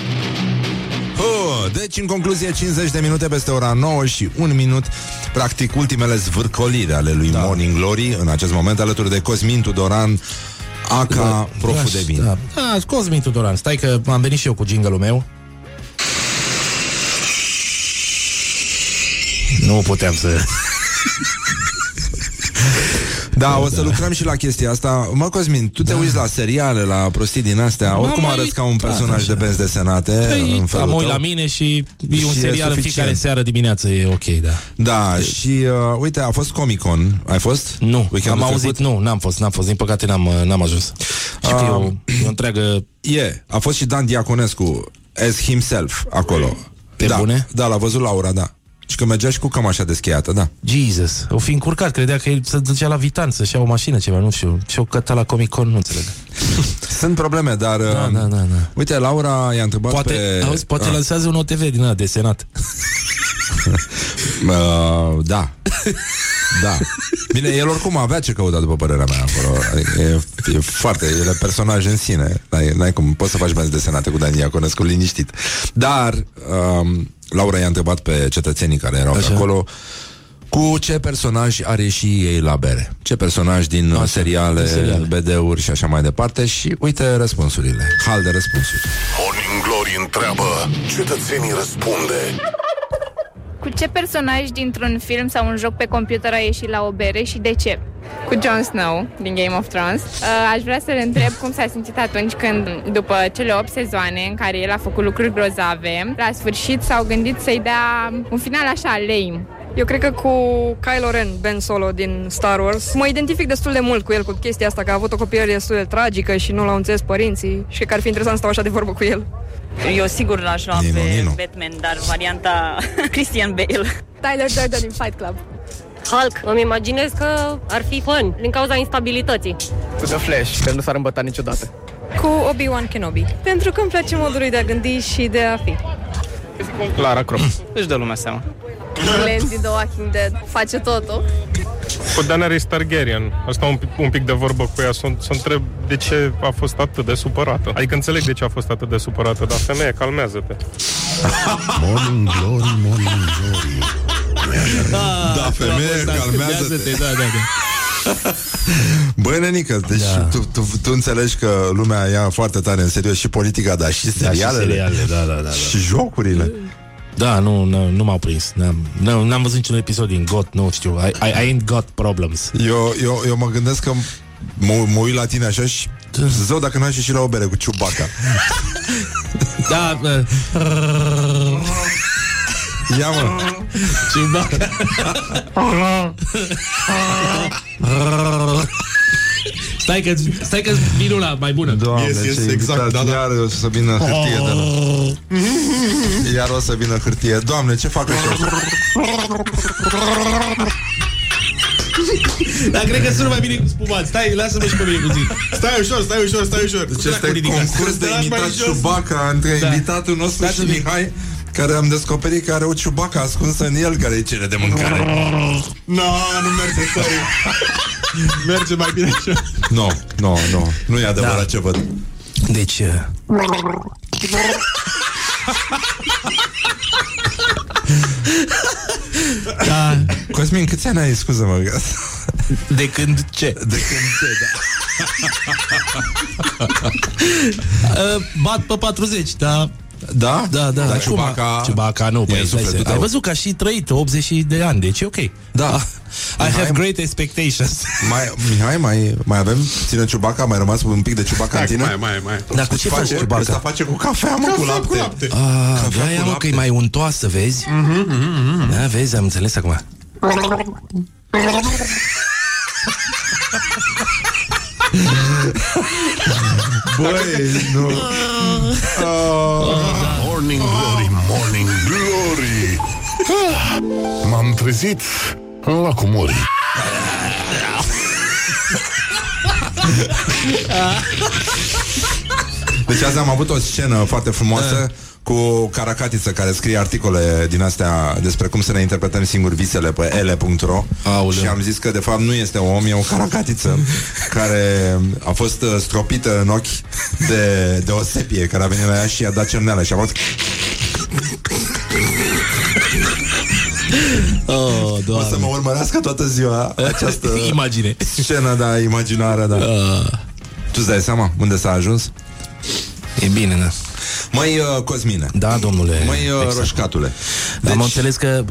S2: oh, Deci, în concluzie, 50 de minute peste ora 9 și 1 minut Practic, ultimele zvârcoliri ale lui da. Morning Glory În acest moment, alături de Cosmin Tudoran Aca, proful de vin
S10: Da, da Cosmin Tudoran, stai că am venit și eu cu jingle meu. Nu puteam să... [LAUGHS]
S2: Da, o să lucrăm și la chestia asta. Mă, Cosmin, tu te uiți la seriale, la prostii din astea, oricum
S10: mai
S2: arăți ca un
S10: uitat,
S2: personaj
S10: așa.
S2: de benzi desenate
S10: Păi,
S2: în felul
S10: am uit
S2: tău.
S10: la mine și e un
S2: Și e
S10: serial în
S2: suficient.
S10: fiecare seară dimineață, e ok, da.
S2: Da, și uh, uite, a fost Comic-Con. Ai fost?
S10: Nu,
S2: Weekendul
S10: am auzit,
S2: trecut?
S10: nu, n-am fost, n-am fost, din păcate n-am, n-am ajuns. Și că e o, e o întreagă...
S2: E, a fost și Dan Diaconescu as himself acolo.
S10: Pe
S2: da,
S10: bune?
S2: Da, l-a văzut Laura, da. Și că mergea și cu cămașa descheiată, da.
S10: Jesus, o fi încurcat, credea că el se ducea la Vitan să-și ia o mașină, ceva, nu știu. Și o căta la Comic Con, nu înțeleg. [LAUGHS]
S2: Sunt probleme, dar...
S10: Da,
S2: uh,
S10: da, da, da.
S2: Uite, Laura i-a întrebat
S10: Poate,
S2: pe...
S10: auzi, poate
S2: Ah.
S10: lansează un OTV din ăla desenat. [LAUGHS]
S2: Uh, da. Da. Bine, el oricum avea ce căuta după părerea mea acolo. Adică e, e foarte, el e personaj în sine. N-ai, n-ai cum, poți să faci benzi desenate cu Dan Iaconescu liniștit. Dar um, Laura i-a întrebat pe cetățenii care erau
S10: Așa.
S2: pe acolo cu ce personaj are și ei la bere. Ce personaj din
S10: Așa,
S2: seriale,
S10: din seriale.
S2: BD-uri și așa mai departe. Și uite răspunsurile. Hal de răspunsuri.
S4: Morning glory întreabă Cetățenii răspunde
S12: Cu ce personaj dintr-un film sau un joc pe computer a ieșit la o bere și de ce? Cu Jon Snow din Game of Thrones. Uh, aș vrea să-l întreb cum s-a simțit atunci când, după cele 8 sezoane în care el a făcut lucruri grozave, la sfârșit s-au gândit să-i dea un final așa lame.
S13: Eu cred că cu Kylo Ren, Ben Solo din Star Wars, mă identific destul de mult cu el, cu chestia asta, că a avut o copilărie destul de tragică și nu l-au înțeles părinții și că ar fi interesant să stau așa de vorbă cu el.
S14: Eu sigur l-aș lua
S2: Nino,
S14: pe
S2: Nino.
S14: Batman, dar varianta [LAUGHS] Christian Bale.
S13: Tyler Durden din Fight Club.
S15: Hulk, îmi imaginez că ar fi fun din cauza instabilității.
S16: Cu The Flash, că nu s-ar îmbăta niciodată.
S17: Cu Obi-Wan Kenobi. Pentru că îmi place modul lui de a gândi și de a fi.
S16: Lara Croft. Își dă lumea seama.
S18: Glenn din The Walking Dead face totul.
S19: Cu Daenerys Targaryen. Asta un, pic- un pic de vorbă cu ea. Să să întreb de ce a fost atât de supărată. Adică înțeleg de ce a fost atât de supărată, dar femeie, calmează-te.
S1: Morning glory, morning glory.
S2: Da, femeie, calmează-te.
S10: Da, da, da. [LAUGHS]
S2: Băi, nenică, deci da. tu, tu, tu înțelegi că lumea ia foarte tare în serios și politica, dar și
S10: Da, și
S2: serialele.
S10: serialele, da, da, da, da.
S2: Și jocurile.
S10: Da, nu, nu, nu m-au prins. N-am, n-am, n-am văzut niciun episod din GOT, nu știu. I, I, I ain't got problems.
S2: Eu, eu, eu mă gândesc că mă, mă uit la tine așa și Zău dacă n-ai și la o bere cu ciubaca
S10: Da, uh,
S2: Ia mă
S10: Ciubaca [LAUGHS] Stai că, stai că vin una mai bună.
S2: Doamne,
S9: Yes, yes,
S2: ce
S9: exact,
S2: invitat.
S9: da, da.
S2: Iar o să vină hârtie de la... [LAUGHS] Iar o să vină hârtie Doamne, ce fac așa?
S10: Dar cred că sună mai bine cu spumat. Stai, lasă-mă și pe mine puțin.
S9: Stai ușor, stai ușor, stai ușor.
S2: Deci este concurs de imitat ciubaca Între
S10: Da.
S2: invitatul nostru și Mihai Care am descoperit că are o ciubaca ascunsă în el Care îi cere de mâncare
S9: No, nu merge, sorry. Merge mai bine așa.
S2: Nu, nu, nu Nu e adevărat
S10: Da.
S2: ce văd
S10: Deci... uh, Da,
S2: Cosmin, câți ani ai, scuză-mă că-
S10: de când ce?
S2: De când ce, da
S10: Uh, bat pe 40, da.
S2: Da?
S10: Da, da.
S2: Dar
S10: Acum-
S2: Ciubaca-
S10: Ciubaca nu,
S2: E
S10: păi,
S2: în
S10: stai
S2: sufletul
S10: să-
S2: tău.
S10: ai văzut că a și trăit 80 de ani, deci e ok.
S2: Da. [LAUGHS]
S10: I have great expectations. [LAUGHS]
S2: mai, Mihai, mai, mai avem? Ține ciubaca? Mai rămas un pic de ciubaca în
S9: Hai,
S2: tine?
S9: mai, mai, mai.
S10: Dar cu ce faci
S2: face?
S10: ciubaca?
S2: Ăsta face cu cafea, mă, cu lapte.
S9: cu lapte.
S10: Ah,
S2: Cafea
S10: de aia,
S2: cu
S10: mă,
S2: lapte.
S10: că e mai untoasă, vezi? Da, vezi, am înțeles acum. [LAUGHS]
S2: Băi, nu.
S4: Morning Glory, Morning Glory. Ah, M-am trezit în lacul Mori
S2: Deci azi am avut o scenă foarte frumoasă cu Caracatiță care scrie articole din astea despre cum să ne interpretăm singuri visele pe ele.ro
S10: Aoleu.
S2: și am zis că de fapt nu este un om, e o caracatiță [LAUGHS] care a fost uh, stropită în ochi de, de o sepie care a venit la ea și i-a dat cerneală și a fost [LAUGHS]
S10: Oh,
S2: o să mă urmărească toată ziua această
S10: Imagine.
S2: scenă, da, imaginară, da.
S10: Uh,
S2: Tu îți dai seama unde s-a ajuns?
S10: E bine, da.
S2: Măi, uh, Cosmine,
S10: Da, domnule.
S2: măi, uh,
S10: exact.
S2: roșcatule
S10: Dar am înțeles că,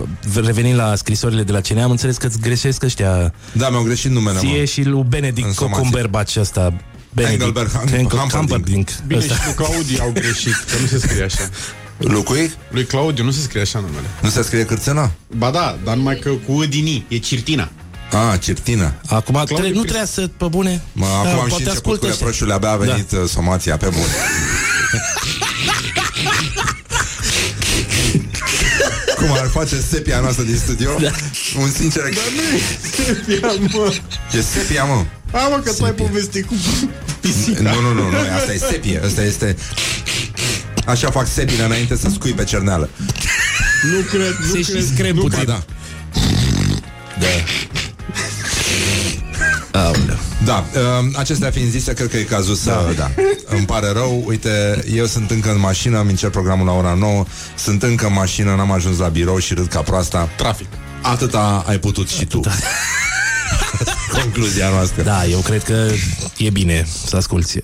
S10: revenind la scrisorile de la CNA, am înțeles că îți greșesc ăștia
S2: Da, mi-au greșit numele,
S10: ție
S2: mă
S10: și lui Benedict
S2: În somație.
S10: Cumberbatch ăsta. Benedict
S2: Engelbert Ham-
S10: Engelbert
S2: Humperdinck.
S10: Humperdinck.
S9: Bine,
S10: Ăsta.
S9: și cu Claudiu au greșit, că nu se scrie așa.
S2: Lucui?
S9: Lui Claudiu nu se scrie așa numele.
S2: Nu se scrie cârțena?
S9: Ba da, dar numai că cu Udini, e Cirtina.
S2: Ah, Cirtina
S10: Acum tre- nu
S9: Cristi-
S10: trebuia să, pe bune
S2: Mă,
S10: Da,
S2: acum am și
S10: poate
S2: început cu
S10: ascultă ăștia.
S2: reproșurile Abia a venit da. somația pe bun Cum ar face sepia noastră din studio da. Un sincer Dar
S9: nu e sepia, mă.
S2: E sepia, mă
S9: A, mă, că tu ai povestit cu pisica.
S2: Nu, nu, nu, nu, asta e sepie Asta este Așa fac sepile înainte să scui pe cerneală
S9: Nu cred, nu
S10: Se
S9: cred.
S10: și screm
S9: nu
S10: puțin.
S9: cred.
S2: Da,
S10: Aoleu.
S2: da. Uh, acestea fiind zise, cred că e cazul să... Da. Îmi pare rău, uite, eu sunt încă în mașină, îmi încerc programul la ora 9, sunt încă în mașină, n-am ajuns la birou și râd ca proasta.
S9: Trafic.
S2: Atâta ai putut și tu. [LAUGHS] Concluzia noastră.
S10: Da, eu cred că e bine să asculti.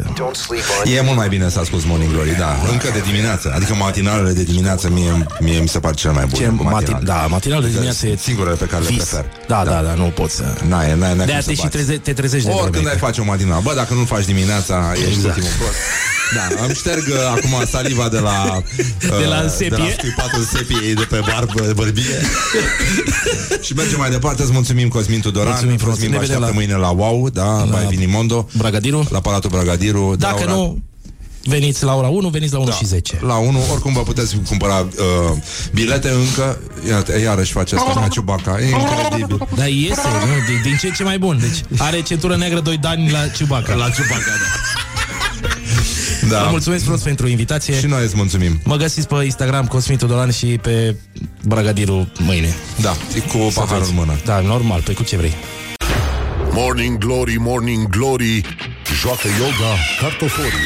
S2: E mult mai bine să asculti Morning Glory, da. Încă de dimineață. Adică matinalele de dimineață mie, mie mi se par cel mai bun.
S10: Ce, mati- da, matinalul de dimineață e
S2: Singurele pe care le
S10: vis.
S2: prefer.
S10: Da, da, da, nu poți să...
S2: N-ai, n-ai, n-ai
S10: De
S2: cum
S10: a
S2: să
S10: te și
S2: bați.
S10: treze, te trezești de
S2: Oricând
S10: vreme.
S2: ai face o matinală. Bă, dacă nu-l faci dimineața, ești
S10: Exact.
S2: ultimul prost. [LAUGHS] Da, îmi șterg uh, acum saliva de la
S10: De la
S2: uh,
S10: sepie.
S2: De la scuipatul sepiei de pe barbă, bărbie Și mergem mai departe Îți mulțumim Cosmin Tudoran
S10: Mulțumim frumos.
S2: Cosmin
S10: Ne
S2: vă
S10: vedem
S2: așteaptă
S10: la-
S2: mâine la WOW Da, la Vinimondo
S10: Bragadiru?
S2: La Palatul Bragadiru
S10: Dacă
S2: da, ora-
S10: nu, Veniți la ora 1, veniți la 1 și 10.
S2: La 1, oricum vă puteți cumpăra uh, bilete încă. Iată, iarăși face asta ca Ciubaca. E incredibil.
S10: Dar iese, nu? Din, din ce în ce mai bun. Deci are centură neagră 2 dani la Ciubaca.
S2: La Ciubaca, da.
S10: Da. Vă mulțumesc frumos pentru invitație.
S2: Și noi îți mulțumim.
S10: Mă găsiți pe Instagram Cosmitul Dolan și pe Bragadiru mâine.
S2: Da, cu paharul în mână.
S10: Da, normal, pe cu ce vrei.
S4: Morning Glory, Morning Glory Joacă yoga cartoforii